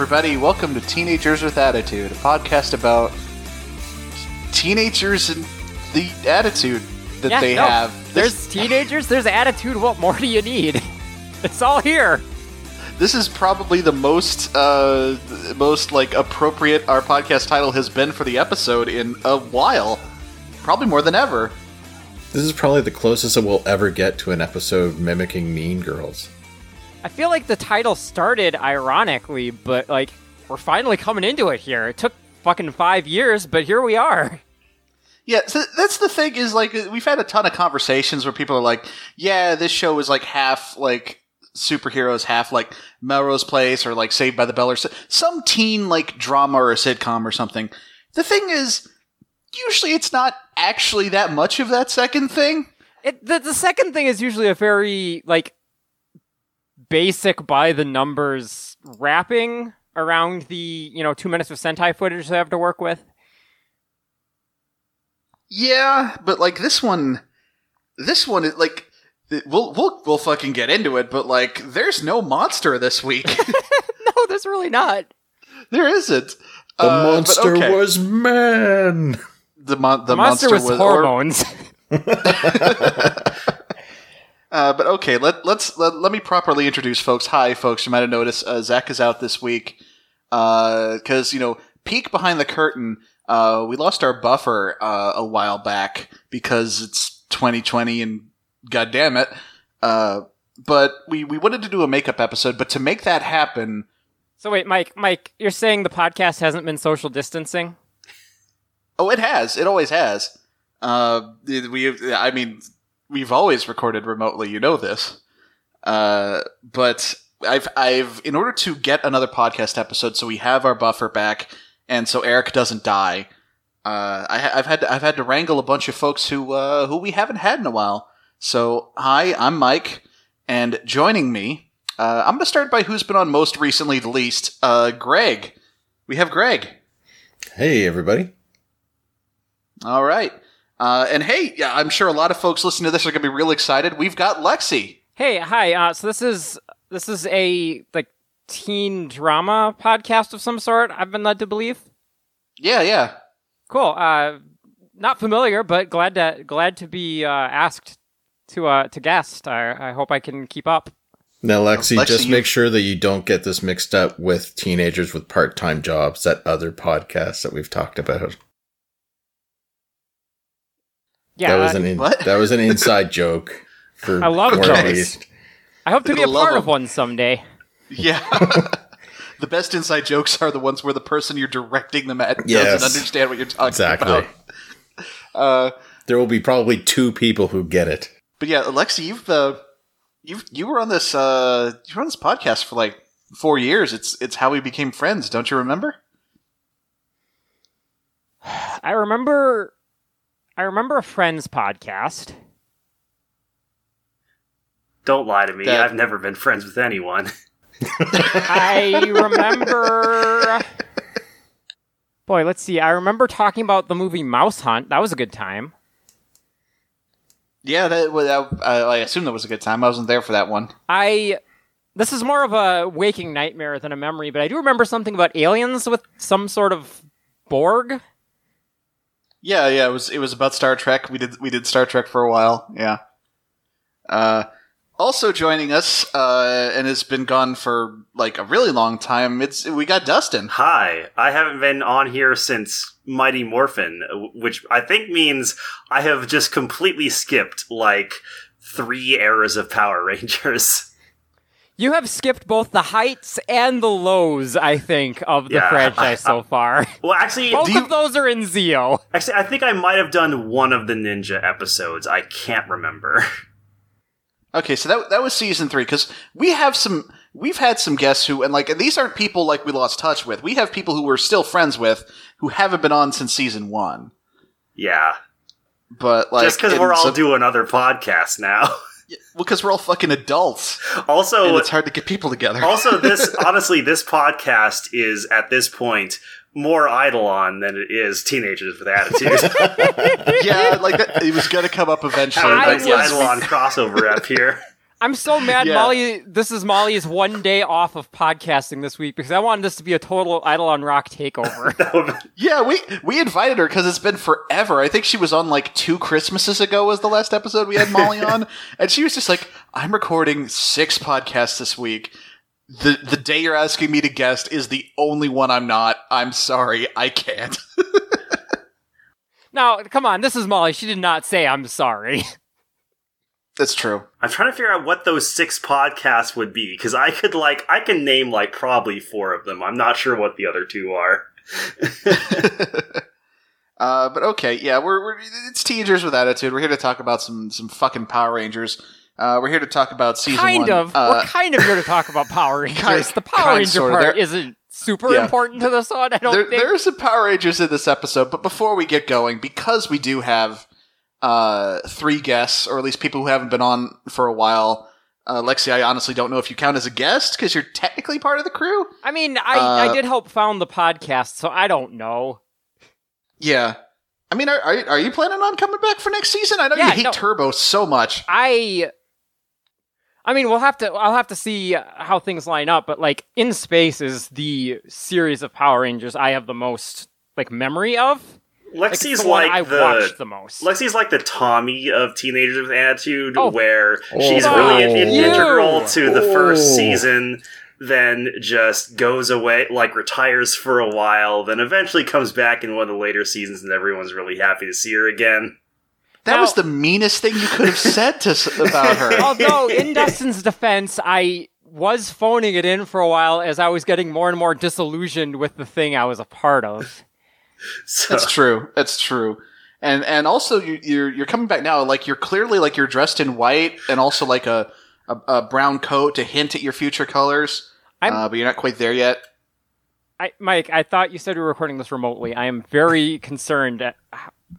Everybody, welcome to Teenagers with Attitude, a podcast about teenagers and the attitude that Yeah, they no, have. There's teenagers, there's attitude. What more do you need? It's all here. this is probably the most, uh, most like appropriate our podcast title has been for the episode in a while. Probably more than ever. This is probably the closest that we'll ever get to an episode mimicking Mean Girls. I feel like the title started ironically, but like we're finally coming into it here. It took fucking five years, but here we are. Yeah, so that's the thing is like uh, we've had a ton of conversations where people are like, "Yeah, this show is like half like superheroes, half like Melrose Place or like Saved by the Bell or some teen like drama or a sitcom or something." The thing is, usually it's not actually that much of that second thing. It, the, the second thing is usually a very like basic by the numbers wrapping around the you know two minutes of Sentai footage they have to work with. Yeah, but like this one, this one is like we'll we'll we'll fucking get into it, but like there's no monster this week. No, there's really not. there isn't. The Uh, monster okay. was man. the, mon- the, The monster, was, or- hormones. Uh, but okay, let, let's let, let me properly introduce folks. Hi, folks. You might have noticed uh, Zach is out this week because you know peek behind the curtain. Uh, we lost our buffer uh, a while back because it's 2020 and god damn it. Uh, but we we wanted to do a makeup episode, but to make that happen, so wait, Mike, Mike, you're saying the podcast hasn't been social distancing? oh, it has. It always has. Uh, we I mean we've always recorded remotely. You know this. Uh, but I've I've in order to get another podcast episode, so we have our buffer back, and so Eric doesn't die. Uh, I, I've had to, I've had to wrangle a bunch of folks who uh, who we haven't had in a while. So hi, I'm Mike, and joining me, uh, I'm going to start by who's been on most recently, the least. Uh, Greg. We have Greg. Hey, everybody. All right. Uh, and hey, yeah, I'm sure a lot of folks listening to this are going to be real excited. We've got Lexi. Hey, hi. Uh, so this is this is a like teen drama podcast of some sort. I've been led to believe. Yeah, yeah. Cool. Uh, not familiar, but glad to glad to be uh, asked to uh, to guest. I, I hope I can keep up. Now, Lexi, Lexi, just you- make sure that you don't get this mixed up with teenagers with part time jobs, that other podcast that we've talked about. Yeah, that was an in- What? that was an inside joke for I love for jokes. at least. I hope to be a Love part of one someday. Yeah. the best inside jokes are the ones where the person you're directing them at Yes. doesn't understand what you're talking Exactly. about. Uh, There will be probably two people who get it. but yeah, Alexi, you've uh, you you were on this uh, you were on this podcast for like four years. It's it's how we became friends. Don't you remember? I remember, I remember a Friends podcast. Don't lie to me. That- I've never been friends with anyone. I remember Boy, let's see. I remember talking about the movie Mouse Hunt. That was a good time. Yeah, that, well, that I, I assume that was a good time. I wasn't there for that one. I this is more of a waking nightmare than a memory, but I do remember something about aliens with some sort of Borg. Yeah, yeah, it was it was about Star Trek. We did we did Star Trek for a while. Yeah. Uh, also joining us, uh, and has been gone for like a really long time. It's we got Dustin. Hi, I haven't been on here since Mighty Morphin, which I think means I have just completely skipped like three eras of Power Rangers. You have skipped both the heights and the lows, I think, of the Yeah. franchise so far. Well, actually, Both you- of those are in Zeo. actually, I think I might have done one of the Ninja episodes. I can't remember. Okay, so that that was season three because we have some we've had some guests who and like and these aren't people like we lost touch with. We have people who we're still friends with who haven't been on since season one. yeah, But like just because we're all so- doing other podcasts now. because we're all fucking adults also, and it's hard to get people together. also this honestly this podcast is at this point more eidolon than it is teenagers with attitudes. yeah, like that, it was gonna come up eventually. but nice yes, eidolon crossover up here I'm so mad Yeah. Molly this is Molly's one day off of podcasting this week because I wanted this to be a total Eidolon Rock takeover. Yeah, we we invited her because it's been forever. I think she was on like two Christmases ago was the last episode we had Molly on, and she was just like, "I'm recording six podcasts this week. The the day you're asking me to guest is the only one I'm not. I'm sorry, I can't." now, come on, this is Molly. She did not say I'm sorry. That's true. i'm trying to figure out what those six podcasts would be because i could like i can name like probably four of them i'm not sure what the other two are uh, but okay, yeah, we're, we're it's teenagers with attitude. We're here to talk about some some fucking Power Rangers. Uh, we're here to talk about season kind one. of. Uh, We're kind of here to talk about Power Rangers. kind- the Power kind, Ranger sorta. part There- isn't super Yeah. important to this one. I don't there, think. there are some Power Rangers in this episode, but before we get going, because we do have uh, three guests, or at least people who haven't been on for a while. Uh, Lexi, I honestly don't know if you count as a guest because you're technically part of the crew. I mean, I, I Uh, did help found the podcast, so I don't know. Yeah. I mean, are, are, are you planning on coming back for next season? I know Yeah, you hate no. Turbo so much. I I mean, we'll have to I'll have to see how things line up, but like In Space is the series of Power Rangers I have the most like memory of. Like, it's lexi's the one like I the watched the most. Lexi's like the Tommy of Teenagers with Attitude, Oh. where oh, she's Oh. really in- You. integral to the Oh. first season, then just goes away, like retires for a while, then eventually comes back in one of the later seasons, and everyone's really happy to see her again. That Now- was the meanest thing you could have said to about her. Although in Dustin's defense, I was phoning it in for a while as I was getting more and more disillusioned with the thing I was a part of. So, That's true. That's true. And and also you, you're you're coming back now. Like you're clearly like you're dressed in white and also like a a, a brown coat to hint at your future colors. I'm- uh, but you're not quite there yet. I, Mike, I thought you said we were recording this remotely. I am very concerned at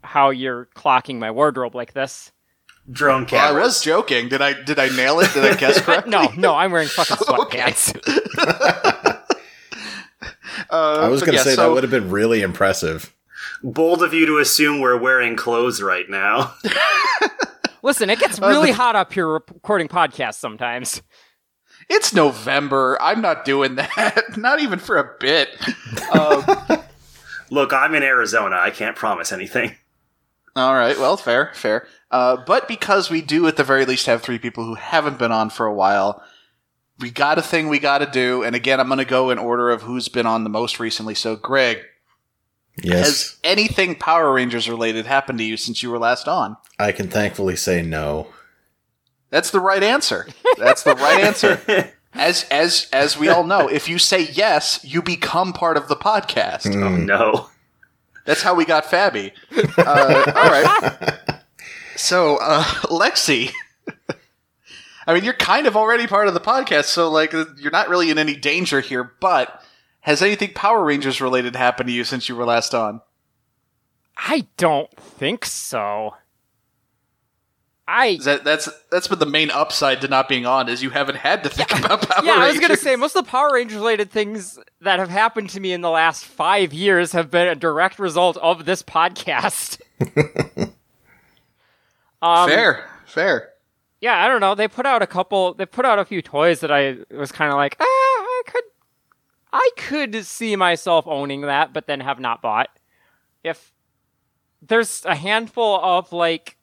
how you're clocking my wardrobe like this. drone Well, I was joking. Did I did I nail it? Did I guess correctly? No, no, I'm wearing fucking Okay. sweatpants. Uh, I was going to yeah, say so- that would have been really impressive. Bold of you to assume we're wearing clothes right now. Listen, it gets Uh, really the- hot up here recording podcasts sometimes. It's November. I'm not doing that. not even for a bit. Um, Look, I'm in Arizona. I can't promise anything. All right. Well, fair, fair. Uh, but because we do at the very least have three people who haven't been on for a while, we got a thing we got to do. And again, I'm going to go in order of who's been on the most recently. So, Greg, Yes, has anything Power Rangers related happened to you since you were last on? I can thankfully say no. That's the right answer. That's the right answer. As as as we all know, if you say yes, you become part of the podcast. Oh no. That's how we got Fabby. Uh, all right. So, uh, Lexi, I mean, you're kind of already part of the podcast, so like, you're not really in any danger here. But has anything Power Rangers related happened to you since you were last on? I don't think so. I that that's that's been the main upside to not being on is you haven't had to think about Power yeah, I was gonna say most of the Power Rangers related things that have happened to me in the last five years have been a direct result of this podcast. um, fair, fair. Yeah, I don't know. They put out a couple. They put out a few toys that I was kind of like, ah, I could, I could see myself owning that, but then have not bought. If there's a handful of like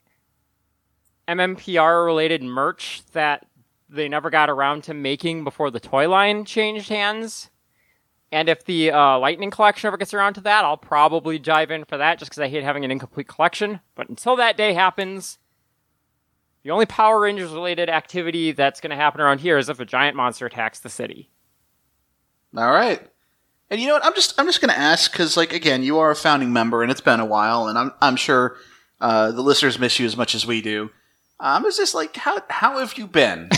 MMPR related merch that they never got around to making before the toy line changed hands. And if the uh, Lightning collection ever gets around to that, I'll probably dive in for that just because I hate having an incomplete collection. But until that day happens, the only Power Rangers related activity that's going to happen around here is if a giant monster attacks the city. All right. And you know what? I'm just I'm just going to ask because like again, you are a founding member, and it's been a while, and I'm I'm sure uh, the listeners miss you as much as we do. Um, is this like how how have you been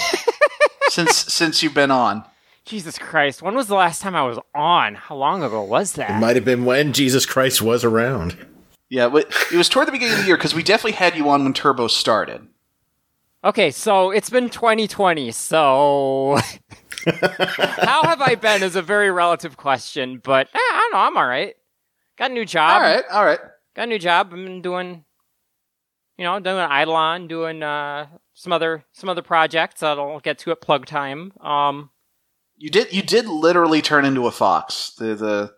since since you've been on? Jesus Christ, when was the last time I was on? How long ago was that? It might have been when Jesus Christ was around. Yeah, it was toward the beginning of the year because we definitely had you on when Turbo started. Okay, so it's been 2020, so. How have I been is a very relative question, but eh, I don't know, I'm alright. Got a new job. all right, all right. Got a new job. I've been doing, you know, doing Eidolon, doing uh, some other some other projects. that I'll get to at plug time. Um, You did you did literally turn into a fox. The the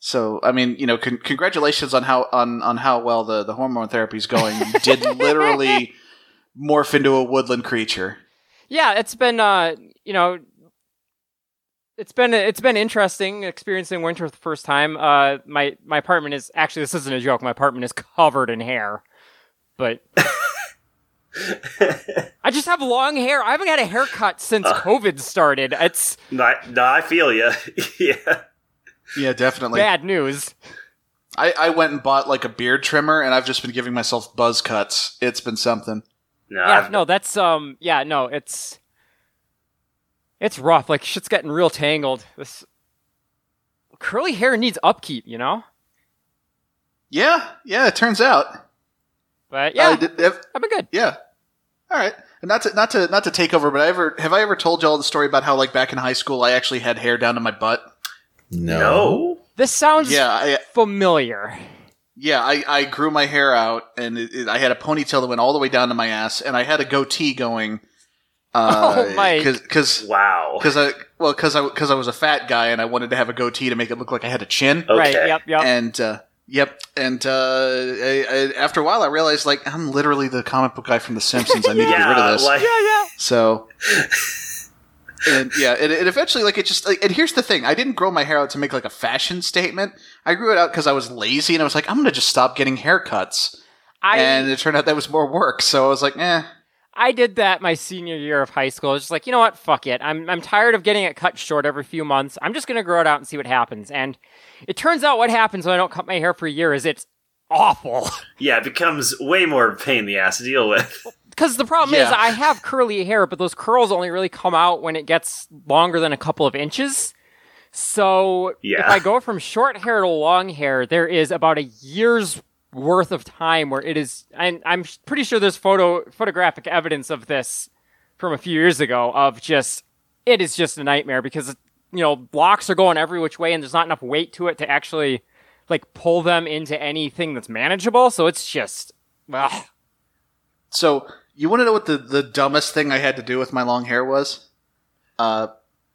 so I mean you know con- congratulations on how on on how well the the hormone therapy is going. You did literally morph into a woodland creature. yeah, it's been uh, you know, it's been it's been interesting experiencing winter for the first time. Uh, my my apartment is actually this isn't a joke. My apartment is covered in hair, but I just have long hair. I haven't had a haircut since COVID started. It's no, no, I feel you. yeah. Yeah, definitely. bad news. I, I went and bought like a beard trimmer, and I've just been giving myself buzz cuts. It's been something. No, Yeah, I've- no, that's um, yeah, no, it's it's rough. Like shit's getting real tangled. This curly hair needs upkeep, you know. Yeah, yeah. It turns out. But yeah, I did- have- I've been good. yeah. All right. And not to not to not to take over, but I ever have I ever told y'all the story about how like back in high school I actually had hair down to my butt. No. no. This sounds Yeah, I, familiar. Yeah, I, I grew my hair out, and it, it- I had a ponytail that went all the way down to my ass, and I had a goatee going. Uh, Oh, Mike. Because Wow. because I well because I because I was a fat guy and I wanted to have a goatee to make it look like I had a chin. Okay. Right? Yep. Yep. And uh, yep, and uh, I, I, after a while I realized like I'm literally the comic book guy from The Simpsons. I need to get rid of this. like yeah. Yeah. So, and yeah, it, it eventually like it just like, and here's the thing: I didn't grow my hair out to make like a fashion statement. I grew it out because I was lazy and I was like, I'm gonna just stop getting haircuts. I and it turned out that was more work. So I was like, eh. I did that my senior year of high school. I was just like, you know what? Fuck it. I'm I'm tired of getting it cut short every few months. I'm just gonna grow it out and see what happens. And it turns out what happens when I don't cut my hair for a year is it's awful. yeah, it becomes way more of a pain in the ass to deal with. Because the problem is, I have curly hair, but those curls only really come out when it gets longer than a couple of inches. So Yeah. if I go from short hair to long hair, there is about a year's worth of time where it is. And I'm pretty sure there's photo photographic evidence of this from a few years ago. Of just it is just a nightmare because you know locks are going every which way, and there's not enough weight to it to actually like pull them into anything that's manageable. So it's just well. So you want to know what the the dumbest thing I had to do with my long hair was? Uh,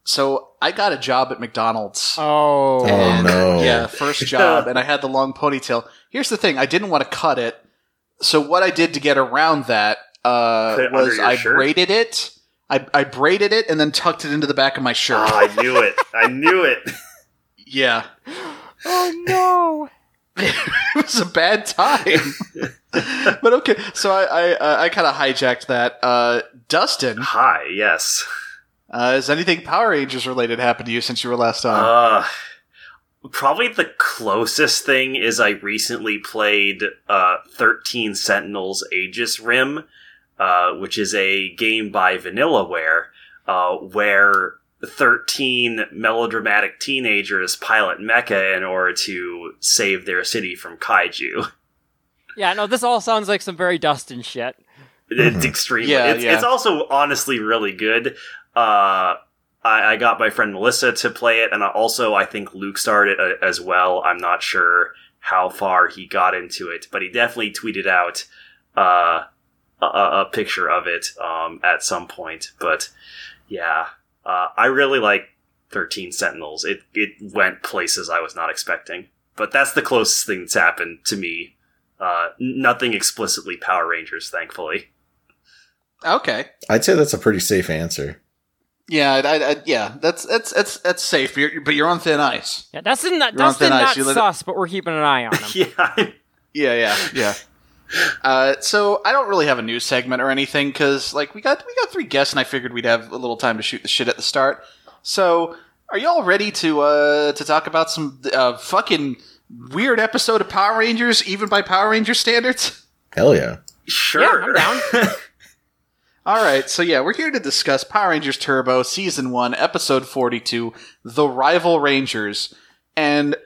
so I got a job at McDonald's. Oh. Oh no. Yeah, first job, and I had the long ponytail. Here's the thing: I didn't want to cut it, so what I did to get around that uh, Put it under was I shirt? braided it. I, I braided it and then tucked it into the back of my shirt. Oh, I knew it. I knew it. yeah, Oh no. it was a bad time. but okay, so I I, uh, I kind of hijacked that. Uh, Dustin, Hi, yes. uh, has anything Power Rangers related happened to you since you were last on? Uh, probably the closest thing is I recently played uh, 13 Sentinels Aegis Rim, uh, which is a game by Vanillaware, uh, where 13 melodramatic teenagers pilot mecha in order to save their city from kaiju. Yeah, no, this all sounds like some very Dustin shit. It's extremely. Yeah, it's, yeah. it's also honestly really good. Uh, I, I got my friend Melissa to play it, and I also I think Luke started it uh, as well. I'm not sure how far he got into it, but he definitely tweeted out uh, a, a a picture of it um, at some point. But yeah, uh, I really like 13 Sentinels. It it went places I was not expecting. But that's the closest thing that's happened to me. Uh, nothing explicitly Power Rangers, thankfully. Okay. I'd say that's a pretty safe answer. Yeah, I, I, I- yeah, that's that's that's that's safe. You're, but you're on thin ice. Yeah, that's not, You're on Dustin thin ice. not You let it- sus, but we're keeping an eye on him. Yeah, Yeah, yeah, yeah. Uh, so I don't really have a news segment or anything because like we got we got three guests and I figured we'd have a little time to shoot the shit at the start. So are y'all ready to uh to talk about some uh fucking weird episode of Power Rangers even by Power Ranger standards? Hell yeah. sure. I'm down. All right, so yeah, we're here to discuss Power Rangers Turbo Season 1, Episode 42, The Rival Rangers. And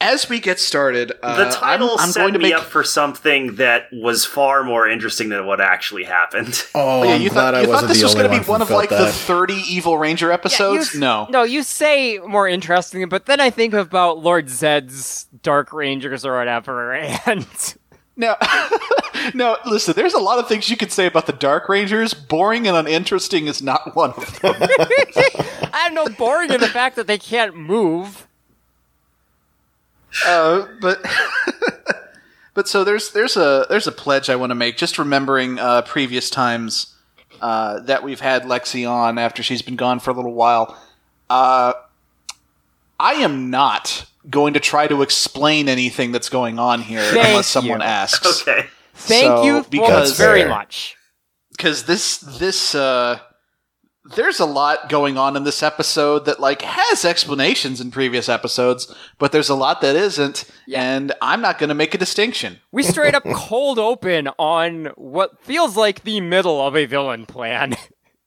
as we get started, uh, the title I'm, I'm set going to me make up for something that was far more interesting than what actually happened. Oh, Oh, yeah, I'm you glad thought, I you thought wasn't this the was going to be one of felt like the 30 Evil Ranger episodes? you, no. No, you say more interesting, but then I think about Lord Zed's Dark Rangers or whatever, and No, no. Listen, there's a lot of things you could say about the Dark Rangers. Boring and uninteresting is not one of them. I have no boring in the fact that they can't move. Uh, but but so there's there's a there's a pledge I want to make. Just remembering uh, previous times uh, that we've had Lexi on after she's been gone for a little while. Uh, I am not going to try to explain anything that's going on here Thank unless someone you. asks. Okay. Thank So, you because- very much. because this this uh there's a lot going on in this episode that like has explanations in previous episodes but there's a lot that isn't and i'm not going to make a distinction We straight up cold open on what feels like the middle of a villain plan.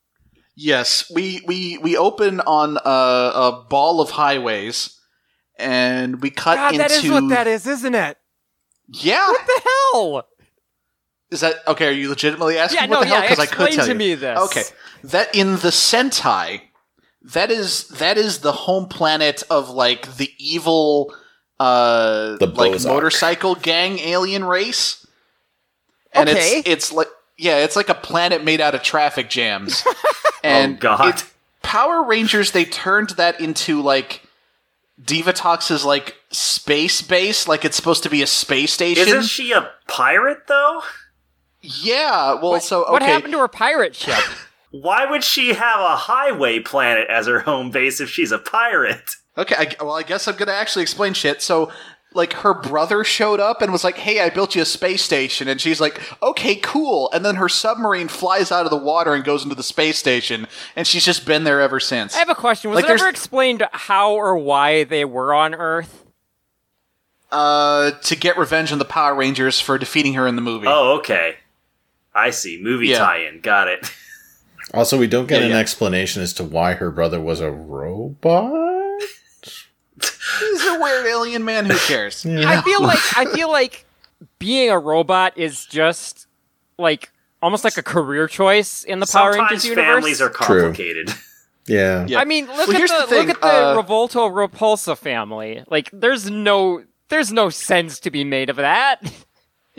yes we we we open on a, a ball of highways and we cut God, into that is what that is, isn't it? yeah What the hell? Is that okay are you legitimately asking Yeah, what no, the hell yeah, because i could tell to you me this. okay that in the sentai that is that is the home planet of like the evil uh The like Bowzock. motorcycle gang alien race and Okay. it's it's like yeah it's like a planet made out of traffic jams and oh God. it- power rangers they turned that into like divatox's like space base like it's supposed to be a space station Isn't she a pirate though? Yeah well so okay What happened to her pirate ship? Why would she have a highway planet as her home base if she's a pirate? Okay, I, well, I guess I'm gonna actually explain shit. So, like, her brother showed up and was like, "Hey, I built you a space station," and she's like, "Okay, cool." And then her submarine flies out of the water and goes into the space station, and she's just been there ever since. I have a question. Was Like, it ever explained how or why they were on Earth? Uh, to get revenge on the Power Rangers for defeating her in the movie. Oh, okay. I see. Movie Yeah. tie-in. Got it. Also, we don't get Yeah, an yeah. explanation as to why her brother was a robot. He's a weird alien man. Who cares? I feel like I feel like being a robot is just like almost like a career choice in the Power Sometimes Rangers universe. families are complicated. Yeah. Yeah. I mean, look Well, at the, the thing, look at the uh, Revolto Repulsa family. Like, there's no there's no sense to be made of that.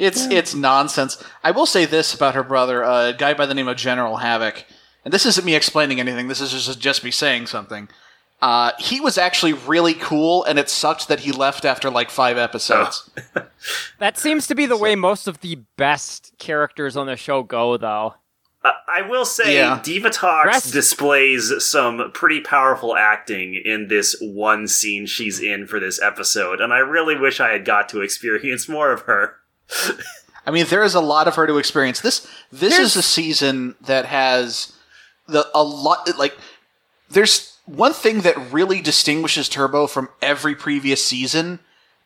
It's it's nonsense. I will say this about her brother, uh, a guy by the name of General Havoc, and this isn't me explaining anything. This is just just me saying something. Uh, he was actually really cool, and it sucked that he left after like five episodes. That seems to be the way most of the best characters on the show go, though. Uh, I will say, Yeah. Divatox Rest- displays some pretty powerful acting in this one scene she's in for this episode, and I really wish I had got to experience more of her. I mean, there is a lot of her to experience. This this There's- is a season that has the a lot like there's one thing that really distinguishes Turbo from every previous season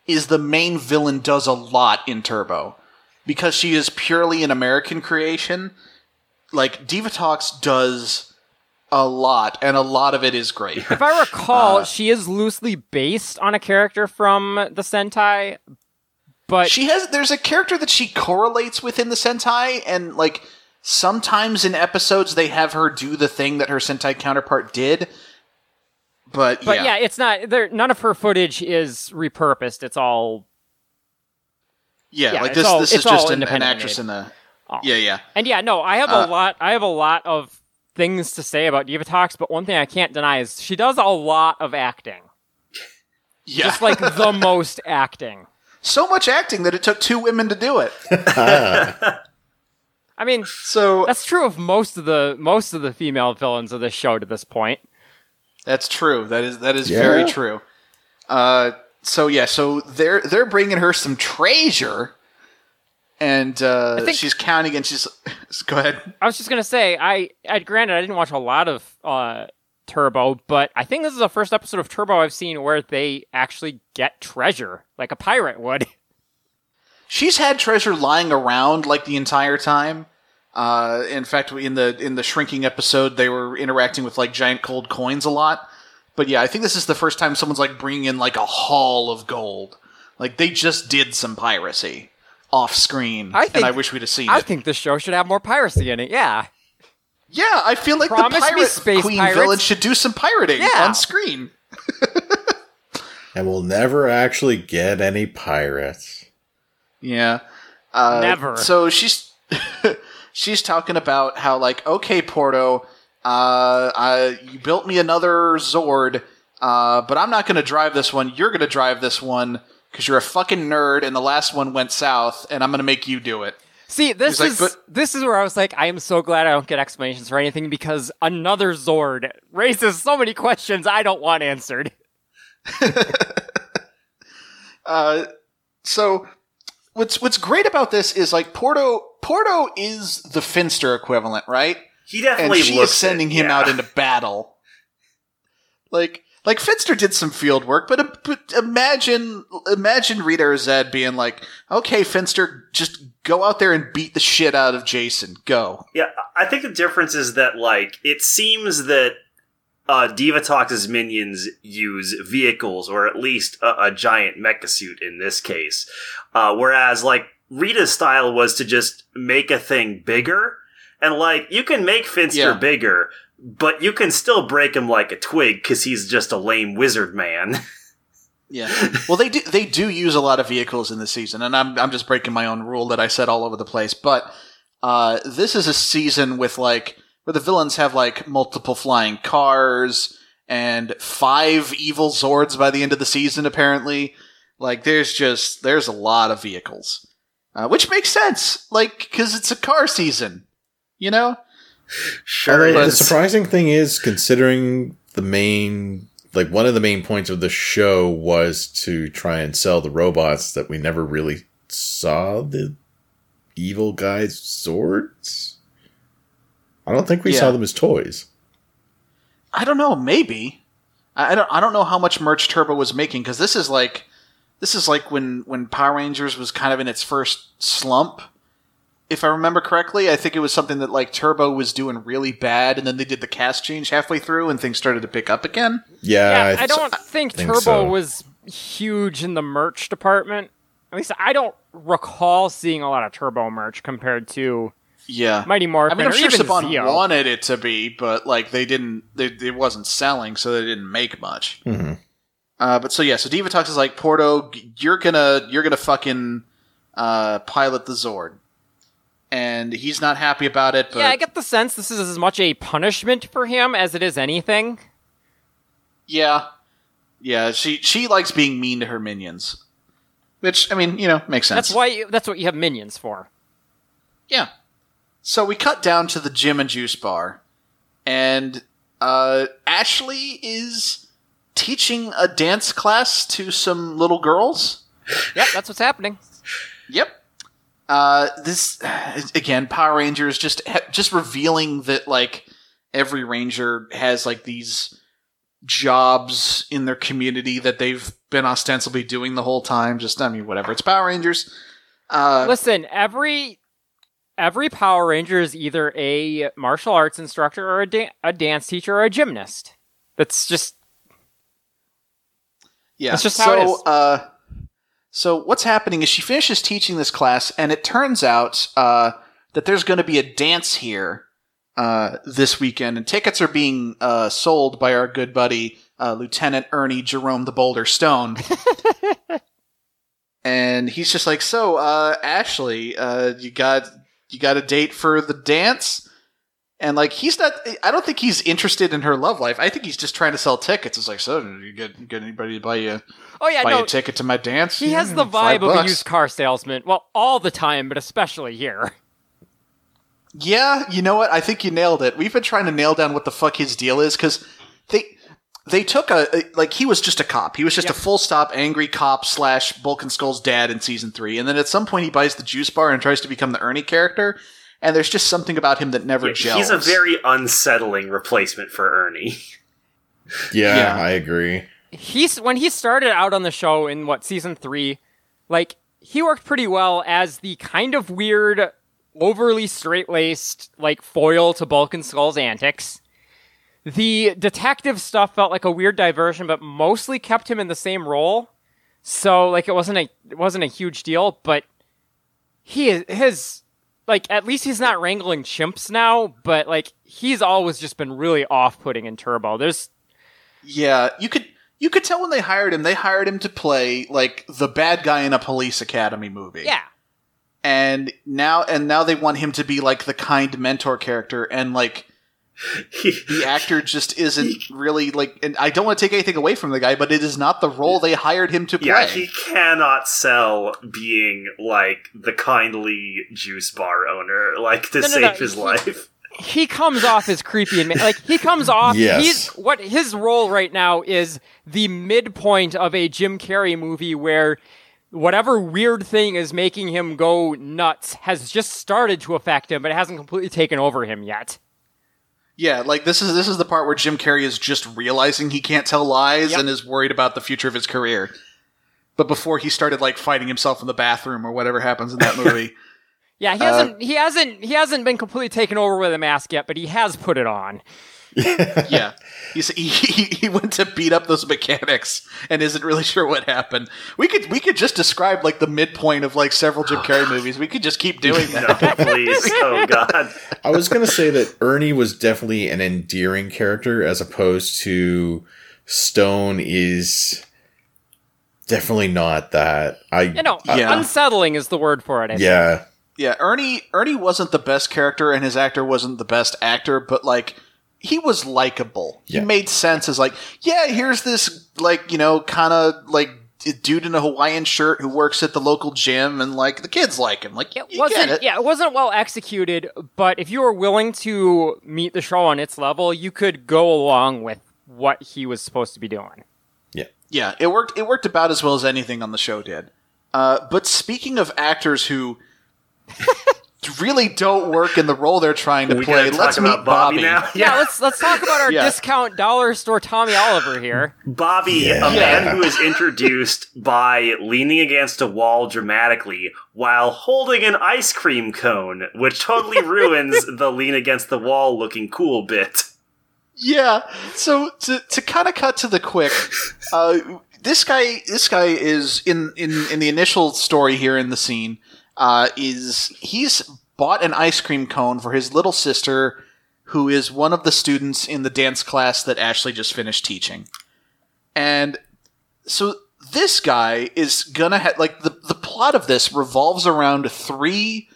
is the main villain does a lot in Turbo because she is purely an American creation. Like Diva Divatox does a lot, and a lot of it is great. If I recall, Uh, she is loosely based on a character from the Sentai, but she has there's a character that she correlates with in the Sentai, and like sometimes in episodes they have her do the thing that her Sentai counterpart did. But, but yeah, yeah, it's not there. None of her footage is repurposed. It's all yeah, yeah, like this all- this is just an, an actress in the Oh. yeah yeah And yeah, no, I have Uh, a lot. I have a lot of things to say about Divatox, but one thing I can't deny is she does a lot of acting, yeah just like the most acting. So much acting that it took two women to do it. I mean, So that's true of most of the most of the female villains of this show to this point. That's true. That is that is Yeah. very true. Uh, so yeah, so they're they're bringing her some treasure, and uh, think- she's counting, and she's go ahead. I was just gonna say, I, I granted I didn't watch a lot of uh, Turbo, but I think this is the first episode of Turbo I've seen where they actually get treasure like a pirate would. She's had treasure lying around like the entire time. Uh, in fact, in the in the shrinking episode, they were interacting with like giant gold coins a lot. But yeah, I think this is the first time someone's like bringing in like a haul of gold. Like they just did some piracy off screen, I think- and I wish we'd have seen I it. think this show should have more piracy in it. Yeah, Yeah, I feel like Promise the pirate space queen pirates. villain should do some pirating Yeah. on screen. and we'll never actually get any pirates. Yeah, uh, Never. So she's she's talking about how like, okay, Porto, uh, uh, you built me another Zord, uh, but I'm not going to drive this one. You're going to drive this one because you're a fucking nerd, and the last one went south, and I'm going to make you do it. See, this He's like, is "But-" this is where I was like, I am so glad I don't get explanations for anything because another Zord raises so many questions I don't want answered. Uh, so what's what's great about this is like Porto Porto is the Finster equivalent, right? He and definitely she is sending it, him yeah. out into battle. Like, like Finster did some field work, but, but imagine, imagine Rita Zed being like, "Okay, Finster, just go out there and beat the shit out of Jason. Go." Yeah, I think the difference is that like it seems that uh, Divatox's minions use vehicles, or at least a, a giant mecha suit in this case, uh, whereas like Rita's style was to just make a thing bigger, and like you can make Finster Yeah. bigger, but you can still break him like a twig because he's just a lame wizard man. Yeah. well, they do they do use a lot of vehicles in this season, and I'm I'm just breaking my own rule that I said all over the place. But uh, this is a season with like where the villains have like multiple flying cars and five evil Zords by the end of the season. Apparently, like there's just there's a lot of vehicles, uh, which makes sense, like because it's a car season, you know. Sure, Although the surprising thing is, considering the main, like one of the main points of the show was to try and sell the robots that we never really saw the evil guys' Zords. I don't think we Yeah. saw them as toys. I don't know. Maybe I, I don't. I don't know how much merch Turbo was making because this is like this is like when when Power Rangers was kind of in its first slump. If I remember correctly, I think it was something that like Turbo was doing really bad, and then they did the cast change halfway through, and things started to pick up again. Yeah, yeah, I don't think, think Turbo so. was huge in the merch department. At least I don't recall seeing a lot of Turbo merch compared to Yeah, Mighty Morphin I mean, I'm sure even Saban Zeo. wanted it to be, but like they didn't. They, it wasn't selling, so they didn't make much. Mhm. Uh, but so yeah, so Divatox is like Porto, you're gonna you're gonna fucking uh, pilot the Zord, and he's not happy about it. But yeah, I get the sense this is as much a punishment for him as it is anything. yeah, yeah, she she likes being mean to her minions, which I mean, you know, makes sense. That's why you, that's what you have minions for. Yeah. So we cut down to the gym and juice bar, and uh, Ashley is teaching a dance class to some little girls. Yep, that's what's happening. Yep. Uh, this again, Power Rangers just just revealing that like every ranger has like these jobs in their community that they've been ostensibly doing the whole time. Just I mean, whatever. It's Power Rangers. Uh, Listen, every every Power Ranger is either a martial arts instructor or a, da- a dance teacher or a gymnast. That's just Yeah. That's just so, how it is. Uh, So what's happening is she finishes teaching this class, and it turns out uh, that there's going to be a dance here uh, this weekend, and tickets are being uh, sold by our good buddy uh, Lieutenant Ernie Jerome the Boulder Stone. and he's just like, "So, uh, Ashley, uh, you got you got a date for the dance?" And like, he's not. I don't think he's interested in her love life. I think he's just trying to sell tickets. It's like, so did you get get anybody to buy you Oh yeah, buy no. a ticket to my dance? He has the vibe of a used car salesman. Well, all the time, but especially here. Yeah, you know what? I think you nailed it. We've been trying to nail down what the fuck his deal is because they they took a a- like he was just a cop. He was just Yep. a full stop angry cop slash Bulk and Skull's dad in season three, and then at some point he buys the juice bar and tries to become the Ernie character. And there's just something about him that never Yeah, gels. he's a very unsettling replacement for Ernie. Yeah, Yeah. I agree. He's when he started out on the show in what season three, like he worked pretty well as the kind of weird, overly straight laced like foil to Bulk and Skull's antics. The detective stuff felt like a weird diversion, but mostly kept him in the same role. So like it wasn't a it wasn't a huge deal, but he is his like at least he's not wrangling chimps now, but like he's always just been really off putting in Turbo. There's Yeah, you could you could tell when they hired him. They hired him to play like the bad guy in a police academy movie. yeah. and now and now they want him to be like the kind mentor character, and like the actor just isn't really like. And I don't want to take anything away from the guy, but it is not the role they hired him to play. yeah, he cannot sell being like the kindly juice bar owner, like to No, no, save no, his he- life. He comes off as creepy and like he comes off Yes. he's what his role right now is the midpoint of a Jim Carrey movie where whatever weird thing is making him go nuts has just started to affect him but it hasn't completely taken over him yet. Yeah, like this is this is the part where Jim Carrey is just realizing he can't tell lies Yep. and is worried about the future of his career. But before he started like fighting himself in the bathroom or whatever happens in that movie. Yeah, he uh, hasn't he hasn't he hasn't been completely taken over with a mask yet, but he has put it on. yeah, He's, he, he he went to beat up those mechanics and isn't really sure what happened. We could we could just describe like the midpoint of like several Jim Carrey oh, movies. We could just keep doing No, that. please. Oh God. I was gonna say that Ernie was definitely an endearing character as opposed to Stone is definitely not that. I You know, Yeah. unsettling is the word for it. I think. Yeah. Yeah, Ernie Ernie wasn't the best character and his actor wasn't the best actor, but like he was likable. Yeah. He made sense as like, yeah, here's this like, you know, kind of like dude in a Hawaiian shirt who works at the local gym and like the kids like him. Like It wasn't it. yeah, it wasn't well executed, but if you were willing to meet the show on its level, you could go along with what he was supposed to be doing. Yeah. Yeah, it worked. It worked about as well as anything on the show did. Uh, but speaking of actors who really don't work in the role they're trying to we play, let's talk meet about Bobby, Bobby. now. Yeah, let's let's talk about our Yeah. discount dollar store Tommy Oliver here. Bobby, Yeah. a man who is introduced by leaning against a wall dramatically while holding an ice cream cone, which totally ruins the lean against the wall looking cool bit. Yeah. So to to kind of cut to the quick, uh, this guy this guy is in in in the initial story here in the scene. Uh, is he's bought an ice cream cone for his little sister, who is one of the students in the dance class that Ashley just finished teaching, and so this guy is gonna have like the the plot of this revolves around three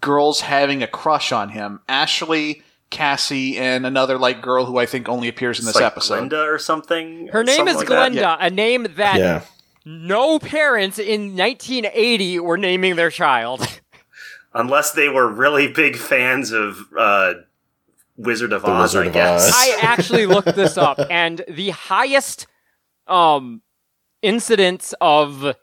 girls having a crush on him: Ashley, Cassie, and another like girl who I think only appears in this like episode. Glenda or something. Her name something is like that. Glenda, a name that Yeah. No parents in 1980 were naming their child. Unless they were really big fans of uh, Wizard of The Oz, Wizard I of guess. Oz. I actually looked this up, and the highest um incidence of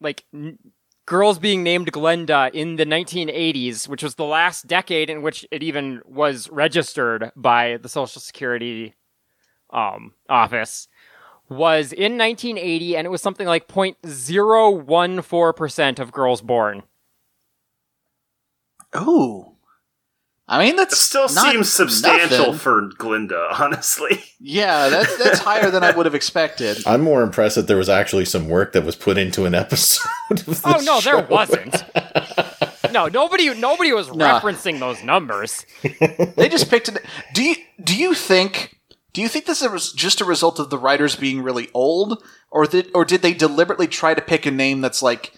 like n- girls being named Glenda in the 1980s, which was the last decade in which it even was registered by the Social Security um office, was in 1980, and it was something like 0.014 percent of girls born. Ooh. I mean, that's It still not seems substantial nothing. for Glinda, honestly. Yeah, that's that's higher than I would have expected. I'm more impressed that there was actually some work that was put into an episode. Of this Oh no, there wasn't. No, nobody nobody was Nah. referencing those numbers. They just picked it. Do you do you think do you think this was just a result of the writers being really old, or did or did they deliberately try to pick a name that's like,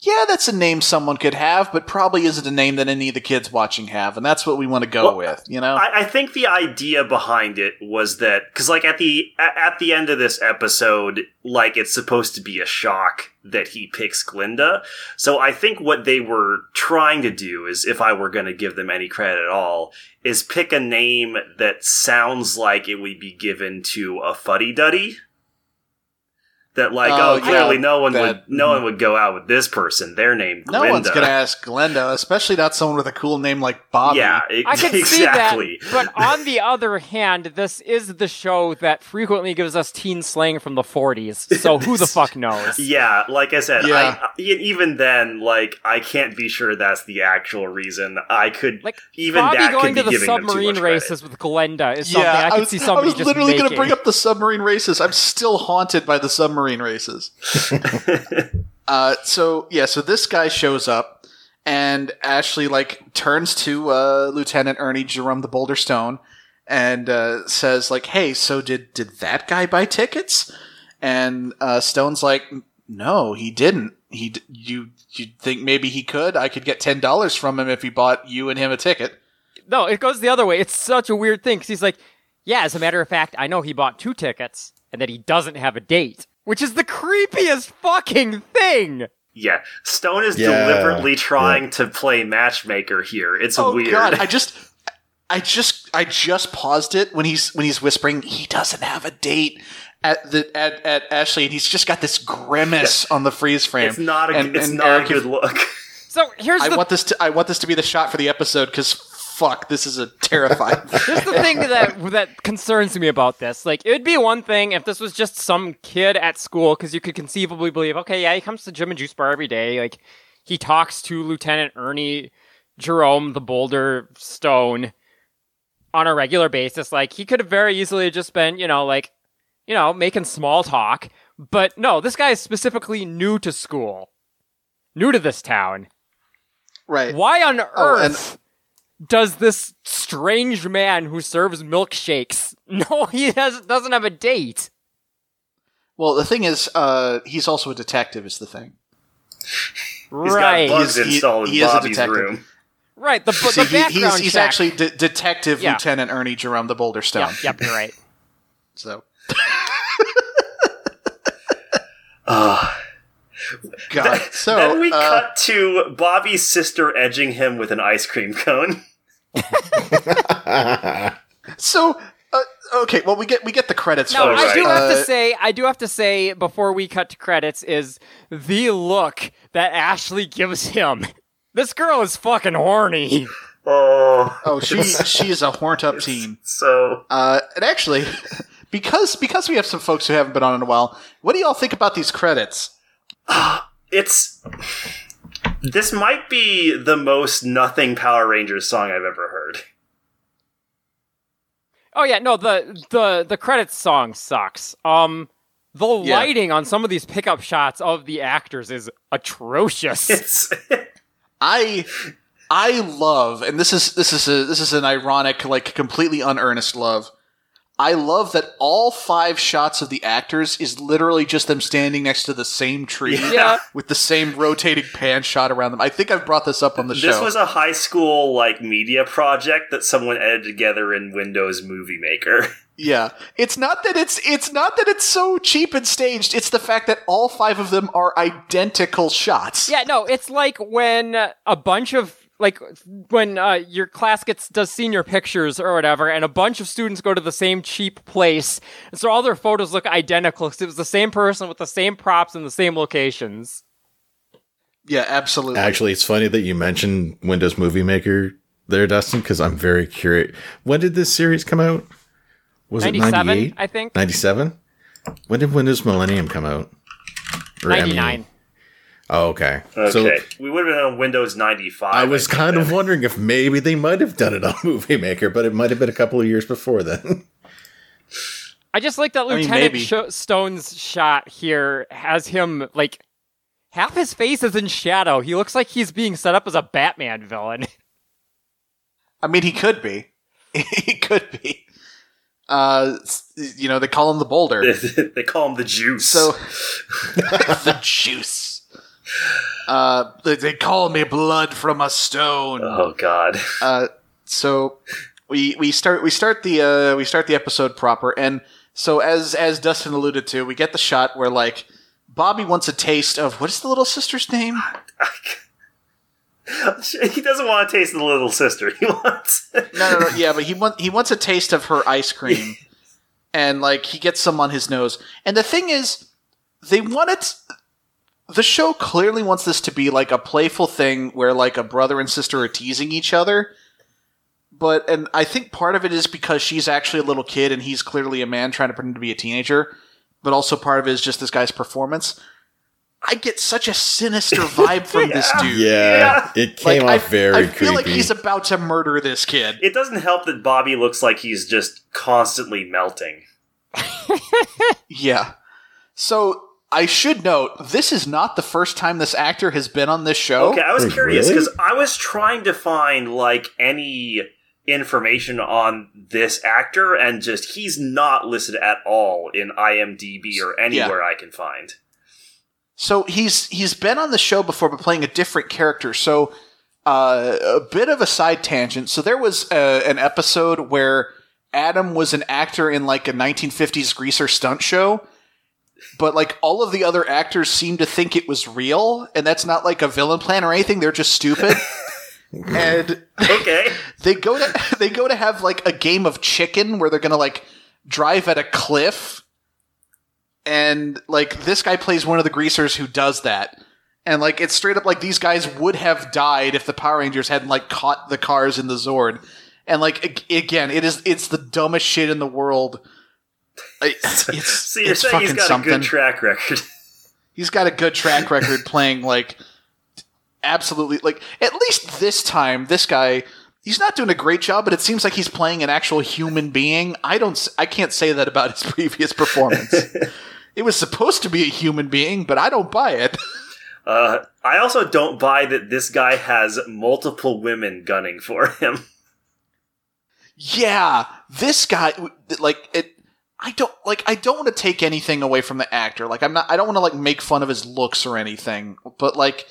yeah, that's a name someone could have, but probably isn't a name that any of the kids watching have, and that's what we want to go Well, with, you know? I, I think the idea behind it was that because, like, at the at, at the end of this episode, like, it's supposed to be a shock that he picks Glinda. So I think what they were trying to do is, if I were going to give them any credit at all, is pick a name that sounds like it would be given to a fuddy duddy. That like, Oh, oh, yeah, clearly no one that- would no one mm-hmm. would go out with this person. They're named no Glinda. one's gonna ask Glenda, especially not someone with a cool name like Bobby. Yeah, I can exactly. see that, but on the other hand, this is the show that frequently gives us teen slang from the 40s. So who the fuck knows? Yeah, like I said, Yeah. I, even then, like I can't be sure that's the actual reason. I could Like even Bobby that going could to be the giving them too submarine much credit. races with Glenda is something I I could was, see I was just literally making. going to bring up the submarine races. I'm still haunted by the submarine races. uh, so yeah, so this guy shows up, and Ashley like turns to uh, Lieutenant Ernie Jerome the Boulder Stone, and uh, says like, "Hey, so did did that guy buy tickets?" And uh, Stone's like, "No, he didn't. He d- you you think maybe he could? I could get ten dollars from him if he bought you and him a ticket." No, it goes the other way. It's such a weird thing because he's like, yeah, as a matter of fact, I know he bought two tickets and that he doesn't have a date, which is the creepiest fucking thing. Yeah, Stone is Yeah, deliberately trying to play matchmaker here. It's weird. Oh weird. god, I just I just I just paused it when he's when he's whispering he doesn't have a date at the at, at Ashley and he's just got this grimace on the freeze frame. it's not a And- it's and not Eric, a good look. So here's I the want this to I want this to be the shot for the episode cuz fuck, this is a terrifying. Here's the thing that that concerns me about this. Like, it would be one thing if this was just some kid at school, because you could conceivably believe, okay, yeah, he comes to Gym and Juice Bar every day. Like, he talks to Lieutenant Ernie Jerome, the Boulder Stone, on a regular basis. Like, he could have very easily just been, you know, like, you know, making small talk. But no, this guy is specifically new to school, new to this town. right. Why on Oh, and- earth does this strange man who serves milkshakes know he has, doesn't have a date? Well, the thing is uh he's also a detective is the thing. He's right, got bugs He's- he- installed he in is a Bobby's detective. room. right. The, but See, the he- background he's, he's check- actually de- detective Yeah. Lieutenant Ernie Jerome the Boulder Stone. Yep, yep, you're right. So Ugh. god. So then we uh, cut to Bobby's sister edging him with an ice cream cone. So uh, okay, well we get we get the credits Now, first. I do right. have to Uh, say, I do have to say before we cut to credits is the look that Ashley gives him. This girl is fucking horny. Oh, Oh, she she is a horned up teen. so Uh, and actually, because because we have some folks who haven't been on in a while, what do y'all think about these credits? it's this might be the most nothing Power Rangers song I've ever heard. Oh yeah, no, the the the credits song sucks. Um the Yeah. lighting on some of these pickup shots of the actors is atrocious. It's I I love, and this is this is a this is an ironic, like completely unearnest love. I love that all five shots of the actors is literally just them standing next to the same tree Yeah. with the same rotating pan shot around them. I think I've brought this up on the this show. This was a high school like media project that someone edited together in Windows Movie Maker. Yeah, it's not that it's it's not that it's so cheap and staged. It's the fact that all five of them are identical shots. Yeah, no, it's like when a bunch of like when uh, your class gets does senior pictures or whatever, and a bunch of students go to the same cheap place, and so all their photos look identical because it was the same person with the same props in the same locations. Yeah, absolutely. Actually, it's funny that you mentioned Windows Movie Maker there, Dustin, because I'm very curious. When did this series come out? Was it 98? I think. 97? When did Windows Millennium come out? Or, I mean, 99. Oh, okay. Okay, So we would have been on Windows ninety five. I was kind of wondering if maybe they might have done it on Movie Maker, but it might have been a couple of years before then. I just like that mean, Lieutenant maybe. Sho- Stone's shot here has him like half his face is in shadow. He looks like he's being set up as a Batman villain. I mean, he could be. he could be. Uh, you know, they call him the Boulder. they call him the juice. So the juice. Uh, they, they call me blood from a stone. oh god, Uh, so we we start we start the uh, we start the episode proper, and so as as Dustin alluded to, we get the shot where like Bobby wants a taste of what is the little sister's name? he doesn't want to taste the little sister. He wants. No, no, no. Yeah, but he want he wants a taste of her ice cream, and like he gets some on his nose. And the thing is, they want it. The show clearly wants this to be like a playful thing where like a brother and sister are teasing each other. But and I think part of it is because she's actually a little kid and he's clearly a man trying to pretend to be a teenager. But also part of it is just this guy's performance. I get such a sinister vibe from this dude. yeah, it came Like, off I, very I feel like he's about to murder this kid. It doesn't help that Bobby looks like he's just constantly melting. Yeah. So I should note this is not the first time this actor has been on this show. Okay, I was Wait, curious really? because I was trying to find like any information on this actor, and just he's not listed at all in IMDb or anywhere I can find. So he's he's been on the show before, but playing a different character. So uh, a bit of a side tangent. So there was uh an episode where Adam was an actor in like a 1950s greaser stunt show. But like all of the other actors seem to think it was real, and that's not like a villain plan or anything. They're just stupid. and Okay, they go to they go to have like a game of chicken where they're gonna like drive at a cliff. And like this guy plays one of the greasers who does that. And like it's straight up like these guys would have died if the power rangers hadn't like caught the cars in the zord. And like again it is it's the dumbest shit in the world It's, so you're it's saying he's got something a good track record. he's got a good track record playing like absolutely like at least this time this guy he's not doing a great job but it seems like he's playing an actual human being i don't I can't say that about his previous performance it was supposed to be a human being but i don't buy it Uh, I also don't buy that this guy has multiple women gunning for him. yeah this guy like it i don't like i don't want to take anything away from the actor like i'm not i don't want to like make fun of his looks or anything but like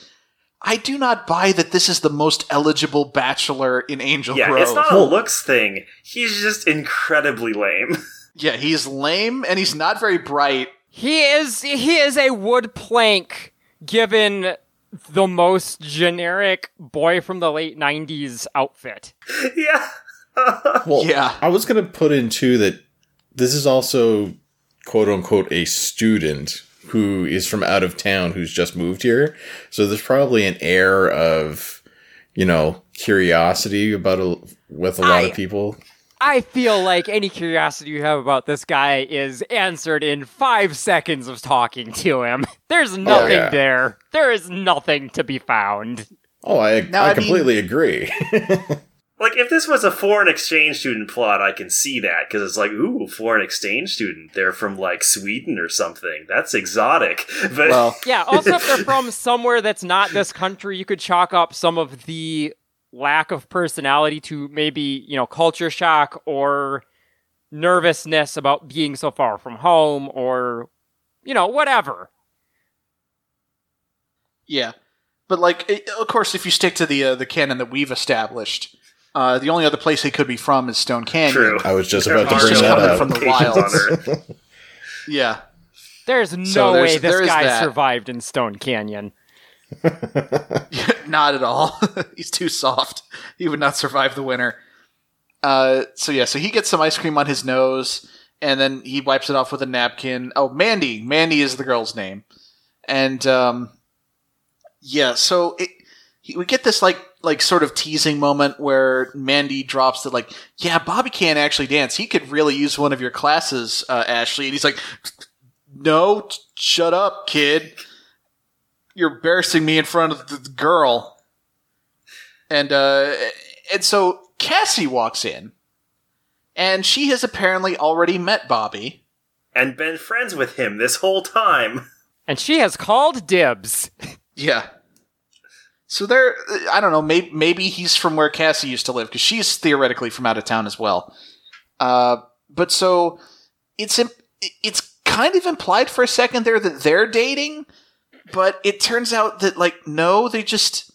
I do not buy that this is the most eligible bachelor in Angel Yeah, Grove. it's not a looks thing. He's just incredibly lame. Yeah, he's lame and he's not very bright. He is he is a wood plank given the most generic boy from the late 90s outfit. yeah. Well, Yeah. I was going to put in too that this is also quote unquote a student who is from out of town who's just moved here. So there's probably an air of, you know, curiosity about a, with a lot I- of people. I feel like any curiosity you have about this guy is answered in five seconds of talking to him. There's oh, nothing yeah. there. There is nothing to be found. Oh, I, Now, I I mean- completely agree. Like, if this was a foreign exchange student plot, I can see that, because it's like, ooh, foreign exchange student. They're from, like, Sweden or something. That's exotic. But Well, Yeah, also if they're from somewhere that's not this country, you could chalk up some of the lack of personality to maybe, you know, culture shock or nervousness about being so far from home or you know, whatever. yeah. But like it, of course if you stick to the uh, the canon that we've established, uh, the only other place he could be from is Stone Canyon. true. I was just about to are bring just that up. from the locations wilds. on Earth. Yeah. There's no So there's- way this guy that. survived in Stone Canyon. not at all. He's too soft. He would not survive the winter. Uh, so yeah, so he gets some ice cream on his nose, and then he wipes it off with a napkin. Oh, Mandy. Mandy is the girl's name, and um, yeah. So it, he, we get this like like sort of teasing moment where Mandy drops that like, yeah, Bobby can't actually dance. He could really use one of your classes, uh, Ashley. And he's like, no, t- shut up, kid. you're embarrassing me in front of the, the girl. And uh, and so Cassie walks in, and she has apparently already met Bobby. And been friends with him this whole time. And she has called dibs. Yeah. So there, I don't know. Maybe maybe he's from where Cassie used to live because she's theoretically from out of town as well. Uh, but so it's im- it's kind of implied for a second there that they're dating, but it turns out that like no, they just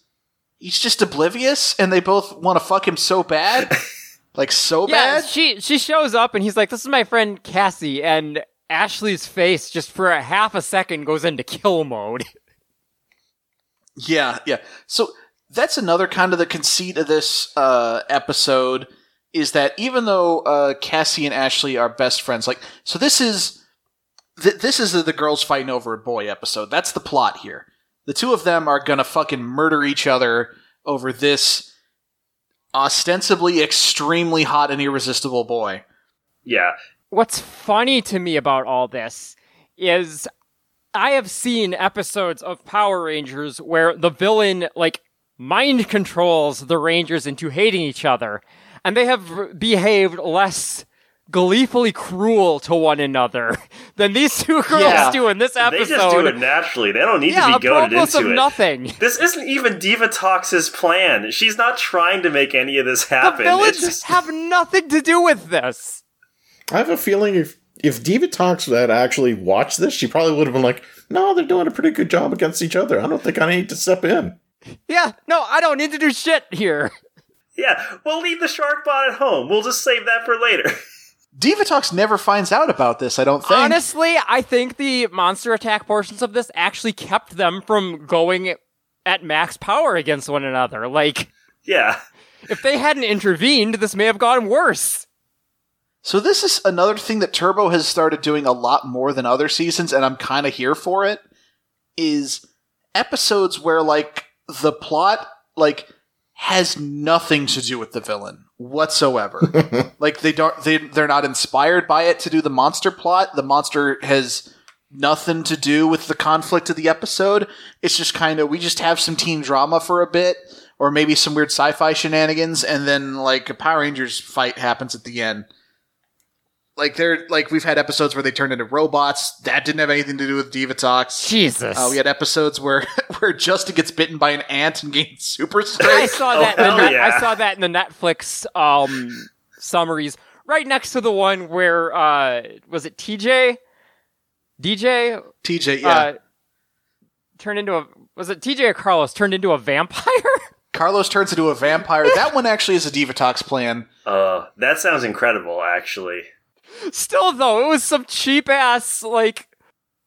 he's just oblivious, and they both want to fuck him so bad, like so Yeah, bad. she she shows up and he's like, "This is my friend Cassie," and Ashley's face just for a half a second goes into kill mode. Yeah, yeah. So that's another kind of the conceit of this uh, episode is that even though uh, Cassie and Ashley are best friends, like so, this is th- this is the, the girls fighting over a boy episode. That's the plot here. The two of them are gonna fucking murder each other over this ostensibly extremely hot and irresistible boy. Yeah. What's funny to me about all this is I have seen episodes of Power Rangers where the villain like mind controls the Rangers into hating each other, and they have behaved less gleefully cruel to one another than these two girls Yeah. do in this episode. They just do it naturally. They don't need yeah, to be goaded apropos of into it. nothing. This isn't even Divatox' plan. She's not trying to make any of this happen. The happen. villains just have nothing to do with this. I have a feeling if if Divatox had actually watched this, she probably would have been like, "No, they're doing a pretty good job against each other. I don't think I need to step in." Yeah, no, I don't need to do shit here. yeah. We'll leave the shark bot at home. We'll just save that for later. Divatox never finds out about this. I don't think. Honestly, I think the monster attack portions of this actually kept them from going at max power against one another. Like, yeah. if they hadn't intervened, this may have gone worse. So this is another thing that Turbo has started doing a lot more than other seasons, and I'm kind of here for it. Is episodes where like the plot like has nothing to do with the villain whatsoever. like they don't they they're not inspired by it to do the monster plot. The monster has nothing to do with the conflict of the episode. It's just kind of we just have some teen drama for a bit or maybe some weird sci-fi shenanigans and then like a Power Rangers fight happens at the end like they're like we've had episodes where they turned into robots that didn't have anything to do with Divatox Jesus. uh, we had episodes where where justin gets bitten by an ant and gains super I strength saw Oh, that. in the yeah. I saw that in the Netflix um, summaries, right next to the one where uh, was it TJ, DJ tj yeah uh, turned into a was it TJ or Carlos turned into a vampire? carlos turns into a vampire that one actually is a Divatox plan Uh, that sounds incredible, actually. Still though, it was some cheap ass like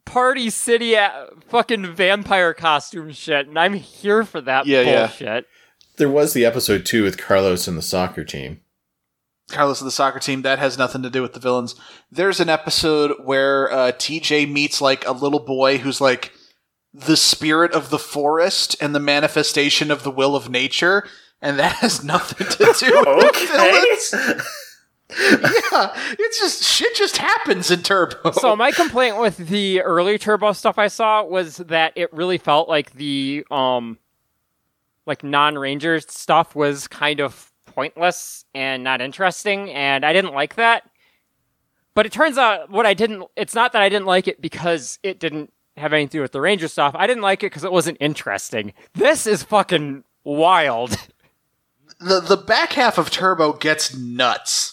party city a- fucking vampire costume shit, and I'm here for that Yeah, yeah. bullshit. There was the episode two with Carlos and the soccer team. carlos of the soccer team that has nothing to do with the villains there's an episode where uh, tj meets like a little boy who's like the spirit of the forest and the manifestation of the will of nature and that has nothing to do with Okay. villains yeah, it's just shit just happens in Turbo. So my complaint with the early Turbo stuff I saw was that it really felt like the um like non-ranger stuff was kind of pointless and not interesting and I didn't like that. But it turns out what I didn't it's not that I didn't like it because it didn't have anything to do with the ranger stuff. I didn't like it because it wasn't interesting. This is fucking wild. the the back half of Turbo gets nuts.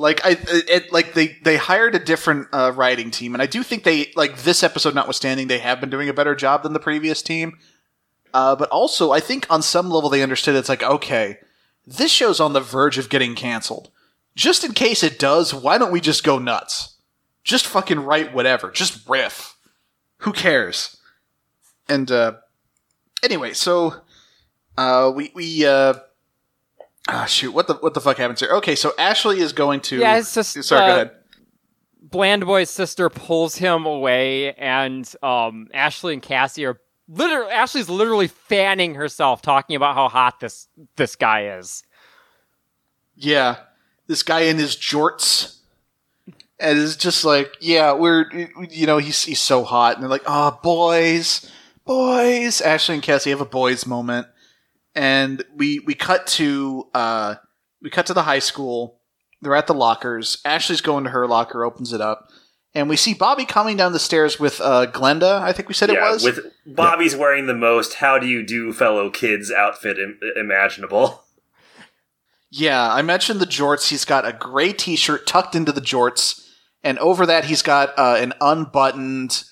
Like I, it, like they they hired a different uh, writing team, and I do think they like this episode notwithstanding, they have been doing a better job than the previous team. Uh, but also, I think on some level they understood it's like okay, this show's on the verge of getting canceled. Just in case it does, why don't we just go nuts? Just fucking write whatever. Just riff. Who cares? And uh, anyway, so uh, we we uh, ah shoot what the what the fuck happens here? Okay, so Ashley is going to Yeah, it's just, sorry. uh, go ahead. Bland Boy's sister pulls him away, and um, Ashley and Cassie are literally Ashley's literally fanning herself, talking about how hot this this guy is. Yeah, this guy in his jorts. And it's just like, yeah, we're, you know, he's he's so hot, and they're like, oh, boys, boys. Ashley and Cassie have a boys moment, and we we cut to uh we cut to the high school. They're at the lockers. Ashley's going to her locker, opens it up, and we see Bobby coming down the stairs with uh Glenda. I think we said it was. with Bobby's wearing the most "How do you do, fellow kids" outfit Im- imaginable. Yeah, I mentioned the jorts. He's got a gray T-shirt tucked into the jorts, and over that he's got uh, an unbuttoned,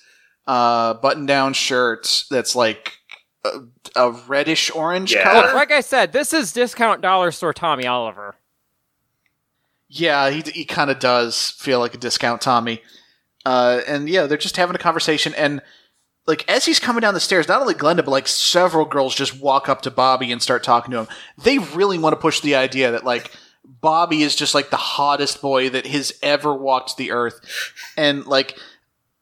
uh, button-down shirt that's like a, a reddish orange Yeah. color. Like I said, this is discount dollar store Tommy Oliver. Yeah, he he kind of does feel like a discount Tommy. Uh, and yeah, they're just having a conversation, and like as he's coming down the stairs, not only Glenda, but like several girls just walk up to Bobby and start talking to him. They really want to push the idea that like Bobby is just like the hottest boy that has ever walked the earth, and like.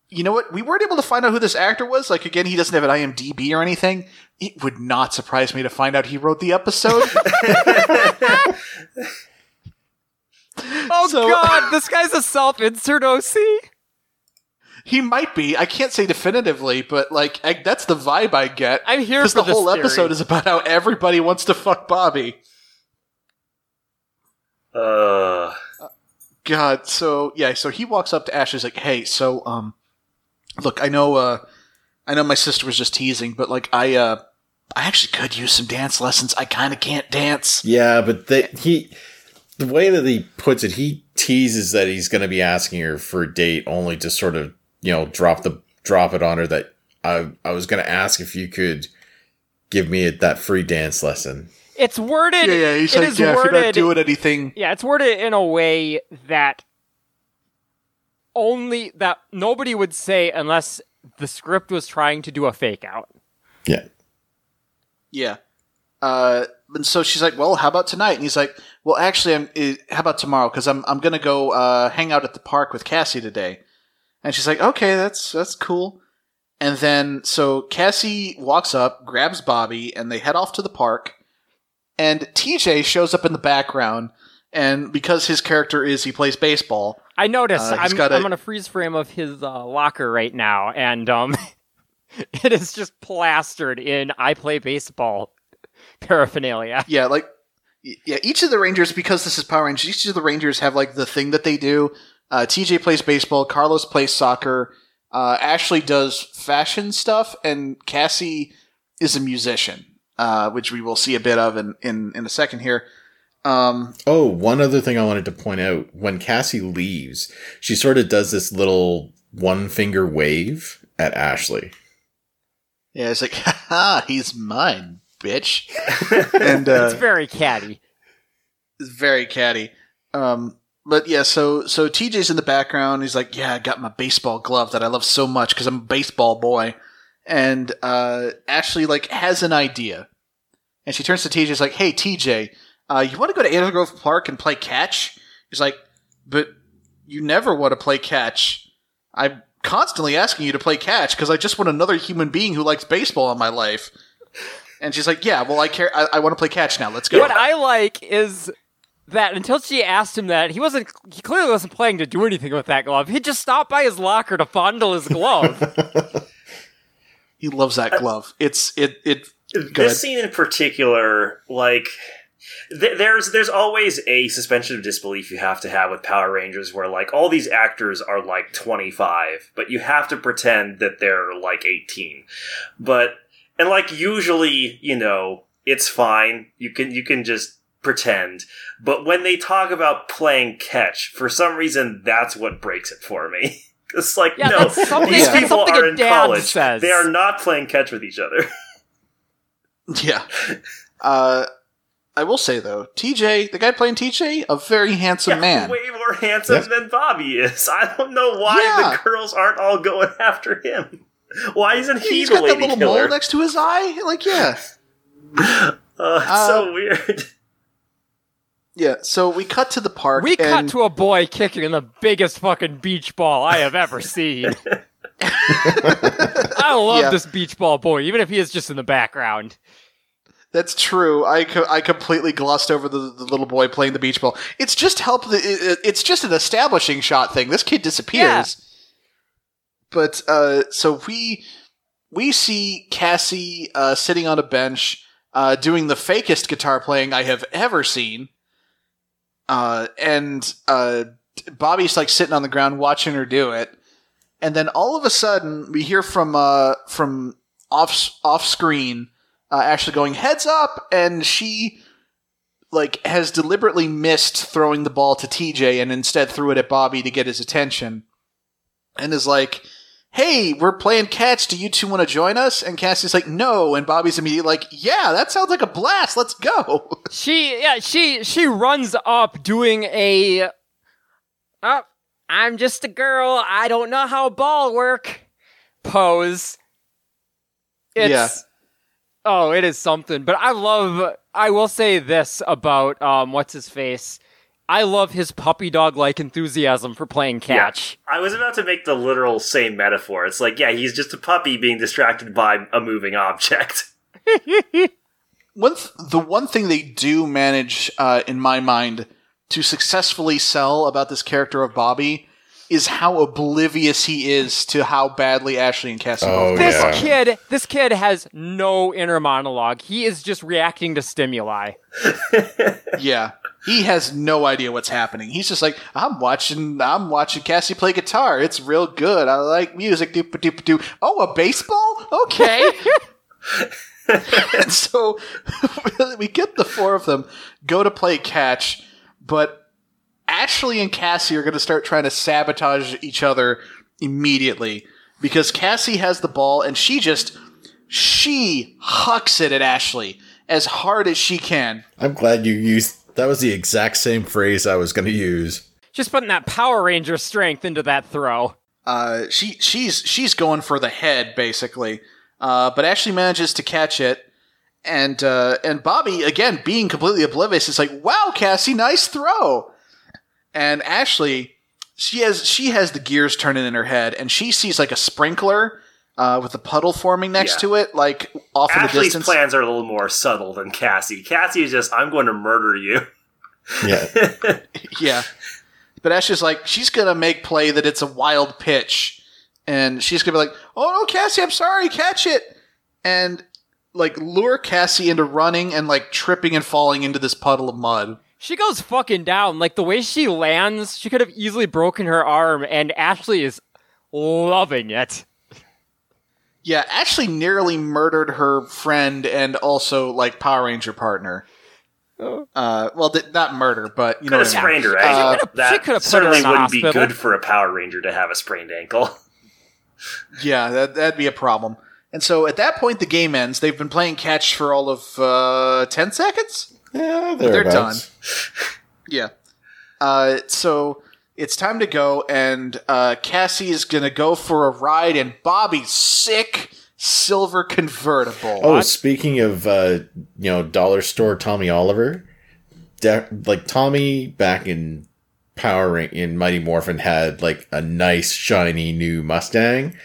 You know what? We weren't able to find out who this actor was. Like, again, he doesn't have an IMDb or anything. It would not surprise me to find out he wrote the episode. Oh So- God, this guy's a self-insert OC. He might be. I can't say definitively, but like I, that's the vibe I get. I'm here because the this whole theory. episode is about how everybody wants to fuck Bobby. Uh, God, so yeah, so he walks up to Ash. He's like, "Hey, so um, look, I know, uh, I know my sister was just teasing, but like, I uh, I actually could use some dance lessons. I kind of can't dance. Yeah, but they, he, the way that he puts it, he teases that he's going to be asking her for a date, only to sort of you know drop the drop it on her that I I was going to ask if you could give me that free dance lesson. It's worded. Yeah, yeah. He's it like, is yeah, if you're not doing anything, Yeah, it's worded in a way that only that nobody would say unless the script was trying to do a fake out. Yeah, Yeah. Uh, and so she's like, "Well, how about tonight?" And he's like, "Well, actually, I'm. Uh, how about tomorrow? Because I'm I'm gonna go uh, hang out at the park with Cassie today." And she's like, "Okay, that's that's cool." And then so Cassie walks up, grabs Bobby, and they head off to the park. And TJ shows up in the background, and because his character is he plays baseball, I noticed. Uh, I'm, a- I'm on a freeze frame of his uh, locker right now, and um, it is just plastered in "I play baseball" paraphernalia. Yeah, like yeah, each of the Rangers because this is Power Rangers. Each of the Rangers have like the thing that they do. Uh, TJ plays baseball. Carlos plays soccer. Uh, Ashley does fashion stuff, and Cassie is a musician, uh, which we will see a bit of in in, in a second here. Um, Oh, one other thing I wanted to point out when Cassie leaves, she sort of does this little one finger wave at Ashley. yeah, it's like, ha, he's mine, bitch, and uh, It's very catty. It's very catty. Um, but yeah, so so TJ's in the background. He's like, "Yeah, I got my baseball glove that I love so much because I'm a baseball boy." And uh, Ashley like has an idea, and she turns to TJ. She's like, "Hey, TJ, uh, you want to go to Angel Grove Park and play catch?" He's like, "But you never want to play catch. I'm constantly asking you to play catch because I just want another human being who likes baseball in my life." And she's like, "Yeah, well, I care. I, I want to play catch now. Let's go." What I like is that until she asked him that, he wasn't. He clearly wasn't planning to do anything with that glove. He just stopped by his locker to fondle his glove. He loves that glove. It's it it. Good. this scene in particular, like. Th- There's there's always a suspension of disbelief you have to have with Power Rangers where like all these actors are like 25 but you have to pretend that they're like 18 but and like usually you know it's fine. You can you can just pretend. But when they talk about playing catch for some reason that's what breaks it for me. It's like Yeah, no these people are in college. Says. they are not playing catch with each other. Yeah. Uh, I will say though, TJ, the guy playing TJ, a very handsome Yeah, man. way more handsome Yeah. than Bobby is. I don't know why Yeah. the girls aren't all going after him. Why isn't he He's the got that little killer? mole next to his eye. Like, yeah, Uh, it's Uh, so weird. yeah. So we cut to the park. we cut to a boy kicking in the biggest fucking beach ball I have ever seen. I love Yeah. this beach ball boy, even if he is just in the background. That's true. I, co- I completely glossed over the, the little boy playing the beach ball. It's just help. The, it, it's just an establishing shot thing. This kid disappears. But uh, so we we see Cassie uh, sitting on a bench uh, doing the fakest guitar playing I have ever seen. Uh, and uh, Bobby's like sitting on the ground watching her do it. And then all of a sudden, we hear from uh, from off off screen uh, Ashley going heads up, and she like has deliberately missed throwing the ball to TJ and instead threw it at Bobby to get his attention, and is like, "Hey, we're playing catch. Do you two want to join us?" And Cassie's like, "No," and Bobby's immediately like, "Yeah, that sounds like a blast. Let's go." She yeah, she she runs up doing a Oh, I'm just a girl. I don't know how ball work. Pose. It's Yeah. Oh, it is something. But I love I will say this about um what's his face. I love his puppy dog like enthusiasm for playing catch. I was about to make the literal same metaphor. It's like, yeah, he's just a puppy being distracted by a moving object. one th- the one thing they do manage uh, in my mind to successfully sell about this character of Bobby is how oblivious he is to how badly Ashley and Cassie Oh, both This yeah. kid, this kid has no inner monologue. He is just reacting to stimuli. yeah. He has no idea what's happening. He's just like i'm watching i'm watching cassie play guitar. It's real good. I like music. Doop doop doo oh a baseball? Okay. And so we get the four of them go to play catch but ashley and cassie are going to start trying to sabotage each other immediately because cassie has the ball and she just she hucks it at ashley as hard as she can I'm glad you used that was the exact same phrase I was going to use. Just putting that Power Ranger strength into that throw. uh, she she's she's going for the head basically, uh, but Ashley manages to catch it, and uh, and Bobby again being completely oblivious is like, "Wow, Cassie, nice throw," and Ashley she has she has the gears turning in her head, and she sees like a sprinkler uh, with a puddle forming next Yeah. to it, like off in the distance. plans are a little more subtle than Cassie. Cassie is just, I'm going to murder you. Yeah. Yeah. But Ashley's like, she's gonna make play that it's a wild pitch. And she's gonna be like, Oh no, Cassie, I'm sorry, catch it. And like lure Cassie into running and like tripping and falling into this puddle of mud. She goes fucking down. Like the way she lands, she could have easily broken her arm, and Ashley is loving it. Yeah, Ashley nearly murdered her friend and also like Power Ranger partner. Uh, well, th- not murder, but you know Could what have I mean. sprained her Uh, ankle. She could've- she that could've her certainly wouldn't be good for a Power Ranger to have a sprained ankle. Yeah, that, that'd be a problem. And so at that point, the game ends. They've been playing catch for all of uh, ten seconds. Yeah, They're done. Yeah. Uh, so it's time to go, and uh, Cassie is gonna go for a ride in Bobby's sick silver convertible. Oh, speaking of uh, you know, dollar store Tommy Oliver, de- like Tommy back in Power Ring in Mighty Morphin had like a nice shiny new Mustang.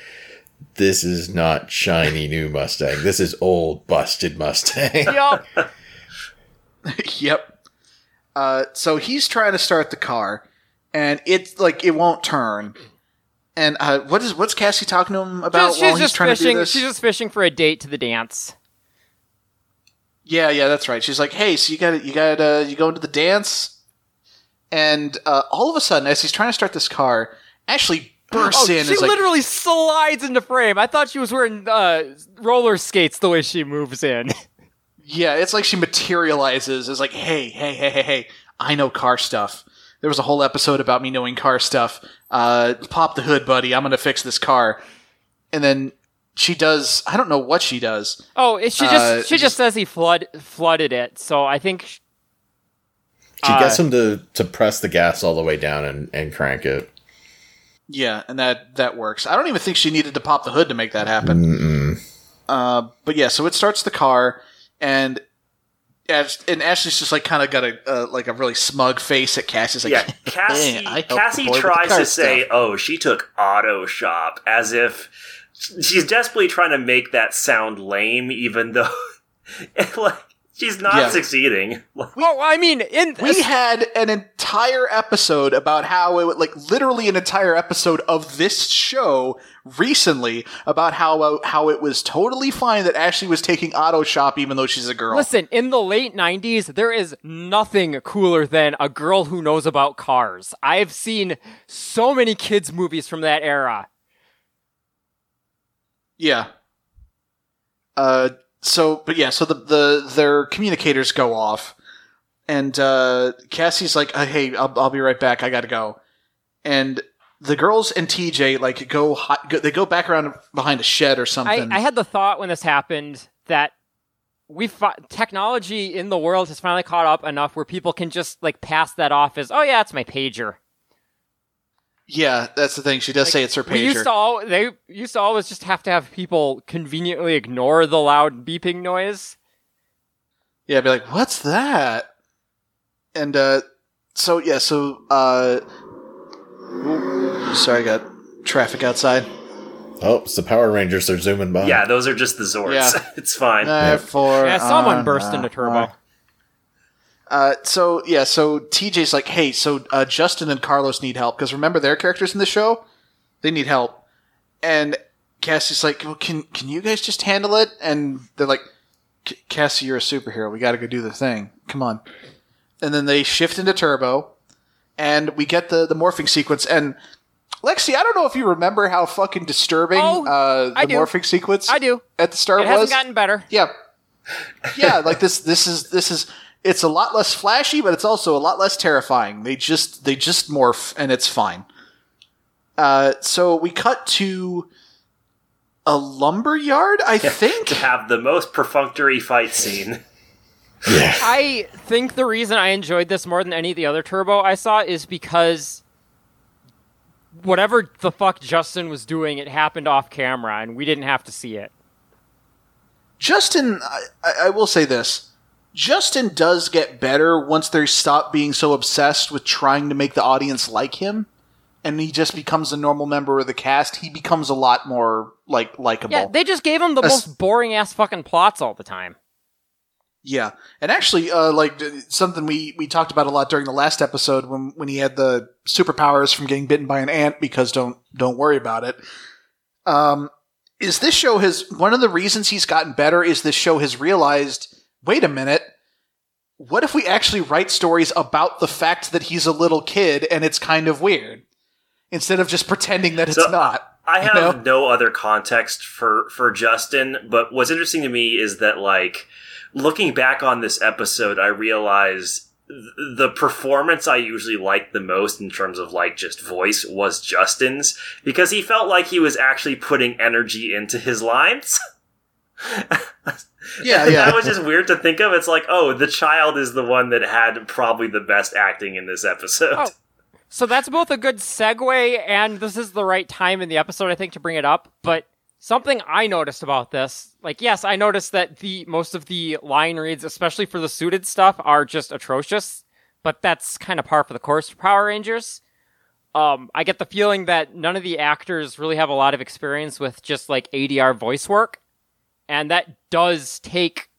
This is not shiny new Mustang. This is old busted Mustang. Yup. yep. Uh, so he's trying to start the car, and it's like it won't turn. And uh, what is what's Cassie talking to him about she's while he's just trying to do fishing. this? She's just fishing for a date to the dance. Yeah, yeah, that's right. She's like, "Hey, so you got you got to you going to the dance?" And uh, all of a sudden, as he's trying to start this car, Ashley bursts Oh, in. she is like, literally slides into frame. I thought she was wearing uh, roller skates the way she moves in. Yeah, it's like she materializes as like, hey, hey, hey, hey, hey, I know car stuff. There was a whole episode about me knowing car stuff. Uh, pop the hood, buddy. I'm gonna fix this car. And then she does. I don't know what she does. Oh, it- she just Uh, she just, just- says he flood flooded it. So I think She Uh, gets him to, to press the gas all the way down and, and crank it. Yeah, and that that works. I don't even think she needed to pop the hood to make that happen. Mm-mm. Uh, but yeah, so it starts the car, and Ash, and Ashley's just like kind of got a uh, like a really smug face at Cassie's like, yeah, Cassie. I Cassie boy with the tries car to say, stuff." "Oh, she took auto shop," as if she's desperately trying to make that sound lame, even though, like, She's not Yeah. succeeding. well, I mean, in We had an entire episode about how it, like, literally an entire episode of this show recently about how uh, how it was totally fine that Ashley was taking auto shop even though she's a girl. Listen, in the late 90s, there is nothing cooler than a girl who knows about cars. I've seen so many kids' movies from that era. Yeah. Uh. So, but yeah. So the the their communicators go off, and uh, Cassie's like, uh, "Hey, I'll, I'll be right back. I gotta go." And the girls and TJ like go, go they go back around behind a shed or I, something. I had the thought when this happened that we fi- technology in the world has finally caught up enough where people can just like pass that off as, oh yeah, it's my pager. Yeah, that's the thing. She does say it's her We used pager. to all they used to always just have to have people conveniently ignore the loud beeping noise. Yeah, be like, what's that? And uh so yeah, so uh sorry, I got traffic outside. Oh, it's the Power Rangers. They're zooming by. Yeah, those are just the Zords. Yeah. it's fine. Uh, for Yeah, someone uh, burst uh, into turbo. Uh, so yeah, so TJ's like, hey, so uh, Justin and Carlos need help because remember their characters in the show, they need help, and Cassie's like, well, can can you guys just handle it? And they're like, Cassie, you're a superhero. We got to go do the thing. Come on. And then they shift into turbo, and we get the the morphing sequence. And Lexi, I don't know if you remember how fucking disturbing Oh, uh, the I do. morphing sequence I do. at the start It was. hasn't gotten better. Yeah. Yeah, like this this is this is it's a lot less flashy, but it's also a lot less terrifying. They just they just morph and it's fine. Uh so we cut to a lumber yard, I think. to have the most perfunctory fight scene. Yeah. I think the reason I enjoyed this more than any of the other Turbo I saw is because whatever the fuck Justin was doing, it happened off camera and we didn't have to see it. Justin I, I I will say this. Justin does get better once they stop being so obsessed with trying to make the audience like him. And he just becomes a normal member of the cast. He becomes a lot more like likable. Yeah, they just gave him the most boring ass fucking plots all the time. Yeah, and actually, uh, like something we we talked about a lot during the last episode when when he had the superpowers from getting bitten by an ant. Because don't don't worry about it. Um, is this show has one of the reasons he's gotten better is this show has realized. Wait a minute. What if we actually write stories about the fact that he's a little kid and it's kind of weird, instead of just pretending that it's So, not? I You have know? no other context for for Justin, but what's interesting to me is that like looking back on this episode, I realize the performance I usually like the most in terms of like just voice was Justin's because he felt like he was actually putting energy into his lines. Yeah, that was just weird to think of. It's like, oh, the child is the one that had probably the best acting in this episode. Oh. So that's both a good segue and this is the right time in the episode, I think, to bring it up. But something I noticed about this, like, yes, I noticed that the most of the line reads, especially for the suited stuff, are just atrocious. But that's kind of par for the course for Power Rangers. Um, I get the feeling that none of the actors really have a lot of experience with just like ADR voice work, and that does take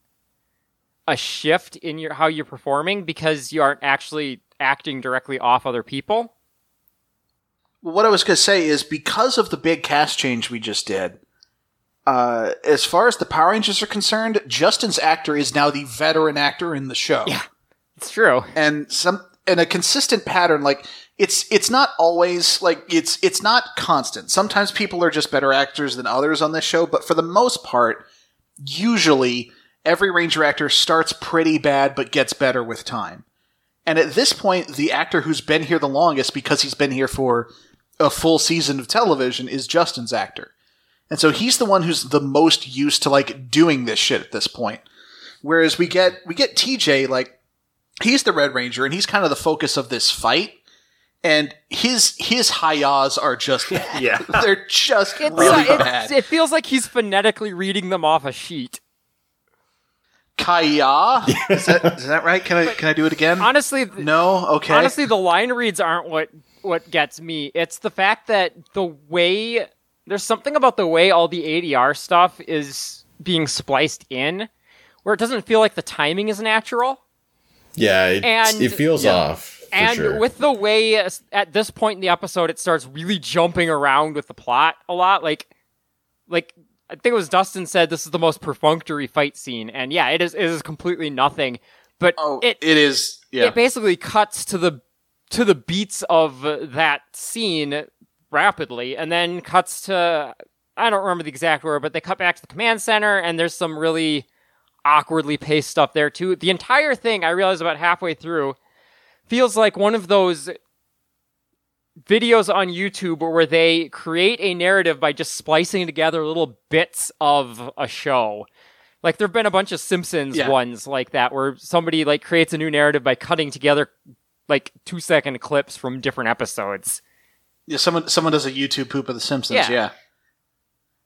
a shift in your how you're performing because you aren't actually acting directly off other people. What I was going to say is because of the big cast change we just did, uh, as far as the Power Rangers are concerned, Justin's actor is now the veteran actor in the show. Yeah. It's true. And some and a consistent pattern like it's it's not always like it's it's not constant. Sometimes people are just better actors than others on this show, but for the most part, usually every Ranger actor starts pretty bad but gets better with time. And at this point, the actor who's been here the longest because he's been here for a full season of television is Justin's actor. And so he's the one who's the most used to like doing this shit at this point. Whereas we get we get TJ like he's the Red Ranger and he's kind of the focus of this fight. And his his hi-yahs are just bad. Yeah. They're just It's, really uh, bad. it's, it feels like he's phonetically reading them off a sheet. Kaya? Is that, is that right? Can I can I do it again? Honestly, th- no? Okay. honestly, the line reads aren't what what gets me. It's the fact that the way there's something about the way all the ADR stuff is being spliced in, where it doesn't feel like the timing is natural. Yeah, it, And- it feels Yeah. off. And sure. with the way at this point in the episode it starts really jumping around with the plot a lot like like i think it was dustin said this is the most perfunctory fight scene and yeah it is it is completely nothing but Oh, it it is. Yeah. it basically cuts to the to the beats of that scene rapidly and then cuts to i don't remember the exact word but they cut back to the command center and there's some really awkwardly paced stuff there too the entire thing i realized about halfway through feels like one of those videos on youtube where they create a narrative by just splicing together little bits of a show like there have been a bunch of simpsons Yeah. ones like that where somebody like creates a new narrative by cutting together like two second clips from different episodes Yeah, someone someone does a YouTube poop of the Simpsons. Yeah. Yeah.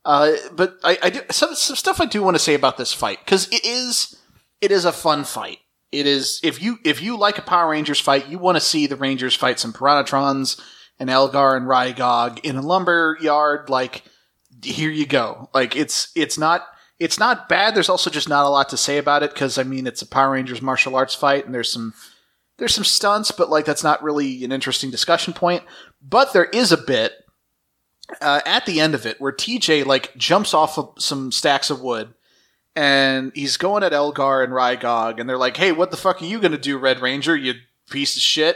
Uh, but I, I do some, some stuff I do want to say about this fight because it is it is a fun fight. It is if you if you like a Power Rangers fight, you want to see the Rangers fight some Piranhatrons and Elgar and Rygog in a lumber yard. Like here you go. Like it's it's not it's not bad. There's also just not a lot to say about it because I mean it's a Power Rangers martial arts fight and there's some there's some stunts, but like that's not really an interesting discussion point. But there is a bit uh, at the end of it where TJ like jumps off of some stacks of wood and he's going at Elgar and Rygog and they're like, "Hey, what the fuck are you gonna do, Red Ranger? You piece of shit!"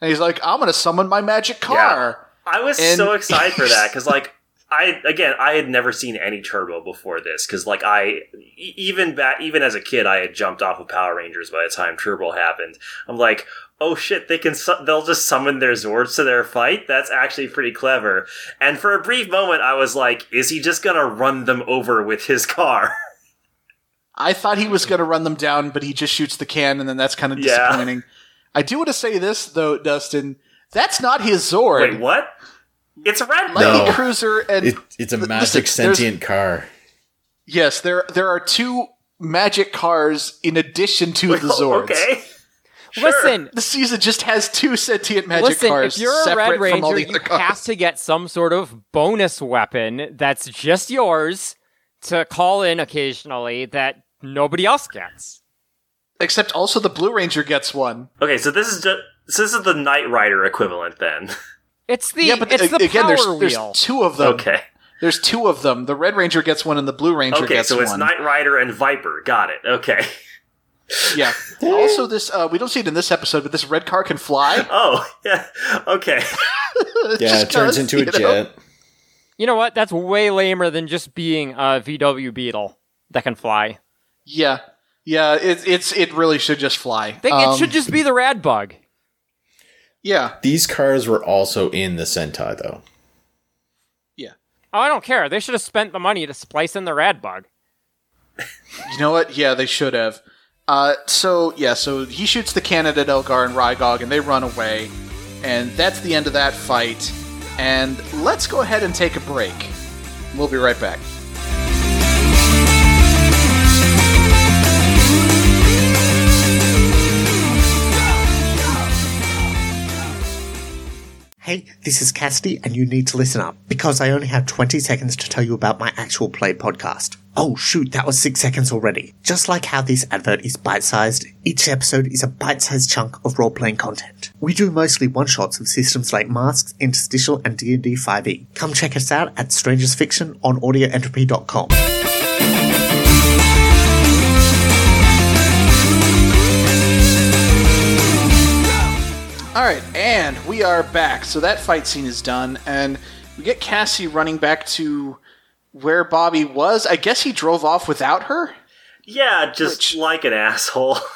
And he's like, "I'm gonna summon my magic car." I was And- so excited for that because, like, I again, I had never seen any Turbo before this because, like, I even back even as a kid, I had jumped off of Power Rangers by the time Turbo happened. I'm like, oh shit, they can su- they'll just summon their Zords to their fight. That's actually pretty clever. And for a brief moment, I was like, is he just gonna run them over with his car? I thought he was gonna run them down, but he just shoots the can, and then that's kind of Yeah. disappointing. I do want to say this though, Dustin. That's not his Zord. Wait, what? It's a red. Lightning No. Cruiser and It, it's a Th- magic listen, sentient car. Yes, there there are two magic cars in addition to the Zords. Okay. Sure. listen The season just has two sentient magic Listen, cars. if you're a separate Red from all Ranger, the you cars. have to get some sort of bonus weapon that's just yours to call in occasionally that nobody else gets. Except also the Blue Ranger gets one. Okay, so this is just so this is the Knight Rider equivalent then. It's the yeah, but it's a- the again, power there's, there's wheel. two of them. Okay. There's two of them. The Red Ranger gets one, and the Blue Ranger Okay, gets so it's one. Knight Rider and Viper. Got it. Okay. Yeah. also, this uh, we don't see it in this episode, but this red car can fly. Oh, yeah. Okay. Yeah, it turns into a you know? jet. You know what? That's way lamer than just being a VW Beetle that can fly. Yeah, yeah. It, it's it really should just fly. They, Um, it should just be the Rad Bug. Yeah, These cars were also in the Sentai, though. yeah. Oh, I don't care. They should have spent the money to splice in the Rad Bug. You know what? Yeah, they should have. Uh, so yeah, so he shoots the cannon at Elgar and Rygog, and they run away, and that's the end of that fight. And let's go ahead and take a break. We'll be right back. Hey, this is Cassidy, and you need to listen up because I only have 20 seconds to tell you about my actual play podcast. Oh, shoot, that was six seconds already. Just like how this advert is bite sized, each episode is a bite sized chunk of role playing content. We do mostly one shots of systems like Masks, Interstitial, and D&D 5e. E. Come check us out at Strangers Fiction on audioentropy.com. All right, and we are back. So that fight scene is done, and we get Cassie running back to where Bobby was. I guess he drove off without her. Yeah, just Which- like an asshole.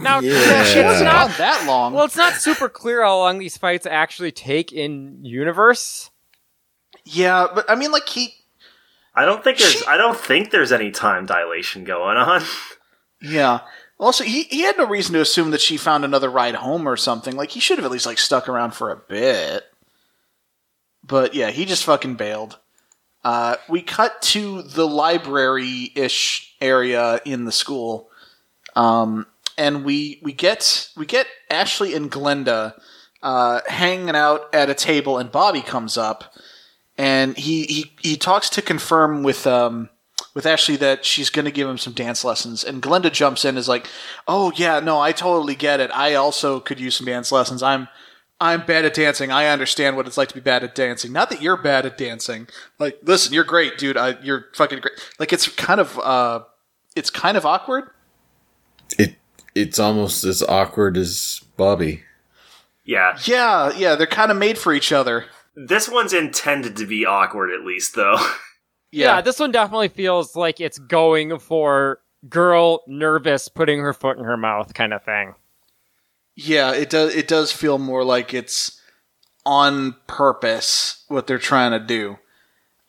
Now, Yeah. She it's wasn't not gone that long. Well, it's not super clear how long these fights actually take in universe. yeah, but I mean, like he, I don't think there's. She- I don't think there's any time dilation going on. yeah. Also, he he had no reason to assume that she found another ride home or something. Like he should have at least like stuck around for a bit. But yeah, he just fucking bailed. Uh, we cut to the library ish area in the school, um, and we we get we get Ashley and Glenda uh, hanging out at a table, and Bobby comes up, and he he he talks to confirm with um with Ashley that she's going to give him some dance lessons. And Glenda jumps in is like, "Oh yeah, no, I totally get it. I also could use some dance lessons. I'm I'm bad at dancing. I understand what it's like to be bad at dancing. Not that you're bad at dancing. Like, listen, you're great, dude. I, you're fucking great. Like, it's kind of uh, it's kind of awkward. It it's almost as awkward as Bobby. Yeah. Yeah, yeah, they're kind of made for each other. This one's intended to be awkward, at least, though. Yeah. Yeah, this one definitely feels like it's going for girl nervous putting her foot in her mouth kind of thing. yeah. It does. It does feel more like it's on purpose what they're trying to do.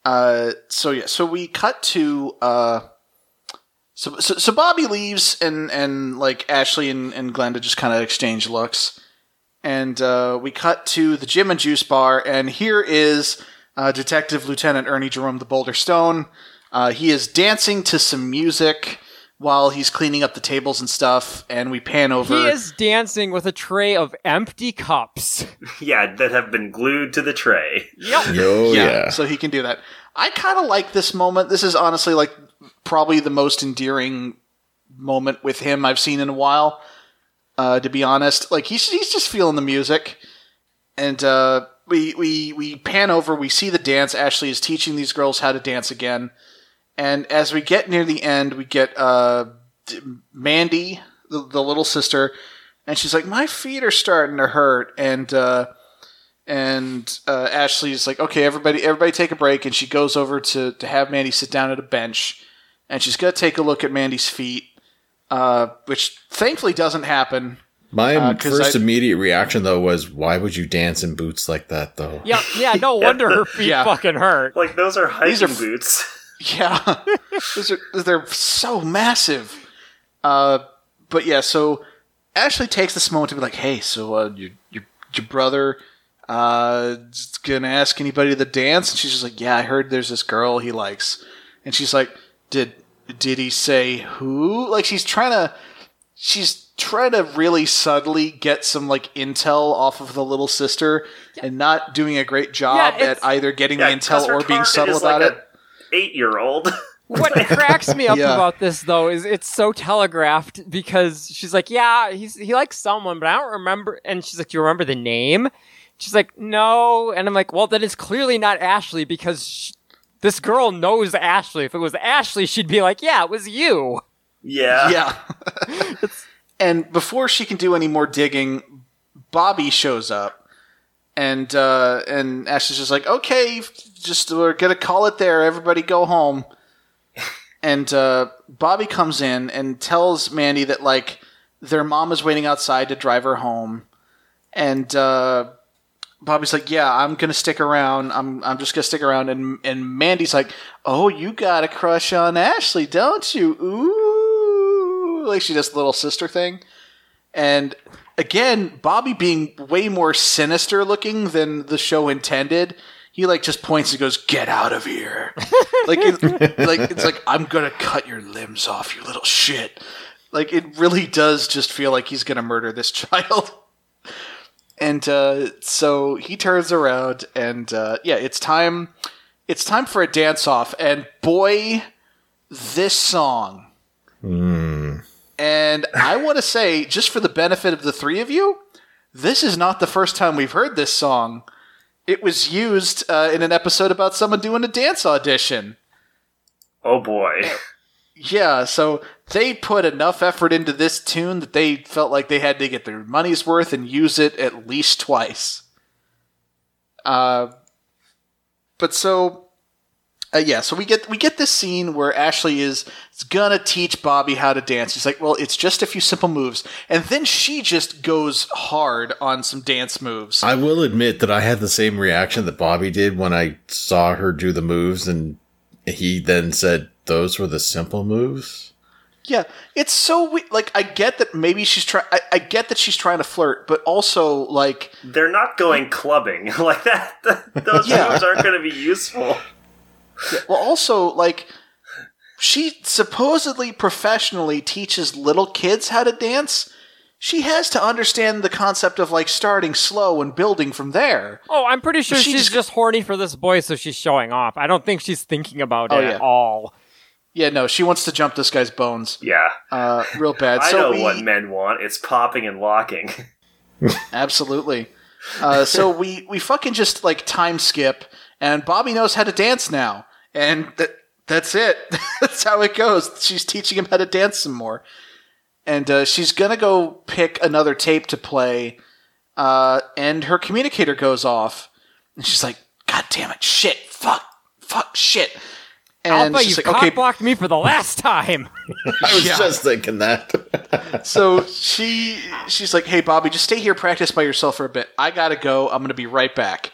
Uh, so yeah, so we cut to uh, so so, so Bobby leaves and and like Ashley and, and Glenda just kind of exchange looks, and uh, we cut to the gym and juice bar, and here is uh, Detective Lieutenant Ernie Jerome the Boulder Stone. Uh, he is dancing to some music while he's cleaning up the tables and stuff, and we pan over. He is dancing with a tray of empty cups. yeah, that have been glued to the tray. Yep. Oh yeah. So he can do that. I kind of like this moment. This is honestly like probably the most endearing moment with him I've seen in a while. Uh, to be honest, like he's he's just feeling the music, and uh, we we we pan over. We see the dance. Ashley is teaching these girls how to dance again, and as we get near the end, we get uh, Mandy, the, the little sister, and she's like, "My feet are starting to hurt," and uh, and uh, Ashley's like, "Okay, everybody, everybody, take a break." And she goes over to to have Mandy sit down at a bench, and she's gonna take a look at Mandy's feet, uh, which thankfully doesn't happen. My Uh, 'cause first I- immediate reaction though was, why would you dance in boots like that though? Yeah, yeah, no wonder her feet Yeah. fucking hurt. Like, those are hiking These are boots. Yeah, Those are, they're so massive. Uh, but yeah, so Ashley takes this moment to be like, "Hey, so uh, your your your brother uh is gonna ask anybody to dance?" And she's just like, "Yeah, I heard there's this girl he likes." And she's like, "Did did he say who?" Like she's trying to she's trying to really subtly get some like intel off of the little sister and not doing a great job Yeah, at either getting Yeah, the intel or being subtle is about like it. Eight-year-old. What cracks me up Yeah. about this though is it's so telegraphed because she's like, "Yeah, he's he likes someone, but I don't remember." And she's like, "Do you remember the name?" She's like, "No," and I'm like, "Well, then it's clearly not Ashley because sh- this girl knows Ashley. If it was Ashley, she'd be like, "Yeah, it was you." Yeah. Yeah. and before she can do any more digging, Bobby shows up. And uh, and Ashley's just like, okay, just we're gonna call it there. Everybody go home. and uh, Bobby comes in and tells Mandy that like their mom is waiting outside to drive her home. And uh, Bobby's like, yeah, I'm gonna stick around. I'm I'm just gonna stick around. And and Mandy's like, oh, you got a crush on Ashley, don't you? Ooh, like she does the little sister thing. And again, Bobby being way more sinister looking than the show intended. He like just points and goes, "Get out of here!" like, it, like it's like I'm gonna cut your limbs off, you little shit. Like it really does just feel like he's gonna murder this child. And uh, so he turns around, and uh, yeah, it's time. It's time for a dance off, and boy, this song. And I want to say, just for the benefit of the three of you, this is not the first time we've heard this song. It was used uh, in an episode about someone doing a dance audition. Oh boy. Yeah, so they put enough effort into this tune that they felt like they had to get their money's worth and use it at least twice. Uh, but so, uh, yeah, so we get we get this scene where Ashley is, is gonna teach Bobby how to dance. He's like, "Well, it's just a few simple moves," and then she just goes hard on some dance moves. I will admit that I had the same reaction that Bobby did when I saw her do the moves, and he then said those were the simple moves. Yeah, it's so we- like I get that maybe she's trying. I, I get that she's trying to flirt, but also like They're not going clubbing like that. Those Yeah. moves aren't going to be useful. Well, also like she supposedly professionally teaches little kids how to dance. She has to understand the concept of like starting slow and building from there. Oh, I'm pretty sure She she's just- just horny for this boy, so she's showing off. I don't think she's thinking about Oh, it yeah. at all. Yeah, no, she wants to jump this guy's bones, Yeah. uh, real bad. I so know we, what men want. It's popping and locking. Absolutely. Uh, so we we fucking just like time skip, and Bobby knows how to dance now, and that that's it. that's how it goes. She's teaching him how to dance some more, and uh, she's gonna go pick another tape to play, uh, and her communicator goes off, and she's like, "God damn it! Shit! Fuck! Fuck! Shit!" And Alpha, you she's like, cock "Okay, blocked me for the last time. I was Yeah. just thinking that. so she she's like, "Hey, Bobby, just stay here, practice by yourself for a bit. I gotta go. I'm gonna be right back."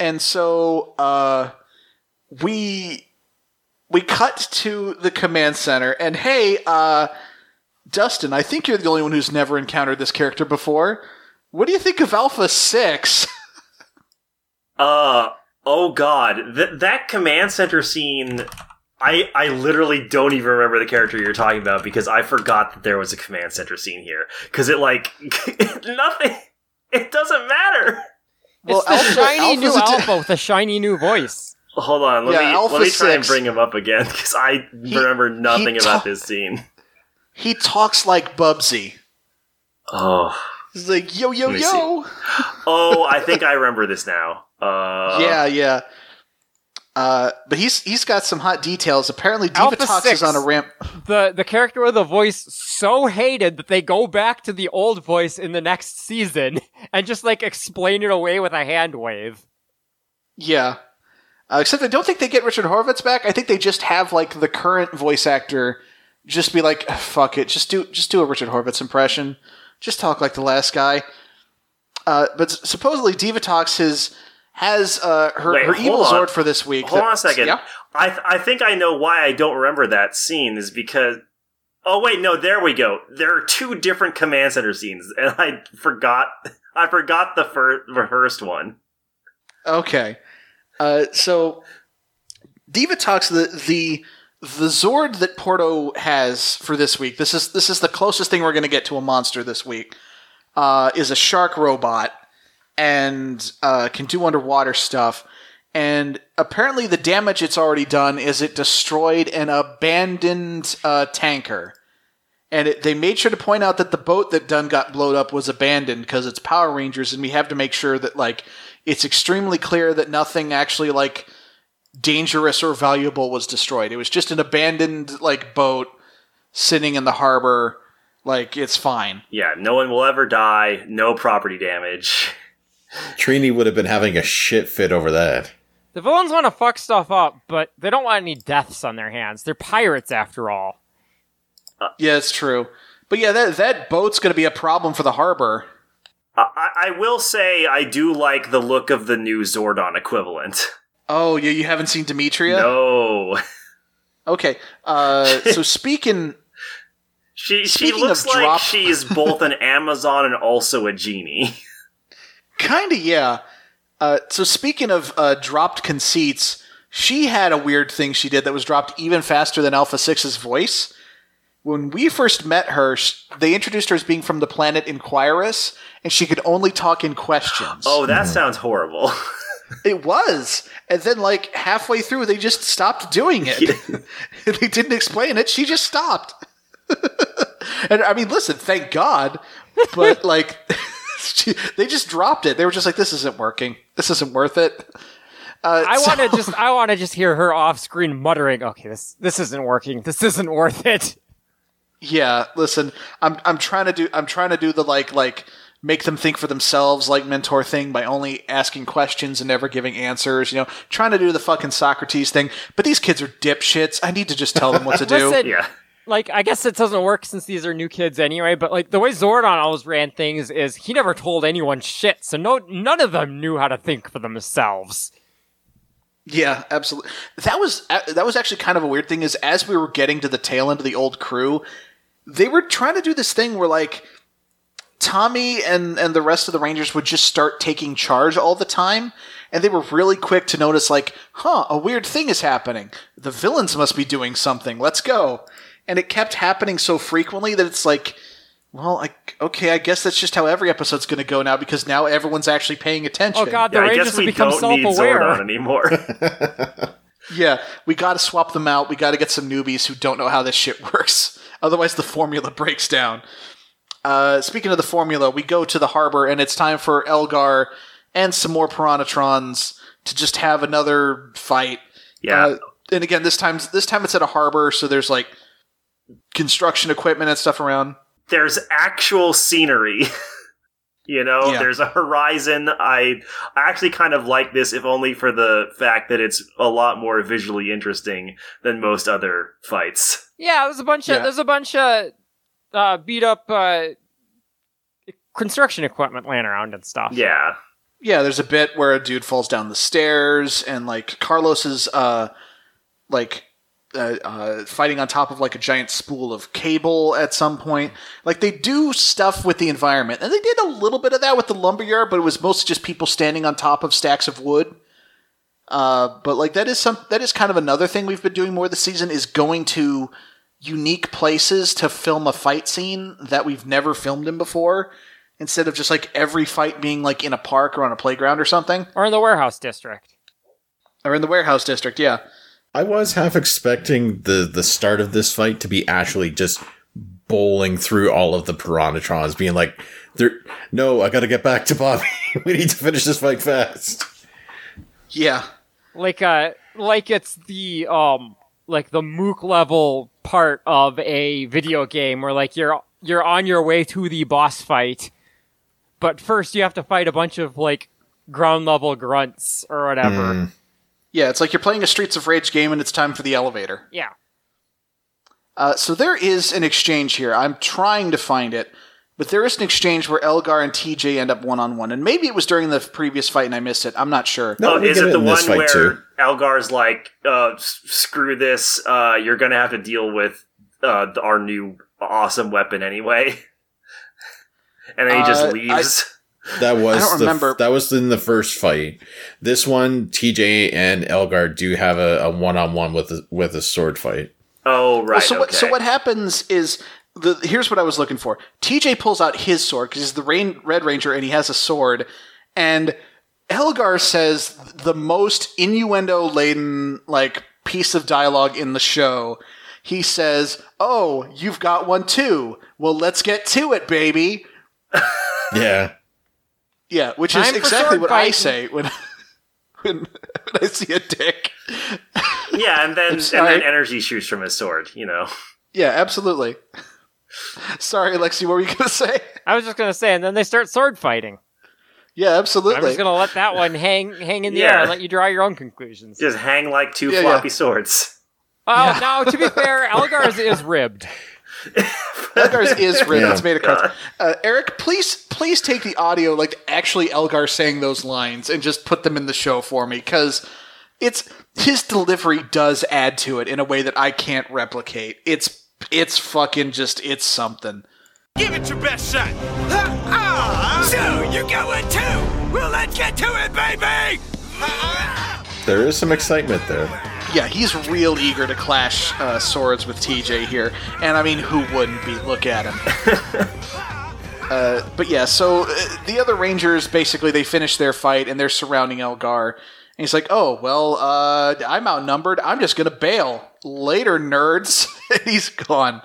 And so uh, we we cut to the command center, and hey, uh, Dustin, I think you're the only one who's never encountered this character before. What do you think of Alpha Six? Uh oh god, Th- that command center scene. I I literally don't even remember the character you're talking about because I forgot that there was a command center scene here because it like nothing. It doesn't matter. Well, it's the Alpha- shiny new Alpha's a di- Alpha with a shiny new voice. Hold on, let Yeah, me Alpha let me try and bring him up again because I remember nothing he about ta- this scene. he talks like Bubsy. Oh, He's like, "Yo, yo, Let me yo." oh, I think I remember this now. Uh, yeah, yeah. Uh, but he's he's got some hot details. Apparently, Divatox is on a ramp. The the character with the voice so hated that they go back to the old voice in the next season and just like explain it away with a hand wave. Yeah. Uh, except I don't think they get Richard Horvitz back. I think they just have like the current voice actor just be like, "Fuck it, just do just do a Richard Horvitz impression. Just talk like the last guy." Uh, but supposedly Divatox has has uh, her Wait, her evil on. Zord for this week. Hold that- on a second. Yeah. I th- I think I know why I don't remember that scene is because. Oh wait, no, there we go. There are two different command center scenes, and I forgot. I forgot the, first, the first one. Okay. Uh, so Divatox, the the the Zord that Porto has for this week. This is this is the closest thing we're going to get to a monster this week. Uh, is a shark robot and uh, can do underwater stuff. And apparently, the damage it's already done is it destroyed an abandoned uh, tanker. And it, they made sure to point out that the boat that done got blowed up was abandoned because it's Power Rangers, and we have to make sure that like it's extremely clear that nothing actually like dangerous or valuable was destroyed. It was just an abandoned like boat sitting in the harbor. Like it's fine. Yeah, no one will ever die. No property damage. Trini would have been having a shit fit over that. The villains want to fuck stuff up, but they don't want any deaths on their hands. They're pirates after all. Yeah, it's true. But yeah, that that boat's going to be a problem for the harbor. I, I I will say I do like the look of the new Zordon equivalent. Oh, yeah, you haven't seen Dimitria? No, Okay. Uh, so speaking, she she Speaking looks like drop- she's both an Amazon and also a genie. kind of yeah. Uh, so speaking of uh, dropped conceits, she had a weird thing she did that was dropped even faster than Alpha 6's voice. When we first met her, they introduced her as being from the planet Inquirus, and she could only talk in questions. Oh, that sounds horrible. It was. And then, like, halfway through, they just stopped doing it. they didn't explain it. She just stopped. and I mean, listen, thank God. But, like, she, they just dropped it. They were just like, this isn't working. This isn't worth it. Uh, I so- want to just I want to just hear her off screen muttering, "Okay, this this isn't working. This isn't worth it." Yeah, listen, I'm I'm trying to do I'm trying to do the like like make them think for themselves like mentor thing by only asking questions and never giving answers, you know, trying to do the fucking Socrates thing. But these kids are dipshits. I need to just tell them what to do. Listen, yeah. Like I guess it doesn't work since these are new kids anyway. But like the way Zordon always ran things is he never told anyone shit, so no none of them knew how to think for themselves. Yeah, absolutely. That was that was actually kind of a weird thing. Is as we were getting to the tail end of the old crew, they were trying to do this thing where like Tommy and and the rest of the Rangers would just start taking charge all the time, and they were really quick to notice like, huh, a weird thing is happening. The villains must be doing something. Let's go. And it kept happening so frequently that it's like, well, I, okay, I guess that's just how every episode's going to go now because now everyone's actually paying attention. Oh god, the Yeah, I Rangers guess have become don't self-aware. Zordon anymore. Yeah, we got to swap them out. We got to get some newbies who don't know how this shit works. Otherwise, the formula breaks down. Uh, speaking of the formula, we go to the harbor, and it's time for Elgar and some more Piranhatrons to just have another fight. Yeah. Uh, and again, this time, this time it's at a harbor, so there's like construction equipment and stuff around. there's actual scenery. you know, Yeah. there's a horizon. I I actually kind of like this, if only for the fact that it's a lot more visually interesting than most other fights. Yeah, there's a bunch of Yeah. there's a bunch of uh, beat up uh, construction equipment laying around and stuff. Yeah. Yeah, there's a bit where a dude falls down the stairs, and like Carlos is uh, like uh, uh, fighting on top of like a giant spool of cable at some point. Like they do stuff with the environment, and they did a little bit of that with the lumberyard, but it was mostly just people standing on top of stacks of wood. Uh, but like that is some that is kind of another thing we've been doing more this season is going to unique places to film a fight scene that we've never filmed in before instead of just like every fight being like in a park or on a playground or something Or in the warehouse district. or in the warehouse district yeah I was half expecting the the start of this fight to be actually just bowling through all of the Piranhatrons, being like, "There, no, I got to get back to Bobby. we need to finish this fight fast." yeah Like uh like it's the um like the mook level part of a video game where like you're you're on your way to the boss fight, but first you have to fight a bunch of like ground level grunts or whatever. Mm. Yeah it's like you're playing a streets of rage game and it's time for the elevator Yeah. uh, so there is an exchange here i'm trying to find it but there is an exchange where elgar and tj end up one-on-one and maybe it was during the previous fight and i missed it i'm not sure No, oh, is it it the one where too. Elgar's like, uh, screw this, uh, you're gonna have to deal with, uh, our new awesome weapon anyway? and then he just Uh, leaves. That was I don't the, remember. that was in the first fight. This one, TJ and Elgar do have a, a one-on-one with a, with a sword fight. oh, right. Well, so what? So what happens is the here's what I was looking for. TJ pulls out his sword because he's the Rain, Red Ranger and he has a sword, and Elgar says the most innuendo laden like piece of dialogue in the show. He says, "Oh, you've got one too. Well, let's get to it, baby." Yeah, Yeah, which Time is exactly sword what I say when when, when I see a dick. Yeah, and then, and then energy shoots from his sword, you know. Yeah, absolutely. Sorry, Lexi, what were you going to say? I was just gonna say, and then they start sword fighting. Yeah, absolutely. I'm just gonna let that one hang hang in the Yeah. air and let you draw your own conclusions. Just hang like two Yeah, floppy yeah. swords. Oh, no! to be fair, Elgar's is ribbed. Elgar's is ribbed. Yeah. It's made of cards. Uh, Eric, please, please take the audio, like actually Elgar saying those lines, and just put them in the show for me, because it's his delivery does add to it in a way that I can't replicate. It's it's fucking just it's something. Give it your best shot. So, you got one too. Well, let's get to it, baby. there is some excitement there. Yeah, he's real eager to clash uh, swords with TJ here, and I mean, who wouldn't be? Look at him. uh, but yeah, so uh, the other Rangers basically they finish their fight and they're surrounding Elgar, and he's like, "Oh well, uh, I'm outnumbered. I'm just gonna bail. Later, nerds." and he's gone.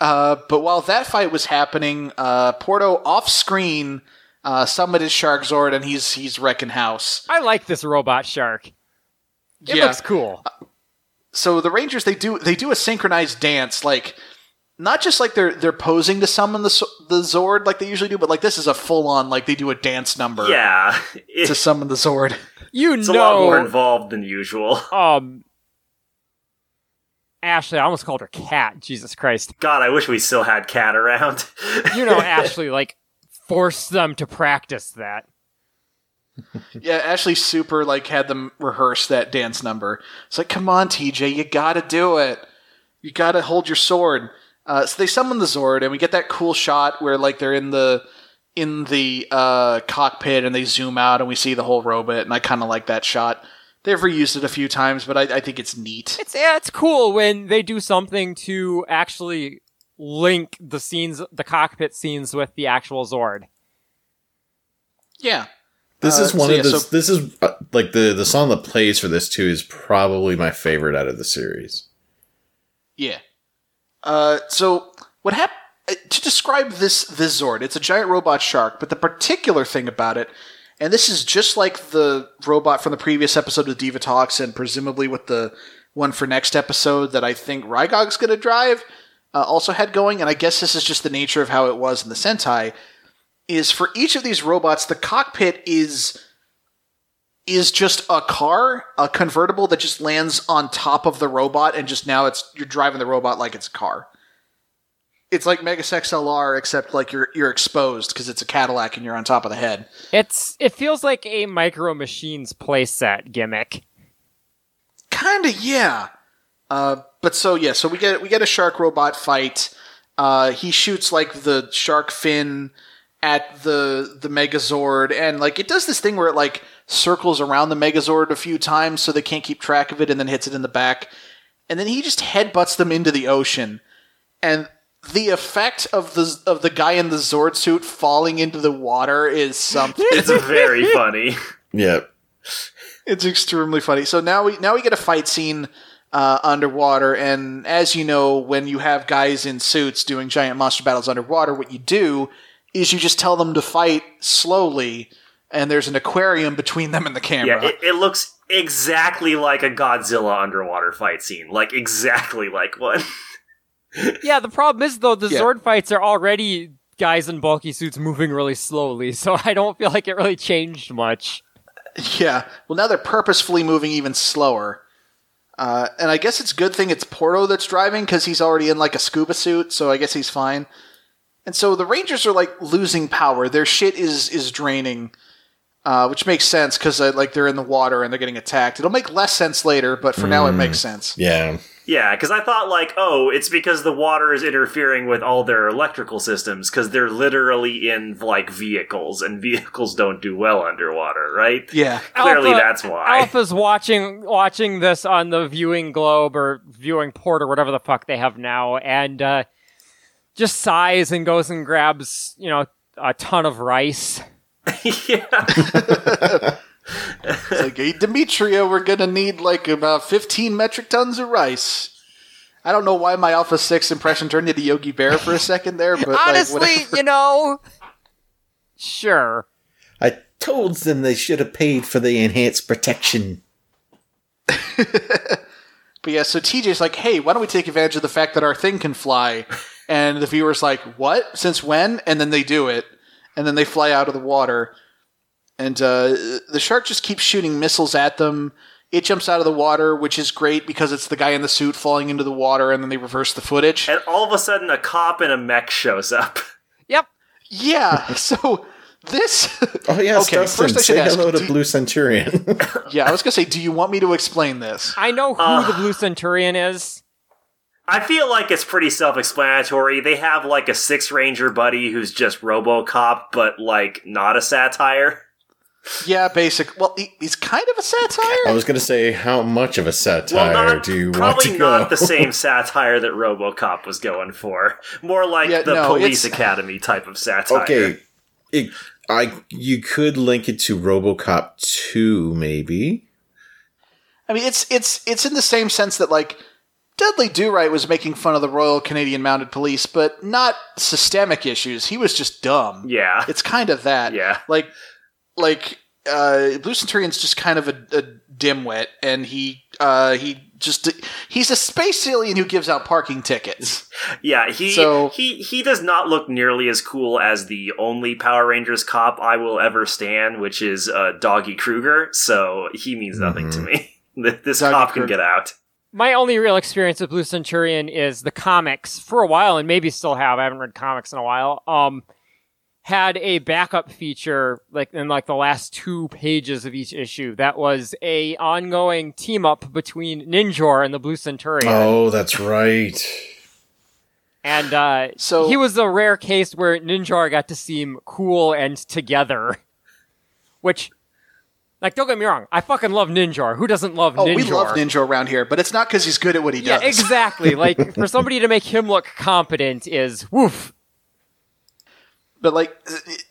Uh, but while that fight was happening, uh, Porto off screen uh, summoned his Shark Zord, and he's he's wrecking house. I like this robot shark. It Yeah. looks cool. so the Rangers they do they do a synchronized dance like not just like they're they're posing to summon the the Zord like they usually do, but like this is a full on like they do a dance number Yeah. to It's summon the Zord. You a lot more involved than usual. um, Ashley. I almost called her cat. Jesus Christ. God, I wish we still had Cat around. You know, Ashley like forced them to practice that. Yeah, Ashley super like had them rehearse that dance number. It's like, come on, TJ, you gotta do it. You gotta hold your sword. Uh, so they summon the Zord, and we get that cool shot where like they're in the in the uh, cockpit and they zoom out and we see the whole robot, and I kind of like that shot. They've reused it a few times, but I, I think it's neat. It's yeah, it's cool when they do something to actually link the scenes, the cockpit scenes, with the actual Zord. Yeah. This Uh, is one so of yeah, the. so- this is uh, like the the song that plays for this too is probably my favorite out of the series. Yeah. Uh, so what happened to describe this this Zord? It's a giant robot shark, but the particular thing about it, and this is just like the robot from the previous episode with Divatox, and presumably with the one for next episode that I think Rygog's going to drive, uh, also had going, and I guess this is just the nature of how it was in the Sentai. Is for each of these robots, the cockpit is is just a car, a convertible that just lands on top of the robot, and just now it's you're driving the robot like it's a car. It's like Megas XLR, except like you're you're exposed because it's a Cadillac and you're on top of the head. It's it feels like a Micro Machines playset gimmick. Kinda, yeah. Uh, but so yeah, so we get we get a shark robot fight. Uh, he shoots like the shark fin at the the Megazord, and like it does this thing where it like circles around the Megazord a few times so they can't keep track of it, and then hits it in the back, and then he just headbutts them into the ocean, and the effect of the of the guy in the Zord suit falling into the water is something. It's very funny. Yeah, It's extremely funny. So now we now we get a fight scene uh, underwater, and as you know, when you have guys in suits doing giant monster battles underwater, what you do is you just tell them to fight slowly, and there's an aquarium between them and the camera. Yeah, it, it looks exactly like a Godzilla underwater fight scene. Like exactly like one. Yeah, the problem is though the Yeah. Zord fights are already guys in bulky suits moving really slowly, so I don't feel like it really changed much. Yeah. Well, now they're purposefully moving even slower. Uh, and I guess it's a good thing it's Porto that's driving because he's already in like a scuba suit, so I guess he's fine. And so the Rangers are like losing power. Their shit is is draining, uh, which makes sense because uh, like they're in the water and they're getting attacked. It'll make less sense later, but for now it makes sense. yeah. Yeah, because I thought like, oh, it's because the water is interfering with all their electrical systems because they're literally in like vehicles, and vehicles don't do well underwater, right? Yeah. Clearly, Alpha- that's why. Alpha's watching watching this on the viewing globe or viewing port or whatever the fuck they have now, and uh, just sighs and goes and grabs you know a ton of rice. yeah, It's like, hey, Dimitria, we're gonna need like about 15 metric tons of rice. I don't know why my Alpha 6 impression turned into Yogi Bear for a second there, but like, Honestly, whatever. you know, sure. I told them they should have paid for the enhanced protection. But yeah, so TJ's like, hey, why don't we take advantage of the fact that our thing can fly? And the viewer's like, what? Since when? And then they do it. And then they fly out of the water. And uh, the shark just keeps shooting missiles at them. It jumps out of the water, which is great because it's the guy in the suit falling into the water, and then they reverse the footage. and all of a sudden, a cop in a mech shows up. Yep. Yeah, so this. Oh yeah. Okay, Dustin, first I should say ask, hello to do- Blue Centurion. yeah, I was gonna say, do you want me to explain this? I know who Uh. the Blue Centurion is. I feel like it's pretty self-explanatory. They have like a six ranger buddy who's just RoboCop, but like not a satire. Yeah, basic. Well, he, he's kind of a satire. I was going to say, how much of a satire Well, not, do you want probably to go? not the same satire that RoboCop was going for. More like Yeah, the no, Police Academy type of satire. Okay, it, I you could link it to RoboCop two, maybe. I mean, it's it's it's in the same sense that like Dudley Do Right was making fun of the Royal Canadian Mounted Police, but not systemic issues. He was just dumb. Yeah. It's kind of that. Yeah. Like like uh, Blue Centurion's just kind of a, a dimwit, and he uh, he just he's a space alien who gives out parking tickets. Yeah, he So- he he does not look nearly as cool as the only Power Rangers cop I will ever stand, which is uh, Doggie Kruger. So he means nothing to me. This Doggy cop can Kruger. get out. My only real experience with Blue Centurion is the comics for a while, and maybe still have. I haven't read comics in a while. Um, had a backup feature like in like the last two pages of each issue that was a ongoing team up between Ninjor and the Blue Centurion. Oh, that's right. And uh, So- he was a rare case where Ninjor got to seem cool and together. Which, like, don't get me wrong, I fucking love Ninjor. Who doesn't love Oh, Ninjor? we love Ninja around here, but it's not because he's good at what he does. Yeah, does. exactly. like, for somebody to make him look competent is woof. but like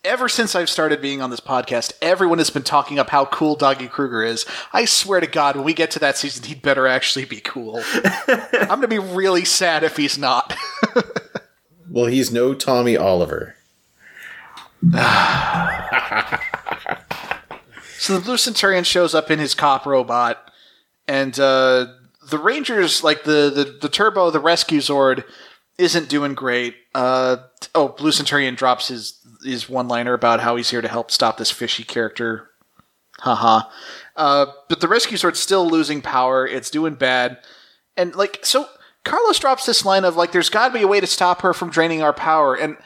ever since I've started being on this podcast, everyone has been talking up how cool Doggie Kruger is. I swear to God, when we get to that season, he'd better actually be cool. I'm going to be really sad if he's not. Well, he's no Tommy Oliver. So the Blue Centurion shows up in his cop robot, and uh, the Rangers, like the, the, the Turbo, the Rescue Zord, isn't doing great. Uh, oh, Blue Centurion drops his his one liner about how he's here to help stop this fishy character. Haha. Uh, but the Rescue Zord's still losing power. It's doing bad, and like so. Carlos drops this line of like, "There's got to be a way to stop her from draining our power," and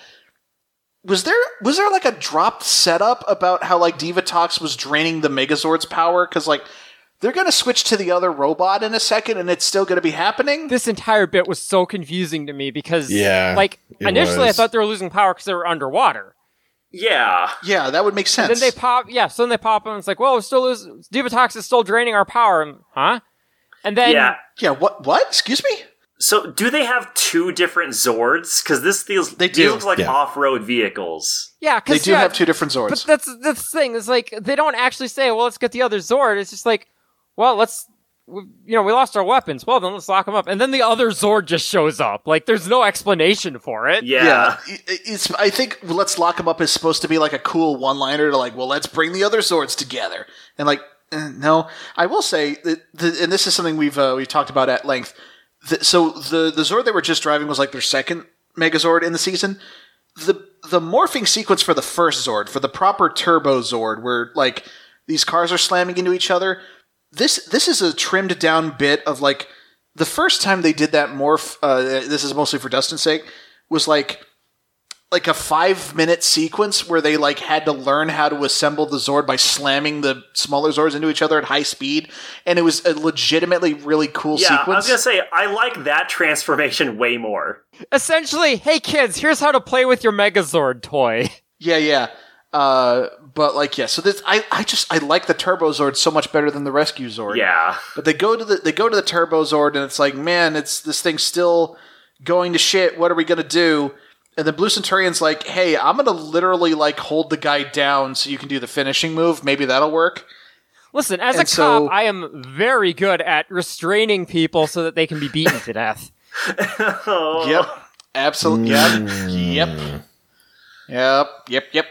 was there was there like a dropped setup about how like Divatox was draining the Megazord's power? Because like they're gonna switch to the other robot in a second, and it's still gonna be happening. This entire bit was so confusing to me because, Yeah, like it initially I thought they were losing power because they were underwater. Yeah. yeah, that would make sense. And then they pop, yeah. So then they pop and it's like, well, we're still losing. Divatox is still draining our power, and- huh? And then Yeah. yeah, what? What? Excuse me? So, do they have two different Zords? Because this feels They these do. look like Yeah. off-road vehicles. yeah, They because do have two different Zords. But that's that's the thing. It's like they don't actually say, "Well, let's get the other Zord." It's just like, "Well, let's." we- You know, we lost our weapons. Well, then let's lock them up. And then the other Zord just shows up. Like, there's no explanation for it. Yeah. it- it's. I think let's lock them up is supposed to be like a cool one-liner to like, well, let's bring the other Zords together, and like, eh, no, I will say that, the, and this is something we've uh, we've talked about at length. The, so the the Zord they were just driving was like their second Megazord in the season. The the morphing sequence for the first Zord, for the proper Turbo Zord, where like these cars are slamming into each other. This this is a trimmed down bit of like the first time they did that morph. Uh, this is mostly for Dustin's sake. Was like like a five minute sequence where they like had to learn how to assemble the Zord by slamming the smaller Zords into each other at high speed, and it was a legitimately really cool sequence. I was gonna say I like that transformation way more. Essentially, hey kids, here's how to play with your Megazord toy. Yeah, yeah. Uh, but like, yeah. So this, I, I just, I like the Turbo Zord so much better than the Rescue Zord. Yeah. But they go to the, they go to the Turbo Zord, and it's like, man, it's this thing's still going to shit. What are we gonna do? And the Blue Centurion's like, hey, I'm gonna literally like hold the guy down so you can do the finishing move. Maybe that'll work. Listen, as a so- cop, I am very good at restraining people so that they can be beaten to death. Oh. Yep. Absolutely. Yep. Yep. Yep. Yep. Yep.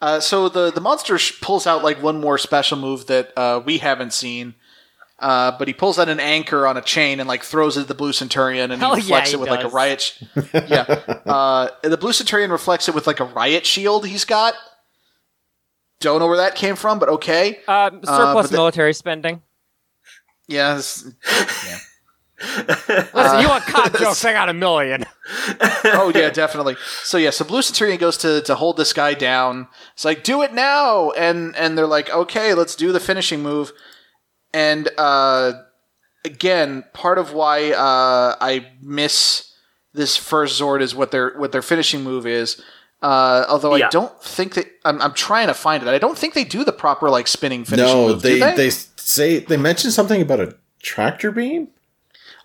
Uh, so the the monster sh- pulls out like one more special move that uh, we haven't seen. Uh, but he pulls out an anchor on a chain and like throws it at the blue centurion and Hell he yeah, reflects he it with like a riot. Sh- yeah, uh, the blue centurion reflects it with like a riot shield he's got. Don't know where that came from, but okay. Uh, but surplus the- military spending. Yeah, this- Listen, you want cop jokes? I got a million. oh yeah, definitely. So yeah, so Blue Centurion goes to to hold this guy down. It's like, do it now, and and they're like, okay, let's do the finishing move. And uh, again, part of why uh, I miss this first Zord is what their what their finishing move is. Uh, although Yeah. I don't think that I'm, I'm trying to find it. I don't think they do the proper like spinning finishing No, move. they, do they? they say they mentioned something about a tractor beam.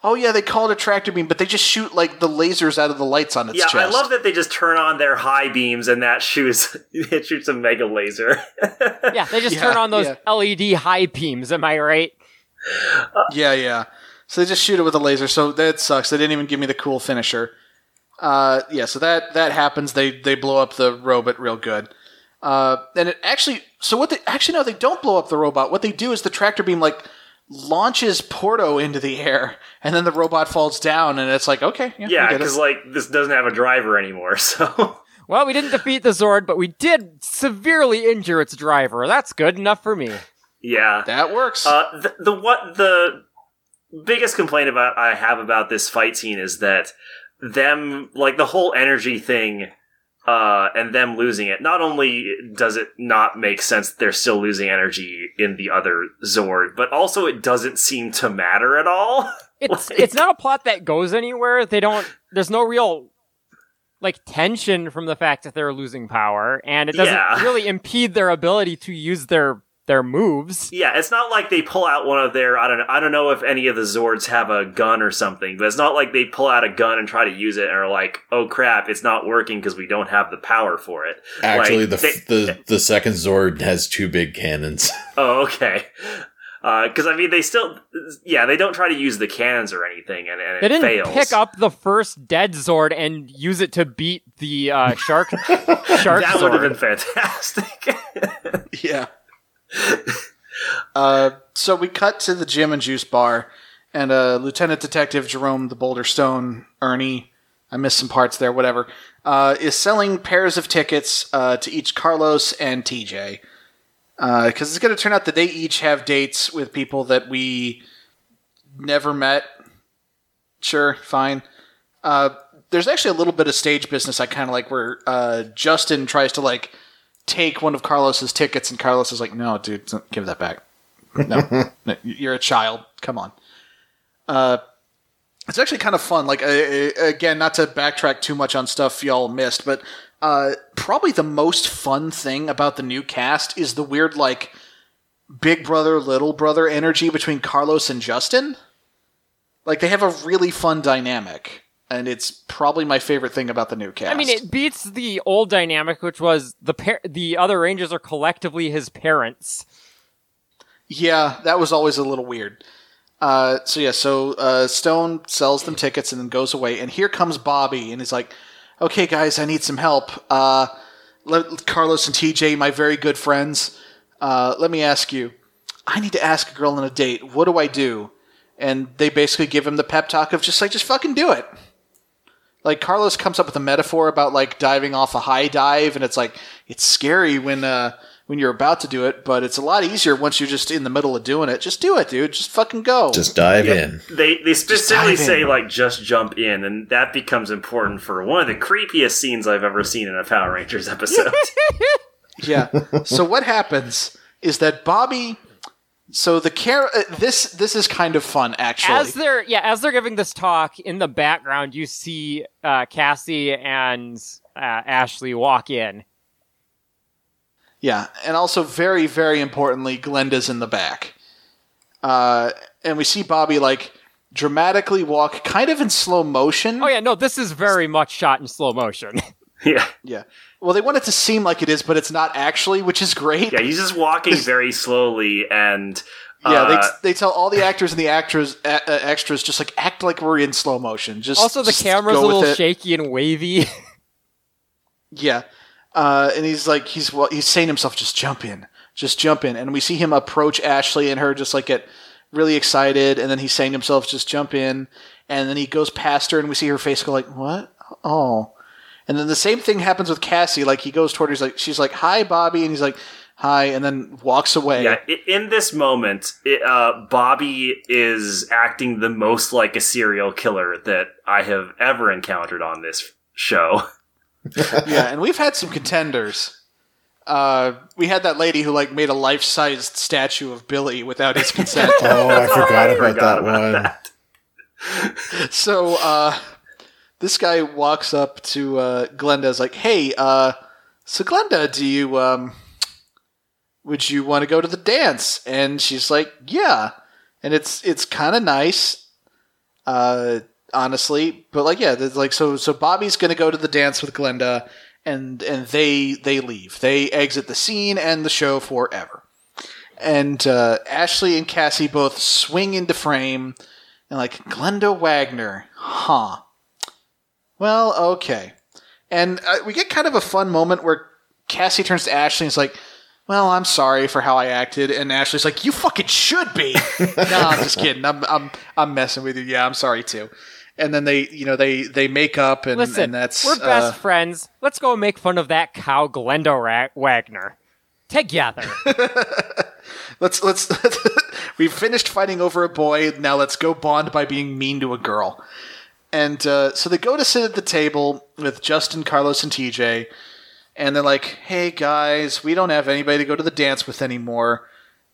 Oh yeah, they call it a tractor beam, but they just shoot like the lasers out of the lights on its Yeah, chest. I love that they just turn on their high beams and that shoots it shoots a mega laser. Yeah, they just Yeah, turn on those yeah. LED high beams. Am I right? Yeah, yeah. So they just shoot it with a laser. So that sucks. They didn't even give me the cool finisher. Uh, yeah. So that that happens. They they blow up the robot real good. Uh, and it actually. So what they actually no, they don't blow up the robot. What they do is the tractor beam like launches Porto into the air, and then the robot falls down, and it's like okay, yeah, yeah, we get it. because like this doesn't have a driver anymore, so Well, we didn't defeat the Zord, but we did severely injure its driver. That's good enough for me. yeah. that works. Uh, the, the what the biggest complaint about I have about this fight scene is that them like the whole energy thing uh, and them losing it. Not only does it not make sense that they're still losing energy in the other Zord, but also it doesn't seem to matter at all. It's Like- it's not a plot that goes anywhere. They don't. There's no real like tension from the fact that they're losing power, and it doesn't Yeah. really impede their ability to use their their moves. Yeah, it's not like they pull out one of their I don't know I don't know if any of the Zords have a gun or something, but it's not like they pull out a gun and try to use it and are like, "Oh crap, it's not working because we don't have the power for it." Actually, Like, the, they- the the second Zord has two big cannons. Oh, okay. Because I mean, they still, yeah, they don't try to use the cannons or anything, and, and They it didn't fails. pick up the first dead Zord and use it to beat the uh, shark shark that would have been fantastic. Yeah. uh, so we cut to the gym and juice bar, and uh, Lieutenant Detective Jerome the Boulder Stone, Ernie, I missed some parts there, whatever, uh, is selling pairs of tickets uh, to each Carlos and TJ. Because it's going to turn out that they each have dates with people that we never met. Sure, fine. Uh, there's actually a little bit of stage business I kind of like where uh, Justin tries to like take one of Carlos's tickets, and Carlos is like, "No, dude, give that back. No, no, you're a child. Come on." Uh, it's actually kind of fun. Like, uh, again, not to backtrack too much on stuff y'all missed, but uh, probably the most fun thing about the new cast is the weird like big brother little brother energy between Carlos and Justin. Like, they have a really fun dynamic. And it's probably my favorite thing about the new cast. I mean, it beats the old dynamic, which was the par- the other Rangers are collectively his parents. Yeah, that was always a little weird. Uh, so yeah, so uh, Stone sells them tickets and then goes away, and here comes Bobby, and he's like, "Okay, guys, I need some help. Uh, let, Carlos and TJ, my very good friends, uh, let me ask you. I need to ask a girl on a date. What do I do?" And they basically give him the pep talk of just like, just fucking do it. Like Carlos comes up with a metaphor about like diving off a high dive, and it's like it's scary when uh, when you're about to do it, but it's a lot easier once you're just in the middle of doing it. Just do it, dude. Just fucking go. Just dive in. they they specifically dive in. say like just jump in, and that becomes important for one of the creepiest scenes I've ever seen in a Power Rangers episode. yeah. So what happens is that Bobby. So the care. Uh, this this is kind of fun actually. As they're yeah, as they're giving this talk in the background, you see uh, Cassie and uh, Ashley walk in. Yeah, and also very, very importantly, Glenda's in the back. Uh, and we see Bobby like dramatically walk, kind of in slow motion. Oh yeah, no, this is very much shot in slow motion. yeah, Yeah. Well, they want it to seem like it is, but it's not actually, which is great. yeah, he's just walking very slowly, and Yeah, uh, they, they tell all the actors and the actors uh, uh, extras just like act like we're in slow motion. Just also, the just camera's a little shaky and wavy. Yeah, uh, and he's like he's well, he's saying to himself, "Just jump in, just jump in." And we see him approach Ashley and her, just like get really excited, and then he's saying to himself, "Just jump in." And then he goes past her, and we see her face go like, "What? Oh." And then the same thing happens with Cassie. Like he goes toward her, he's like, she's like, "Hi, Bobby," and he's like, "Hi," and then walks away. Yeah, in this moment, it, uh, Bobby is acting the most like a serial killer that I have ever encountered on this show. yeah, and we've had some contenders. Uh, we had that lady who like made a life-sized statue of Billy without his consent. Oh, I forgot about forgot that about one. that. so uh, this guy walks up to uh, Glenda. Is like, "Hey, uh, so Glenda, do you um, would you want to go to the dance?" And she's like, "Yeah," and it's it's kind of nice, uh, honestly. But like, yeah, like so so Bobby's gonna go to the dance with Glenda, and and they they leave. They exit the scene and the show forever. And uh, Ashley and Cassie both swing into frame, and like Glenda Wagner, huh? Well, okay. And uh, we get kind of a fun moment where Cassie turns to Ashley and is like, "Well, I'm sorry for how I acted," and Ashley's like, "You fucking should be." no, I'm just kidding. I'm I'm I'm messing with you. Yeah, I'm sorry too. And then they, you know, they they make up, and, Listen, and that's we're best uh, friends. Let's go make fun of that cow, Glenda Ra- Wagner. Together. let's let's we've finished fighting over a boy now let's go bond by being mean to a girl and uh, so they go to sit at the table with justin carlos and tj and they're like hey guys we don't have anybody to go to the dance with anymore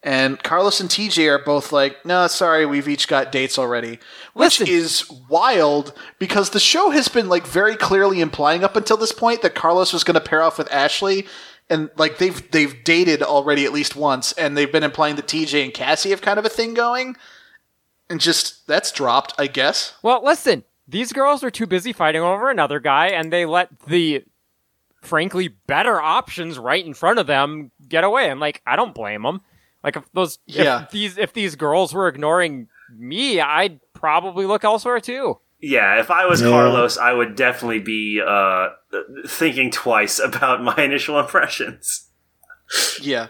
And Carlos and TJ are both like, no, sorry, we've each got dates already. Which Listen. is wild because the show has been like very clearly implying up until this point that Carlos was going to pair off with Ashley. And like they've they've dated already at least once, and they've been implying that TJ and Cassie have kind of a thing going. And just that's dropped, I guess. Well, listen, these girls were too busy fighting over another guy, and they let the frankly better options right in front of them get away. And like, I don't blame them. Like if those, Yeah. if these, if these girls were ignoring me, I'd probably look elsewhere too. Yeah, if I was Yeah. Carlos, I would definitely be uh, thinking twice about my initial impressions. Yeah.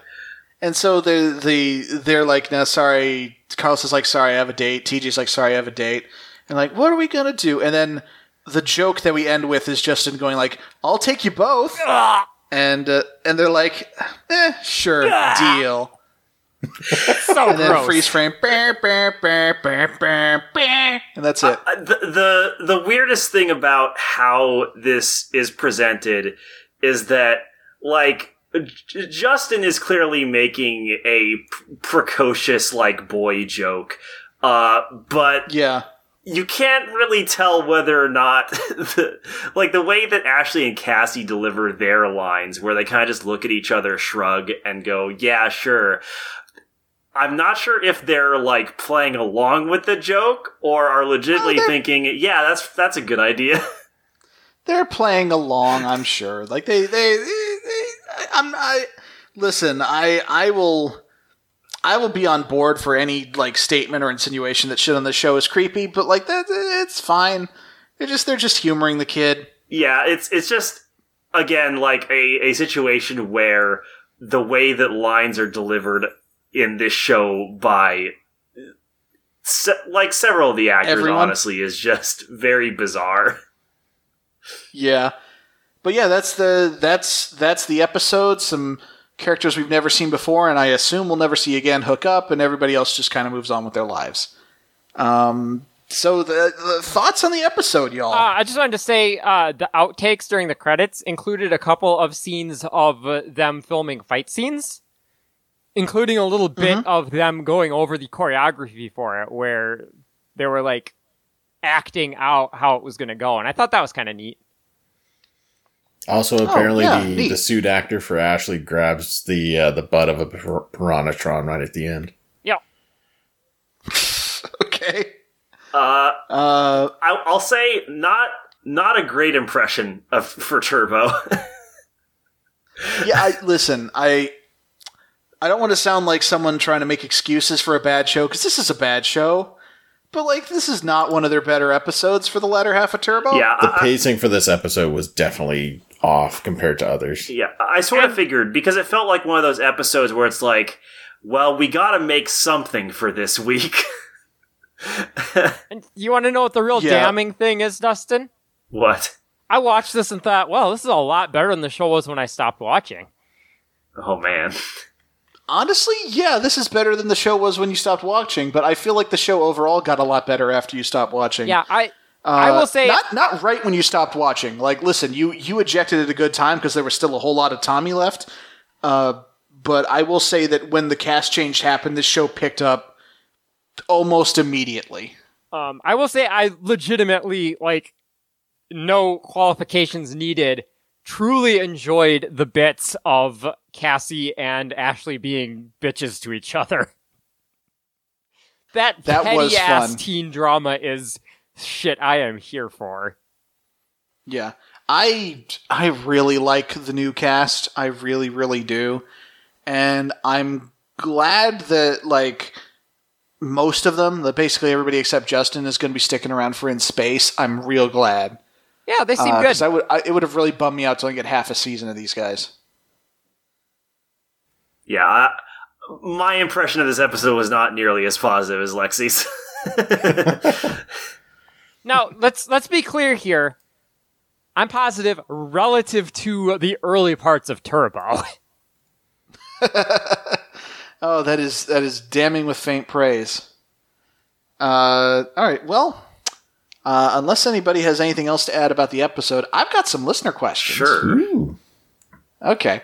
And so they they they're like, no, sorry. Carlos is like, sorry, I have a date. TJ's like, sorry, I have a date. And like, what are we gonna do? And then the joke that we end with is Justin going like, I'll take you both. And uh, and they're like, eh, sure, deal. So And then gross. freeze frame, bah, bah, bah, bah, bah, bah, and that's it. Uh, the, the the weirdest thing about how this is presented is that like J- Justin is clearly making a p- precocious like boy joke, uh, but Yeah. You can't really tell whether or not the, like the way that Ashley and Cassie deliver their lines where they kind of just look at each other shrug and go yeah sure I'm not sure if they're like playing along with the joke or are legitimately they're- thinking yeah that's that's a good idea they're playing along. I'm sure. Like they, they, they, they I'm. I listen. I, I will. I will be on board for any like statement or insinuation that shit on the show is creepy, but like that, it's fine. They're just they're just humoring the kid. yeah it's it's just again like a, a situation where the way that lines are delivered in this show by se- like several of the actors Everyone? honestly is just very bizarre Yeah, but yeah, that's the that's that's the episode. Some characters we've never seen before, and I assume we'll never see again. Hook up, and everybody else just kind of moves on with their lives. Um. So the, the thoughts on the episode, y'all? Uh, I just wanted to say uh, the outtakes during the credits included a couple of scenes of uh, them filming fight scenes, including a little bit of them going over the choreography for it, where they were like acting out how it was going to go, and I thought that was kind of neat. Also, apparently, yeah, the, neat. the suit actor for Ashley grabs the uh, the butt of a pir- piranhatron right at the end. Yeah, okay. uh Uh. I, i'll say not not a great impression of for turbo yeah, I, listen, I I don't want to sound like someone trying to make excuses for a bad show because this is a bad show. But like, this is not one of their better episodes for the latter half of Turbo. yeah The I- pacing for this episode was definitely off compared to others. Yeah, I sort of figured because it felt like one of those episodes where it's like, well, we got to make something for this week. and you want to know what the real Yeah. damning thing is, Dustin? what? I watched this and thought, well, this is a lot better than the show was when I stopped watching. Oh man. Honestly, yeah, this is better than the show was when you stopped watching. But I feel like the show overall got a lot better after you stopped watching. Yeah, I Uh, I will say not not right when you stopped watching. Like, listen, you you ejected at a good time because there was still a whole lot of Tommy left. Uh, but I will say that when the cast change happened, this show picked up almost immediately. Um, I will say I legitimately like no qualifications needed. Truly enjoyed the bits of Cassie and Ashley being bitches to each other. That, That was petty ass fun. teen drama is shit I am here for. Yeah. I I really like the new cast. I really really do. And I'm glad that like most of them, that basically everybody except Justin is going to be sticking around for in space. I'm real glad. Yeah, they seem Because good. I would I, it would have really bummed me out to only get half a season of these guys. Yeah, I, my impression of this episode was not nearly as positive as Lexi's. Now let's let's be clear here. I'm positive relative to the early parts of Turbo. Oh, that is that is damning with faint praise. Uh, all right, well, uh, unless anybody has anything else to add about the episode, I've got some listener questions. sure. Ooh. Okay.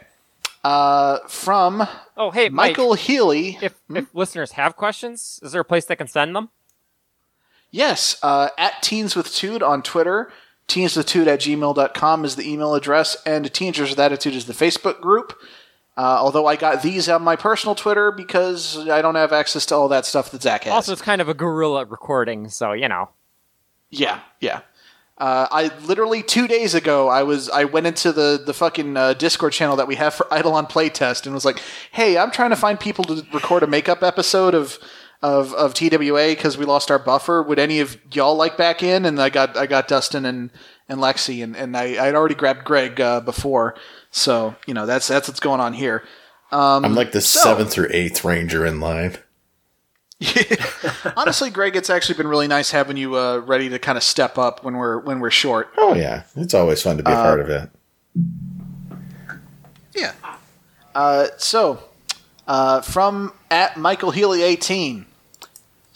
Uh, from Oh, hey, Mike, Michael Healy. if, if listeners have questions, is there a place they can send them? Yes, uh, at Teens with Tude on Twitter. Teenswithtude at gmail.com is the email address, and Teenagers with Attitude is the Facebook group. Uh, although I got these on my personal Twitter because I don't have access to all that stuff that Zach has. Also, it's kind of a guerrilla recording, so you know. Yeah, yeah. Uh, I literally two days ago I was I went into the the fucking uh, Discord channel that we have for Eidolon Playtest and was like, hey, I'm trying to find people to record a makeup episode of of of TWA because we lost our buffer. Would any of y'all like back in? And I got I got Dustin and and Lexi and and I I'd already grabbed Greg uh, before, so you know that's that's what's going on here. I'm like the so- seventh or eighth ranger in line. Honestly, Greg, it's actually been really nice having you uh, ready to kind of step up when we're when we're short. Oh yeah, it's always fun to be a part of it. Yeah. Uh, so, uh, from at Michael Healy 18.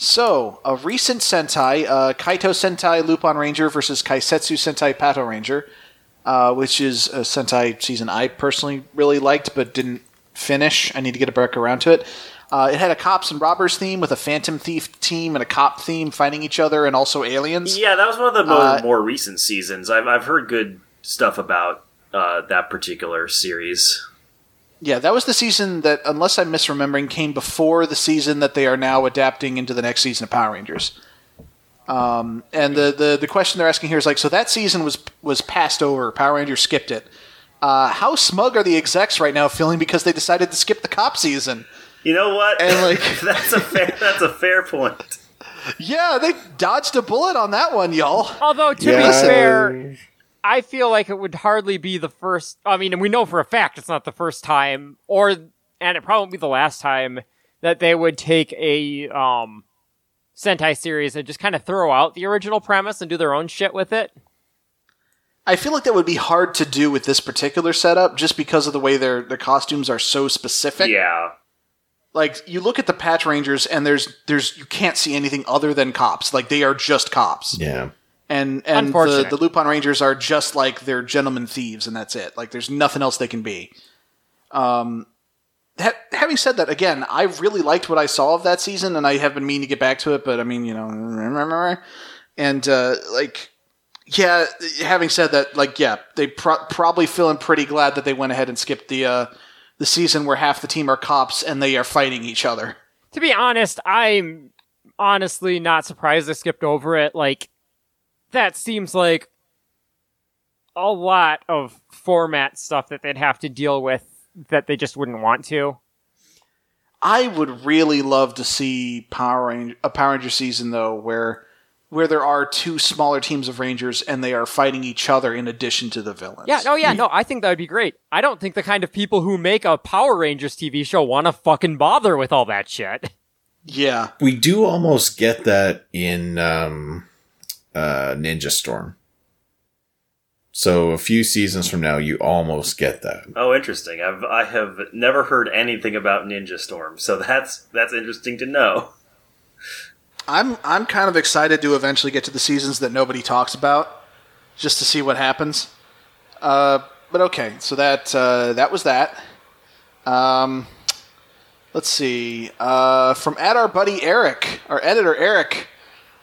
So, a recent Sentai, uh, Kaito Sentai Lupin Ranger versus Keisatsu Sentai Pato Ranger, uh, which is a Sentai season I personally really liked but didn't finish. I need to get back around to it. Uh, it had a cops and robbers theme with a phantom thief team and a cop theme fighting each other and also aliens. Yeah, that was one of the more, Uh, more recent seasons. I've, I've heard good stuff about uh, that particular series. Yeah, that was the season that, unless I'm misremembering, came before the season that they are now adapting into the next season of Power Rangers. Um, and the, the the question they're asking here is like, so that season was was passed over. Power Rangers skipped it. Uh, how smug are the execs right now feeling because they decided to skip the cop season? You know what? And, like- that's a fair that's a fair point. Yeah, they dodged a bullet on that one, y'all. Although to Yeah. be fair, I feel like it would hardly be the first. I mean, and we know for a fact it's not the first time, or and it probably be the last time that they would take a um, Sentai series and just kind of throw out the original premise and do their own shit with it. I feel like that would be hard to do with this particular setup, just because of the way their their costumes are so specific. Yeah. like you look at the patch rangers and there's there's you can't see anything other than cops like they are just cops Yeah, and and the, the lupin rangers are just like they're gentlemen thieves and that's it. Like there's nothing else they can be. Um ha- having said that again i really liked what i saw of that season and i have been meaning to get back to it but i mean you know and uh like yeah having said that like yeah they pro- probably feeling pretty glad that they went ahead and skipped the uh the season where half the team are cops and they are fighting each other. To be honest, I'm honestly not surprised they skipped over it. Like, that seems like a lot of format stuff that they'd have to deal with that they just wouldn't want to. I would really love to see Power Ranger, a Power Ranger season though, where where there are two smaller teams of Rangers and they are fighting each other in addition to the villains. Yeah, no, yeah, no, I think that would be great. I don't think the kind of people who make a Power Rangers TV show want to fucking bother with all that shit. yeah, we do almost get that in um, uh, Ninja Storm. So a few seasons from now, you almost get that. Oh, interesting. I've I have never heard anything about Ninja Storm, so that's that's interesting to know. I'm I'm kind of excited to eventually get to the seasons that nobody talks about, just to see what happens. Uh, but okay, so that uh, that was that. Um, let's see. Uh, from at our buddy Eric, our editor Eric.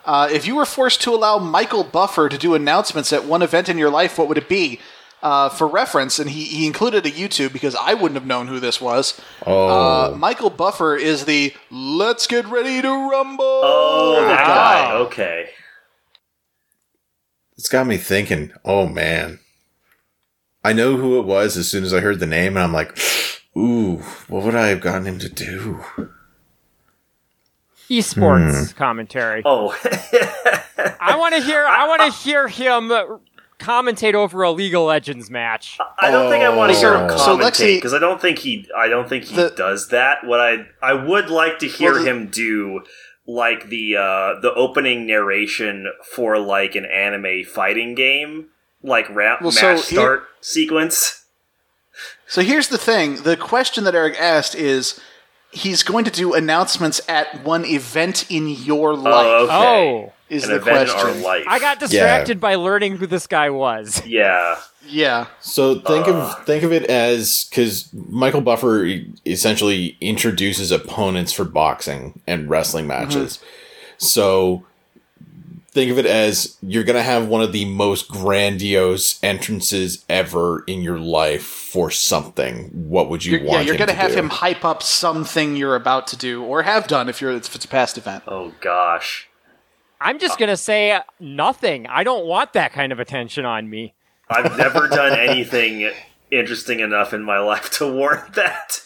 Uh, if you were forced to allow Michael Buffer to do announcements at one event in your life, what would it be? Uh, for reference, and he, he included a YouTube because I wouldn't have known who this was. Oh, Uh, Michael Buffer is the "Let's get ready to rumble." Oh, that Wow. Okay. it's got me thinking. Oh man, I know who it was as soon as I heard the name, and I'm like, ooh, what would I have gotten him to do? Esports commentary. Oh, I want to hear. I want to hear him commentate over a League of Legends match. I don't think I want to hear him Oh. Commentate Lexi- because I don't think he. I don't think he The- does that. What I I would like to hear Well, the- him do, like the uh, the opening narration for like an anime fighting game, like rap Well, match so here- start sequence. So here's the thing: the question that Eric asked is, he's going to do announcements at one event in your oh, life. Oh, okay. Oh, is An the event question? in our life. I got distracted by learning who this guy was. Yeah. Yeah. So think of uh. think of it as because Michael Buffer essentially introduces opponents for boxing and wrestling matches. Mm-hmm. So think of it as you're gonna have one of the most grandiose entrances ever in your life for something. What would you You're, want? yeah, you're going to to have do? him hype up something you're about to do or have done if you're if it's a past event. Oh gosh. I'm just uh, gonna say nothing. I don't want that kind of attention on me. I've never done anything interesting enough in my life to warrant that.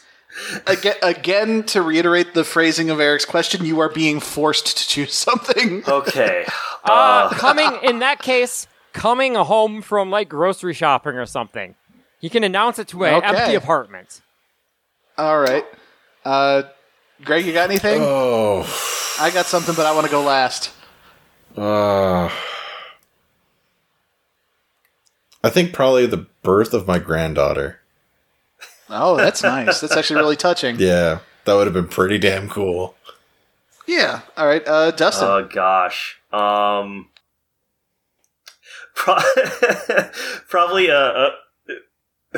Again, again, to reiterate the phrasing of Eric's question, you are being forced to choose something. Okay. Uh, coming in that case, coming home from like grocery shopping or something. He can announce it to an Okay. empty apartment. All right. Uh, Greg, you got anything? Oh, I got something, but I want to go last. uh, I think probably the birth of my granddaughter. Oh, that's nice. That's actually really touching. Yeah, that would have been pretty damn cool. Yeah. All right, uh, Dustin. Oh gosh. Um. Pro- probably uh, uh,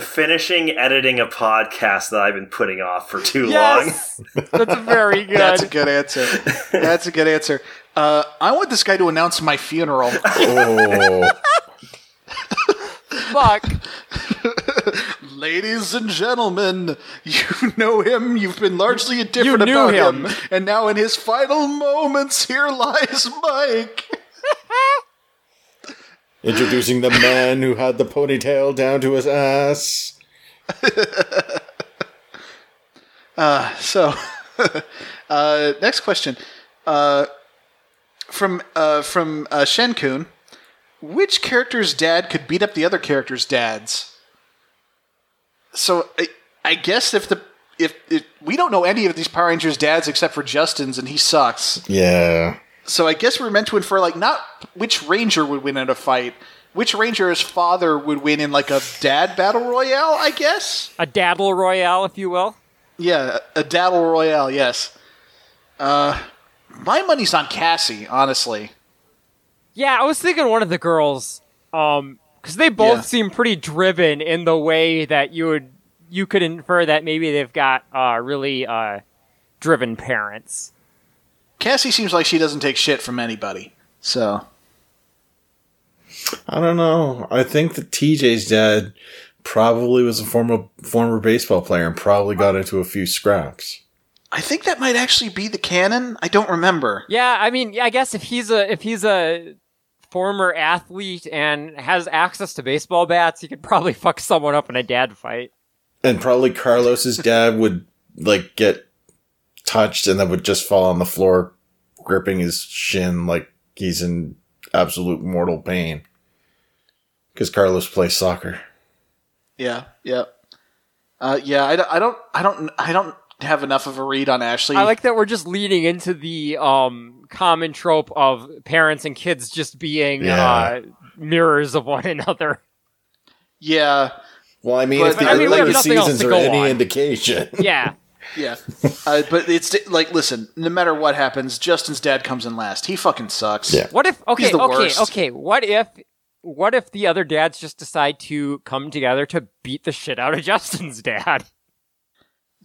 finishing editing a podcast that I've been putting off for too Yes, that's very good. that's a good answer. That's a good answer. Uh, I want this guy to announce my funeral. Oh, Fuck. Ladies and gentlemen, you know him. You've been largely indifferent knew about him. him. And now, in his final moments, here lies Mike. introducing the man who had the ponytail down to his ass. So, uh, next question. Uh, from uh, from uh, Shenkun. Which character's dad could beat up the other character's dads? So, I, I guess if the if, if we don't know any of these Power Rangers dads except for Justin's, and he sucks. Yeah. So I guess we're meant to infer like not which ranger would win in a fight, which ranger's father would win in like a dad battle royale. I guess. A daddle royale, if you will. Yeah, a battle royale. Yes. Uh, my money's on Cassie. Honestly. Yeah, I was thinking one of the girls, um, because they both Yeah. seem pretty driven in the way that you would you could infer that maybe they've got uh, really uh, driven parents. Cassie seems like she doesn't take shit from anybody. So I don't know. I think that TJ's dad probably was a former former baseball player and probably got into a few scraps. I think that might actually be the canon. I don't remember. Yeah, I mean, I guess if he's a if he's a former athlete and has access to baseball bats, he could probably fuck someone up in a dad fight. And probably Carlos's dad would like get touched and then would just fall on the floor gripping his shin like he's in absolute mortal pain. Cuz Carlos plays soccer. Yeah. Yeah. Uh, yeah. I don't. I don't. I don't. I don't have enough of a read on Ashley. I like that we're just leading into the um, common trope of parents and kids just being Yeah. uh, mirrors of one another. Yeah. Well, I mean, But- if the I mean, we have earlier nothing else seasons are any on. indication. Yeah. Yeah. uh, but it's like, listen. No matter what happens, Justin's dad comes in last. He fucking sucks. Yeah. What if? Okay, the okay, worst. okay. What if? What if the other dads just decide to come together to beat the shit out of Justin's dad?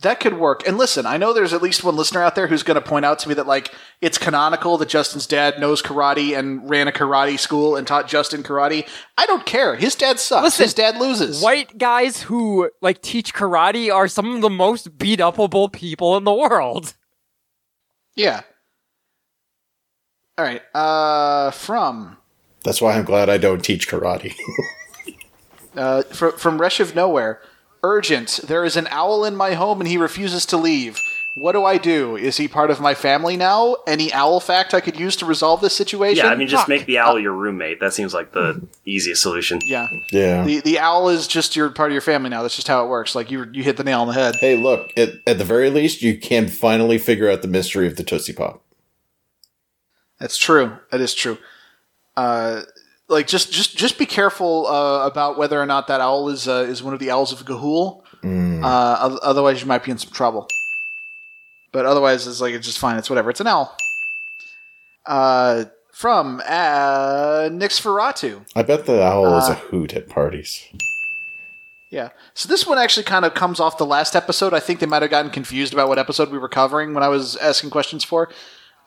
That could work. And listen, I know there's at least one listener out there who's going to point out to me that like it's canonical that Justin's dad knows karate and ran a karate school and taught Justin karate. I don't care. His dad sucks. Listen, His dad loses. White guys who like teach karate are some of the most beat upable people in the world. Yeah. All right. Uh, from That's why I'm glad I don't teach karate. uh, fr- from Resh of Nowhere. Urgent. There is an owl in my home and he refuses to leave. What do I do? Is he part of my family now? Any owl fact I could use to resolve this situation? Yeah, I mean, just Fuck. make the owl your roommate. That seems like the easiest solution. Yeah. yeah. The the owl is just your part of your family now. That's just how it works. Like you you hit the nail on the head. Hey, look, at, at the very least, you can finally figure out the mystery of the Tootsie Pop. That's true. That is true. Uh, like just just just be careful uh, about whether or not that owl is uh, is one of the owls of Ga'Hoole. Uh, otherwise, you might be in some trouble. But otherwise, it's like it's just fine. It's whatever. It's an owl. Uh, from uh, Nixferatu. I bet the owl is a Uh, hoot at parties. Yeah. So this one actually kind of comes off the last episode. I think they might have gotten confused about what episode we were covering when I was asking questions for.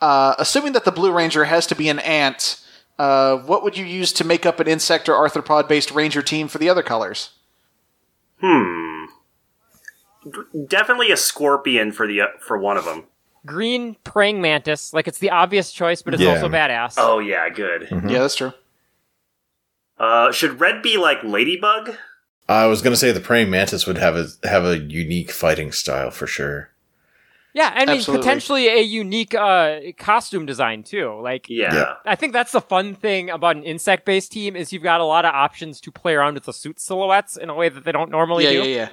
Uh, assuming that the Blue Ranger has to be an ant, uh, what would you use to make up an insect or arthropod based ranger team for the other colors? Hmm. Definitely a scorpion for the for one of them. Green praying mantis, like it's the obvious choice, but it's Yeah. also badass. Oh yeah, good. Yeah, that's true. Uh, should red be like ladybug? I was gonna say the praying mantis would have a have a unique fighting style for sure. Yeah, I mean Absolutely. potentially a unique uh, costume design too. Like Yeah. Yeah. I think that's the fun thing about an insect-based team is you've got a lot of options to play around with the suit silhouettes in a way that they don't normally Yeah, do. yeah,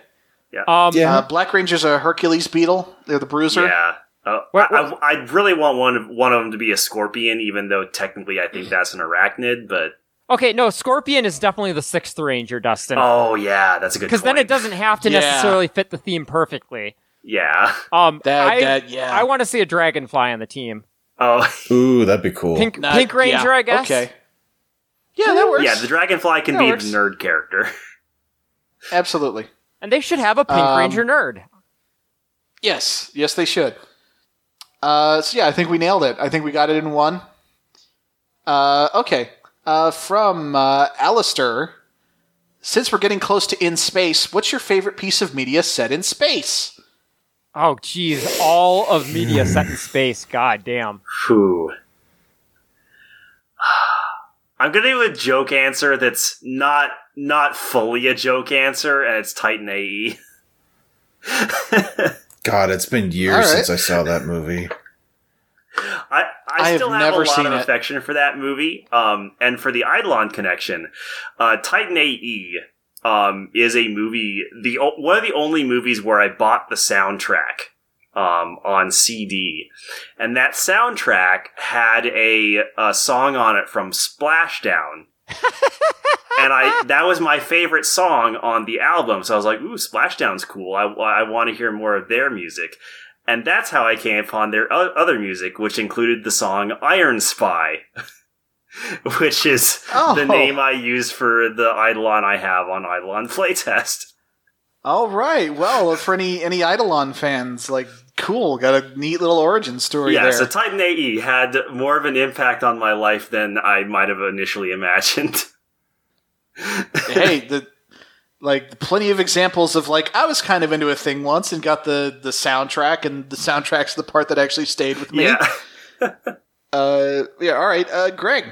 yeah. Um, Yeah. Uh, Black Ranger's a Hercules beetle. They're the bruiser. Yeah. Uh, What- I, I, I really want one of, one of them to be a scorpion, even though technically I think that's an arachnid. But Okay, no, Scorpion is definitely the sixth Ranger, Dustin. oh yeah, that's a good. Because then it doesn't have to Yeah. necessarily fit the theme perfectly. Yeah. Um, That- I, that- yeah. I want to see a dragonfly on the team. Oh Ooh, that'd be cool. Pink, Not- Pink Ranger, yeah, I guess. Okay. Yeah, that works. yeah. The dragonfly can That be works. the nerd character. Absolutely. And they should have a Pink Um, Ranger nerd. Yes, yes, they should. Uh, so yeah, I think we nailed it. I think we got it in one. Uh, okay. Uh, from uh, Alistair. Since we're getting close to in space, what's your favorite piece of media set in space? Oh, geez, all of media set in space. God damn. Whew. I'm gonna do a joke answer that's not not fully a joke answer, and it's Titan. AE. God, it's been years All right. since I saw that movie. I, I, I have still have, never a lot seen of it. affection for that movie. Um, and for the Eidolon connection, uh, Titan AE um, is a movie. The one of the only movies where I bought the soundtrack um, on CD, and that soundtrack had a, a song on it from Splashdown. and I that was my favorite song on the album. So I was like, "Ooh, Splashdown's cool. I, I want to hear more of their music." And that's how I came upon their other music, which included the song Iron Spy, which is Oh. the name I use for the Eidolon I have on Eidolon Playtest. All right. Well, for any any Eidolon fans, like, cool. Got a neat little origin story Yeah, there. so Titan AE had more of an impact on my life than I might have initially imagined. hey, the like plenty of examples of like I was kind of into a thing once and got the the soundtrack, and the soundtrack's the part that actually stayed with me. yeah. Uh, yeah. All right, uh, Greg.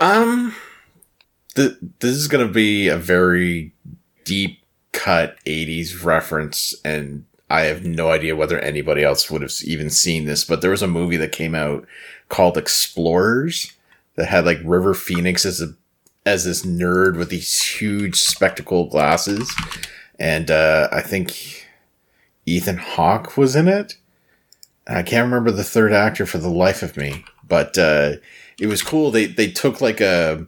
Um, th- this is going to be a very deep cut 80s reference, and I have no idea whether anybody else would have even seen this, but there was a movie that came out called Explorers that had like River Phoenix as a as this nerd with these huge spectacle glasses, and uh, I think Ethan Hawke was in it. I can't remember the third actor for the life of me, but uh, it was cool. They they took like a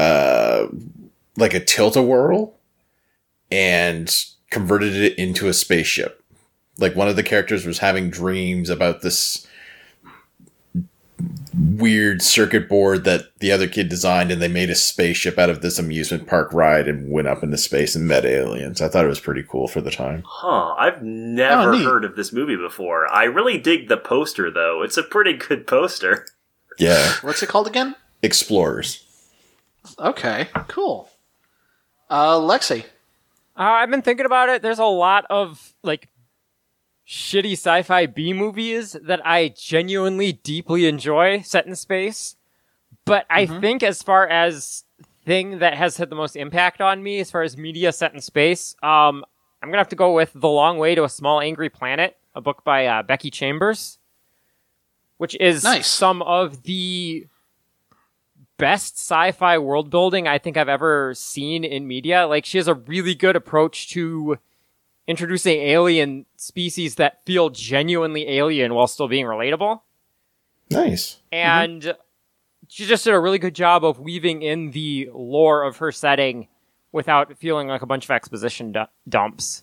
uh like a tilt a whirl and converted it into a spaceship. Like one of the characters was having dreams about this weird circuit board that the other kid designed and they made a spaceship out of this amusement park ride and went up into space and met aliens. I thought it was pretty cool for the time. Huh, I've never Oh, heard of this movie before. I really dig the poster, though. It's a pretty good poster. Yeah. What's it called again? Explorers. Okay, cool. Uh, Lexi. Uh, I've been thinking about it. There's a lot of like shitty sci-fi B movies that I genuinely deeply enjoy set in space. But I think as far as thing that has had the most impact on me as far as media set in space, um, I'm gonna have to go with The Long Way to a Small Angry Planet, a book by uh, Becky Chambers, which is Nice. some of the best sci-fi world building I think I've ever seen in media. Like she has a really good approach to introducing alien species that feel genuinely alien while still being relatable. Nice. And she just did a really good job of weaving in the lore of her setting without feeling like a bunch of exposition du- dumps.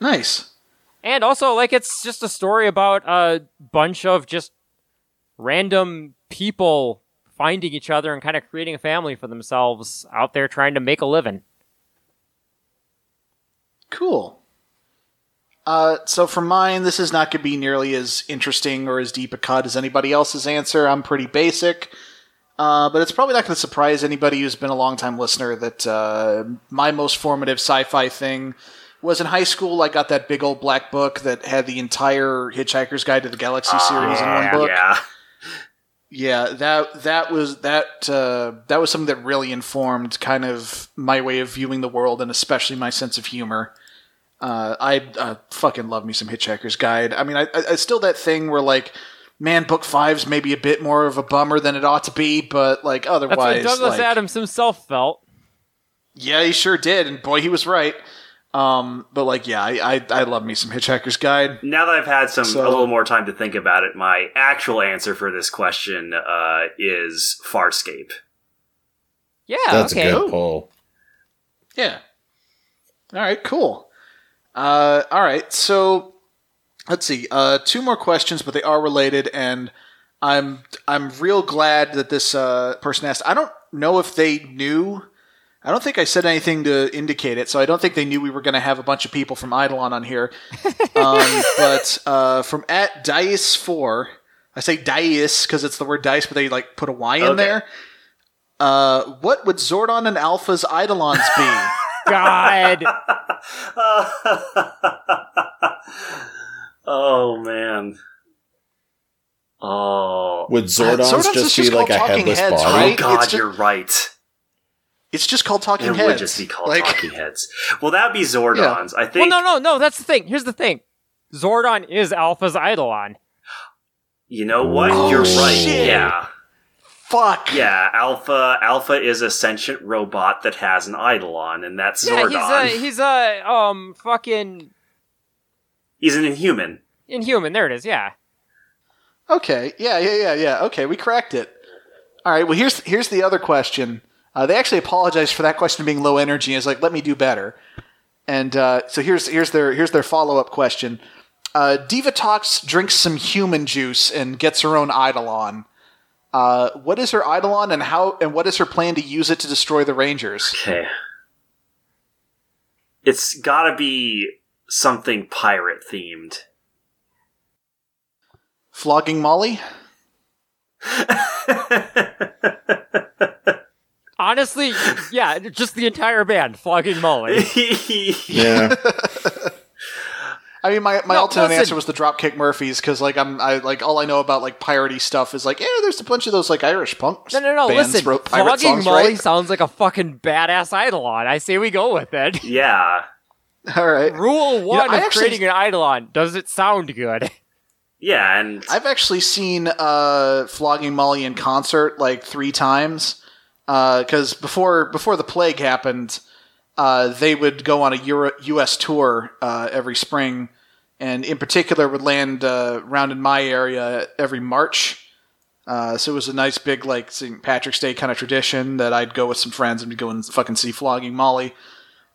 Nice. And also, like, it's just a story about a bunch of just random people finding each other and kind of creating a family for themselves out there trying to make a living. Cool. Uh, so for mine, this is not going to be nearly as interesting or as deep a cut as anybody else's answer. I'm pretty basic. Uh, but it's probably not going to surprise anybody who's been a long-time listener that uh, my most formative sci-fi thing was in high school. I got that big old black book that had the entire Hitchhiker's Guide to the Galaxy series in one book. Yeah. Yeah, that that was that uh, that was something that really informed kind of my way of viewing the world and especially my sense of humor. Uh, I uh, fucking love me some Hitchhiker's Guide. I mean, I, I, it's still that thing where like, man, book five's maybe a bit more of a bummer than it ought to be, but like That's what otherwise, Douglas like, Adams himself felt. yeah, he sure did, and boy, he was right. Um, but like, yeah, I, I I love me some Hitchhiker's Guide. Now that I've had some So- a little more time to think about it, my actual answer for this question uh, is Farscape. Yeah, That's okay. a good poll. Yeah. All right, cool. Uh, all right, so let's see. Uh, two more questions, but they are related, and I'm I'm real glad that this uh, person asked. I don't know if they knew. I don't think I said anything to indicate it, so I don't think they knew we were going to have a bunch of people from Eidolon on here. Um, but uh, from at Dice Four, I say Dice because it's the word dice, but they like put a Y in Okay. there. Uh, what would Zordon and Alpha's Eidolons be? God. oh man. Oh. Would Zordons, Zordons is just be just like a headless Heads, body? Oh god, It's ju- you're right. It's just called Talking It Heads. would just be called Like- Talking Heads. Well, that'd be Zordons. I think. well, no, no, no. That's the thing. Here's the thing. Zordon is Alpha's Eidolon. You know what? Oh, you're right. shit. Yeah. Fuck. Yeah, Alpha Alpha is a sentient robot that has an Eidolon, and that's Yeah, Zordon. he's a he's a um fucking He's an Inhuman. inhuman. There it is. Yeah. Okay. Yeah. Yeah. Yeah. Yeah. Okay. We cracked it. All right. Well, here's here's the other question. Uh, they actually apologized for that question being low energy. Is like, let me do better. And uh, so here's here's their here's their follow up question. Uh, Divatox, drinks some human juice, and gets her own Eidolon. Uh, what is her Eidolon, and how and what is her plan to use it to destroy the Rangers? Okay. It's gotta be something pirate themed. Flogging Molly. Honestly, yeah, just the entire band flogging Molly. Yeah. I mean, my, my No, alternate listen. answer was the Dropkick Murphys because like I'm I like all I know about like piratey stuff is like yeah, there's a bunch of those like Irish punk No, no, no. bands Listen, wrote pirate flogging songs, Molly right? sounds like a fucking badass Eidolon. I say we go with it. yeah. All right, Rule one I of actually- creating an Eidolon: Does it sound good? Yeah, and I've actually seen uh, Flogging Molly in concert like three times because before before the plague happened, uh, they would go on a Euro- U.S. tour uh, every spring, and in particular would land uh, around in my area every March. Uh, so it was a nice big like St. Patrick's Day kind of tradition that I'd go with some friends and we'd go and fucking see Flogging Molly.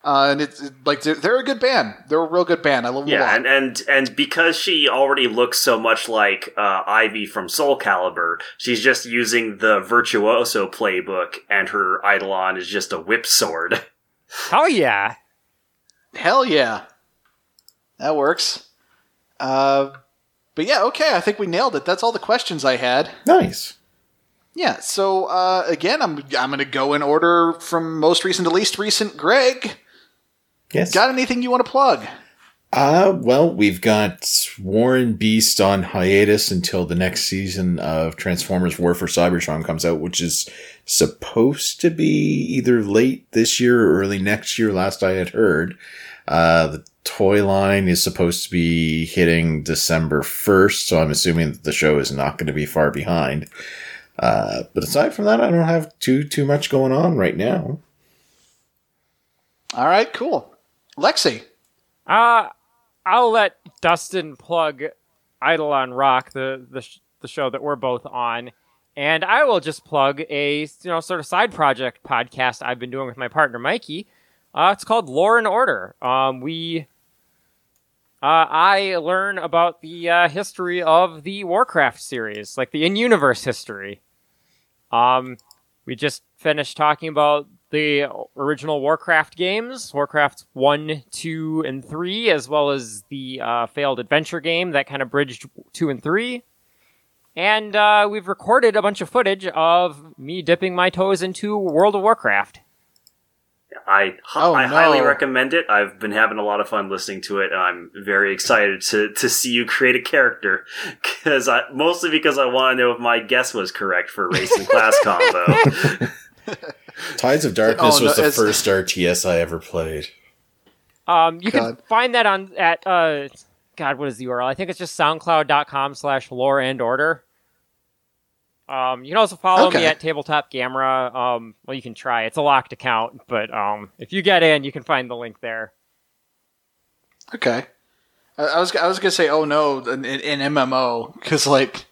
Uh, and it's like they're, they're a good band. They're a real good band. I love them yeah, and, and and because she already looks so much like uh, Ivy from Soul Calibur, she's just using the virtuoso playbook, and her Eidolon is just a whip sword. Hell yeah! Hell yeah. That works. Uh, but yeah, okay, I think we nailed it. That's all the questions I had. nice. Yeah, so uh, again, I'm I'm going to go in order from most recent to least recent. Greg, Yes. got anything you want to plug? Uh, well, we've got Warren Beast on hiatus until the next season of Transformers War for Cybertron comes out, which is supposed to be either late this year or early next year, last I had heard. Uh, the toy line is supposed to be hitting December 1st, so I'm assuming that the show is not going to be far behind. Uh, but aside from that, I don't have too, too much going on right now. All right, cool. Lexi, Uh, I'll let Dustin plug Eidolon Rock, the the sh- the show that we're both on, and I will just plug a you know sort of side project podcast I've been doing with my partner Mikey. Uh, it's called Lore and Order. Um, we uh, I learn about the uh, history of the Warcraft series, like the in-universe history. Um, we just finished talking about the original Warcraft games, Warcraft 1, 2, and 3, as well as the uh, failed adventure game that kind of bridged 2 and 3. And uh, we've recorded a bunch of footage of me dipping my toes into World of Warcraft. I Oh, I highly recommend it. I've been having a lot of fun listening to it, and I'm very excited to to see you create a character. Because I mostly because I want to know if my guess was correct for race and class combo. Tides of Darkness Oh, no, was the it's- first RTS I ever played. Um, you can find that on at uh, God, what is the URL? I think it's just SoundCloud.com slash lore and order. Um, you can also follow me at Tabletop Gamera. Um, well, you can try. It's a locked account, but um, if you get in, you can find the link there. Okay. I, I was I was gonna say, oh no, in, in MMO because like, you,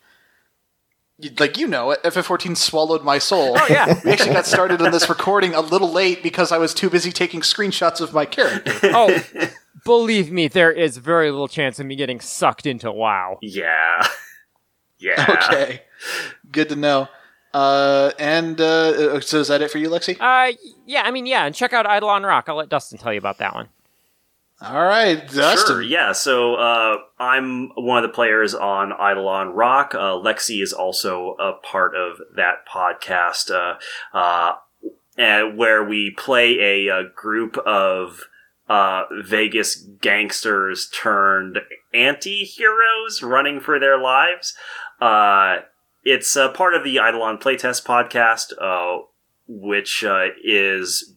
like you know, it, FF14 swallowed my soul. Oh yeah. We actually got started on this recording a little late because I was too busy taking screenshots of my character. oh, believe me, there is very little chance of me getting sucked into WoW. yeah, yeah. Okay, good to know. Uh, and uh, so is that it for you, Lexi? Uh, yeah, I mean, yeah, and check out Eidolon Rock. I'll let Dustin tell you about that one. All right, Dustin. Sure, yeah. So uh, I'm one of the players on Eidolon Rock. Uh, Lexi is also a part of that podcast, uh, uh, where we play a, a group of uh, Vegas gangsters turned anti-heroes running for their lives. Uh, it's uh, part of the Eidolon Playtest podcast, uh, which uh, is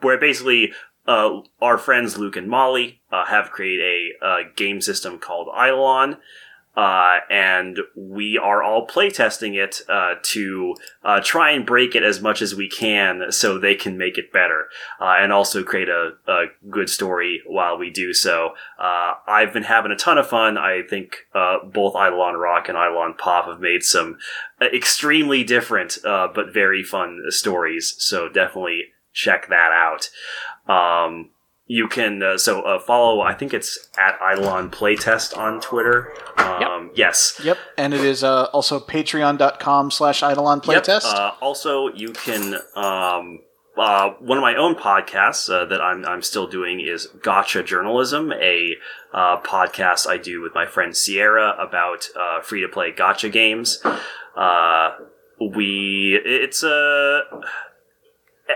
where basically uh, our friends Luke and Molly uh, have created a, uh game system called Eidolon, uh, and we are all playtesting it uh, to uh, try and break it as much as we can so they can make it better, uh, and also create a, a good story while we do so. Uh, I've been having a ton of fun. I think uh, both Eidolon Rock and Eidolon Pop have made some extremely different uh, but very fun stories, so definitely check that out. Um, you can uh, so uh, follow. I think it's at Eidolon Playtest on Twitter. Um, Yes. Yep, and it is uh, also patreon.com slash Eidolon Playtest. Yep. Uh, also, you can. Um, uh, one of my own podcasts uh, that I'm, I'm still doing is Gotcha Journalism, a uh, podcast I do with my friend Sierra about uh, free to play gacha games. Uh, we it's a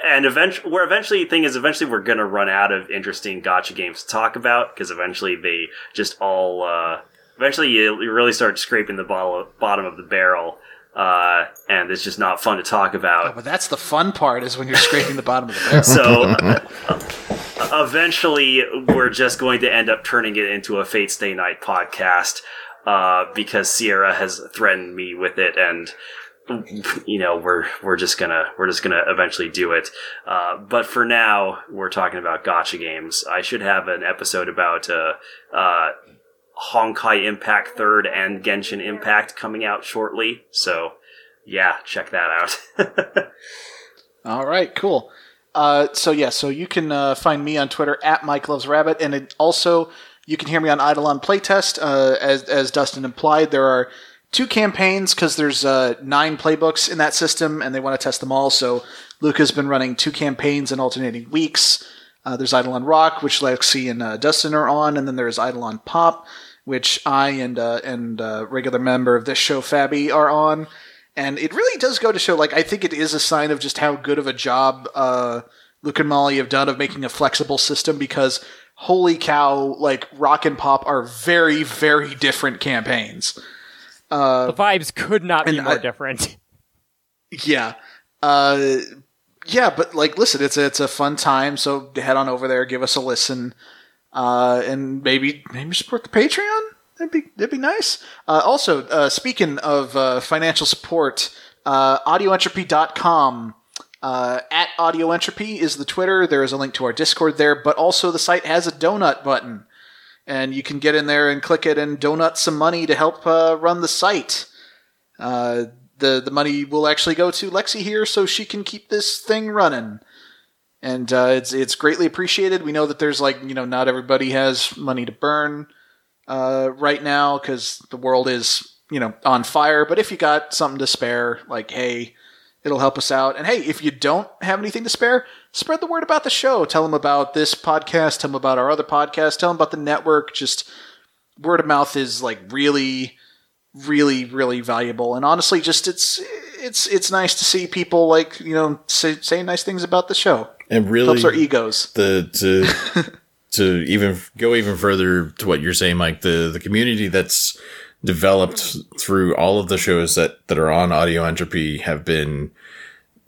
and eventually we're eventually thing is eventually we're gonna run out of interesting gacha games to talk about because eventually they just all uh, eventually you, you really start scraping the bottle, bottom of the barrel uh, and it's just not fun to talk about but that's the fun part is when you're scraping the bottom of the barrel. so uh, eventually we're just going to end up turning it into a fate stay night podcast uh, because sierra has threatened me with it and you know we're we're just gonna we're just gonna eventually do it uh, but for now we're talking about gacha games i should have an episode about uh, uh, honkai impact third and genshin impact coming out shortly so yeah check that out All right, cool. Uh, so yeah, so you can uh, find me on Twitter at Mike Loves Rabbit, and also you can hear me on Eidolon Playtest. Uh, as as Dustin implied, there are two campaigns because there's uh, nine playbooks in that system, and they want to test them all. So Luke has been running two campaigns in alternating weeks. Uh, there's Eidolon Rock, which Lexi and uh, Dustin are on, and then there's Eidolon Pop, which I and uh, and uh, regular member of this show, Fabi, are on. And it really does go to show, like, I think it is a sign of just how good of a job uh, Luke and Molly have done of making a flexible system because holy cow, like, Rock and Pop are very, very different campaigns. The vibes could not be more I- different. Yeah. Uh, yeah, but, like, listen, it's a, it's a fun time, so head on over there, give us a listen, uh, and maybe, maybe support the Patreon? That'd be, that'd be nice. Uh, also, uh, speaking of uh, financial support, uh, audioentropy.com uh, at audioentropy is the Twitter. There is a link to our Discord there, but also the site has a donut button. And you can get in there and click it and donut some money to help uh, run the site. Uh, the, the money will actually go to Lexi here so she can keep this thing running. and uh, it's it's greatly appreciated. We know that there's like you know not everybody has money to burn uh, right now because the world is you know on fire. But if you got something to spare, like hey, it'll help us out. And hey, if you don't have anything to spare, spread the word about the show. Tell them about this podcast. Tell them about our other podcast. Tell them about the network. Just word of mouth is like really really really valuable and honestly just it's it's it's nice to see people like you know say, saying nice things about the show And really, helps our egos the to to even go even further to what you're saying, Mike. The the community that's developed through all of the shows that that are on Audio Entropy have been.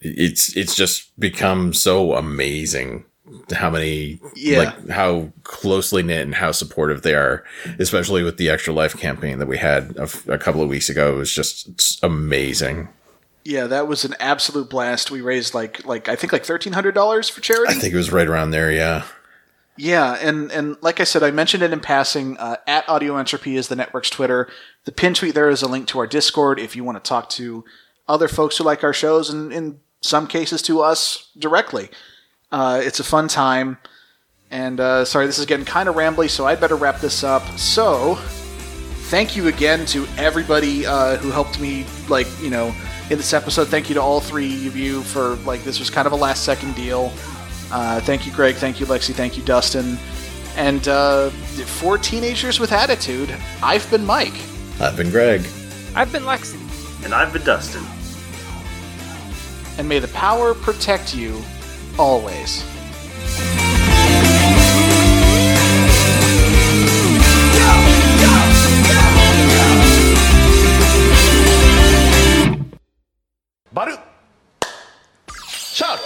It's it's just become so amazing how many Yeah. like how closely knit and how supportive they are especially with the extra life campaign that we had a, f- a couple of weeks ago it was just it's amazing yeah that was an absolute blast we raised like like i think like $1300 for charity i think it was right around there yeah Yeah, and and like I said, I mentioned it in passing. Uh, at Audio Entropy is the network's Twitter. The pin tweet there is a link to our Discord if you want to talk to other folks who like our shows, and in some cases to us directly. Uh, it's a fun time. And uh, sorry, this is getting kind of rambly, so I'd better wrap this up. So, thank you again to everybody uh, who helped me, like you know, in this episode. Thank you to all three of you for like this was kind of a last second deal. Uh, thank you, Greg. Thank you, Lexi. Thank you, Dustin. And uh, for teenagers with attitude, I've been Mike. i've been greg I've been Lexi. And I've been Dustin. And may the power protect you always. Baru! Chuck!